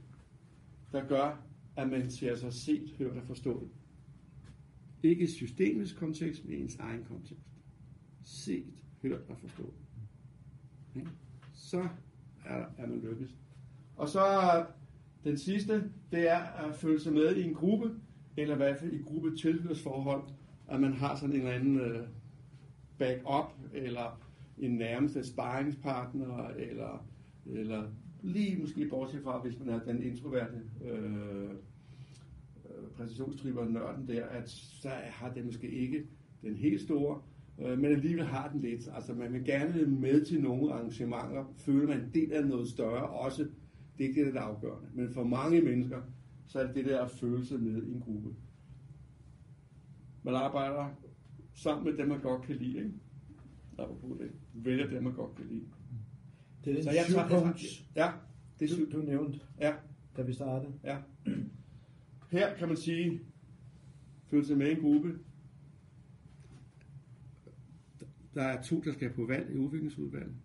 der gør, at man ser sig set, hørt og forstået. Ikke systemets kontekst, men i ens egen kontekst. Set, hørt og forstået. Okay? Så er, er man lykkes. Og så den sidste, det er at føle sig med i en gruppe, eller i hvert fald i gruppe tilhørsforhold, at man har sådan en eller anden øh, backup, eller en nærmeste sparringspartner, eller, eller lige måske bortset fra, hvis man er den introverte øh, præstationstriber nørden der, at så har det måske ikke den helt store, øh, men alligevel har den lidt. Altså man vil gerne med til nogle arrangementer, føle man en del af noget større også. Det er ikke det, der er afgørende. Men for mange mennesker, så er det det der at føle sig med i en gruppe. Man arbejder sammen med dem, man godt kan lide, ikke? Apropos det. Vælger dem, man godt kan lide. Det er den Så jeg tager, ja, det er du, syv. du nævnte, Ja, da vi startede. ja. Her kan man sige, føle sig med i en gruppe. Der er to, der skal på valg i udviklingsudvalget.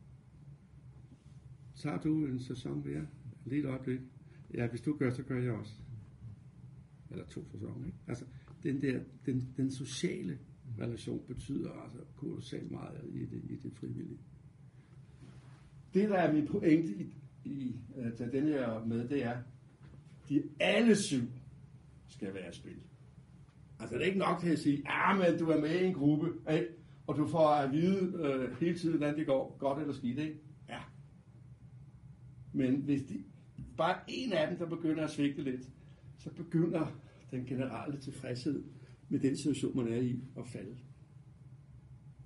Tager du en sæson mere? Lige et øjeblik. Ja, hvis du gør, så gør jeg også. Eller to sæsoner, ikke? Altså, den der, den, den sociale relation betyder altså kolossalt meget i det, i det frivillige. Det, der er min pointe i, i øh, at tage den her med, det er, de alle syv skal være spil. Altså, det er ikke nok til at sige, ja, men du er med i en gruppe, ikke? og du får at vide øh, hele tiden, hvordan det går, godt eller skidt, ikke? Ja. Men hvis de, bare en af dem, der begynder at svigte lidt, så begynder den generelle tilfredshed med den situation, man er i, at falde.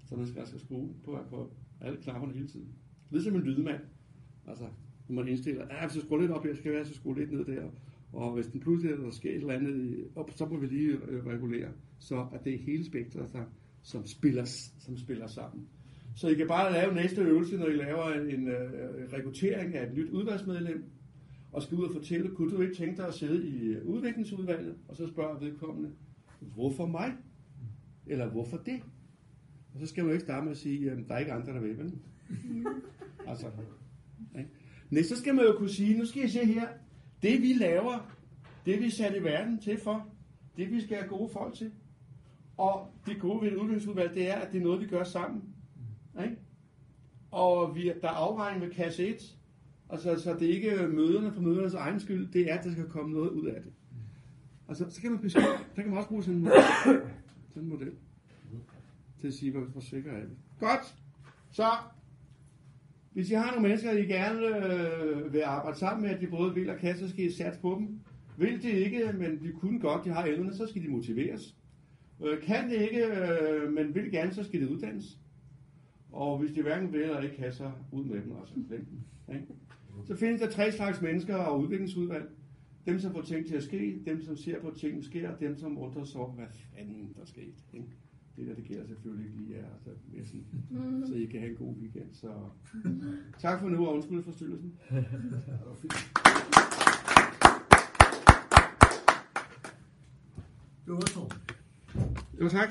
Så man skal altså skrue på, på alle knapperne hele tiden. Ligesom en lydmand. Altså, når man indstiller, ja, hvis jeg skruer lidt op her, skal jeg så skrue lidt ned der. Og hvis den pludselig der sker et eller andet op, så må vi lige øh, regulere. Så at det er hele spektret, der, som, spiller, som spiller sammen. Så I kan bare lave næste øvelse, når I laver en øh, rekruttering af et nyt udvalgsmedlem, og skal ud og fortælle, kunne du ikke tænke dig at sidde i udviklingsudvalget, og så spørger vedkommende, hvorfor mig? Eller hvorfor det? Og så skal man jo ikke starte med at sige, at der er ikke andre, der vil, vel? [laughs] altså, ikke? Så skal man jo kunne sige, nu skal I se her, det vi laver, det vi sat i verden til for, det vi skal have gode folk til. Og det gode ved et udviklingsudvalg, det er, at det er noget, vi gør sammen. Ikke? Og vi, der er afregning med kasse 1. Altså, så det er ikke møderne for mødernes egen skyld, det er, at der skal komme noget ud af det. Altså, så kan man, beskrive, der kan man også bruge sådan en model, sådan en model til at sige, hvor, hvor sikker er det. Godt! Så, hvis I har nogle mennesker, I gerne øh, vil arbejde sammen med, at de både vil og kan, så skal I satse på dem. Vil de ikke, men de kunne godt, de har evnerne, så skal de motiveres. Øh, kan de ikke, øh, men vil gerne, så skal det uddannes. Og hvis de hverken vil eller ikke kan, så ud med dem, også. glem dem. Ikke? Så findes der tre slags mennesker og udviklingsudvalg. Dem, som får ting til at ske, dem, som ser på, at tingene sker, og dem, som undrer sig over, hvad fanden der skete. Ikke? Det der, det gælder selvfølgelig ikke lige jer, altså, vil jeg sige. så I kan have en god weekend. Så tak for nu, og undskyld for styrelsen. [laughs] Det var også Jo, tak.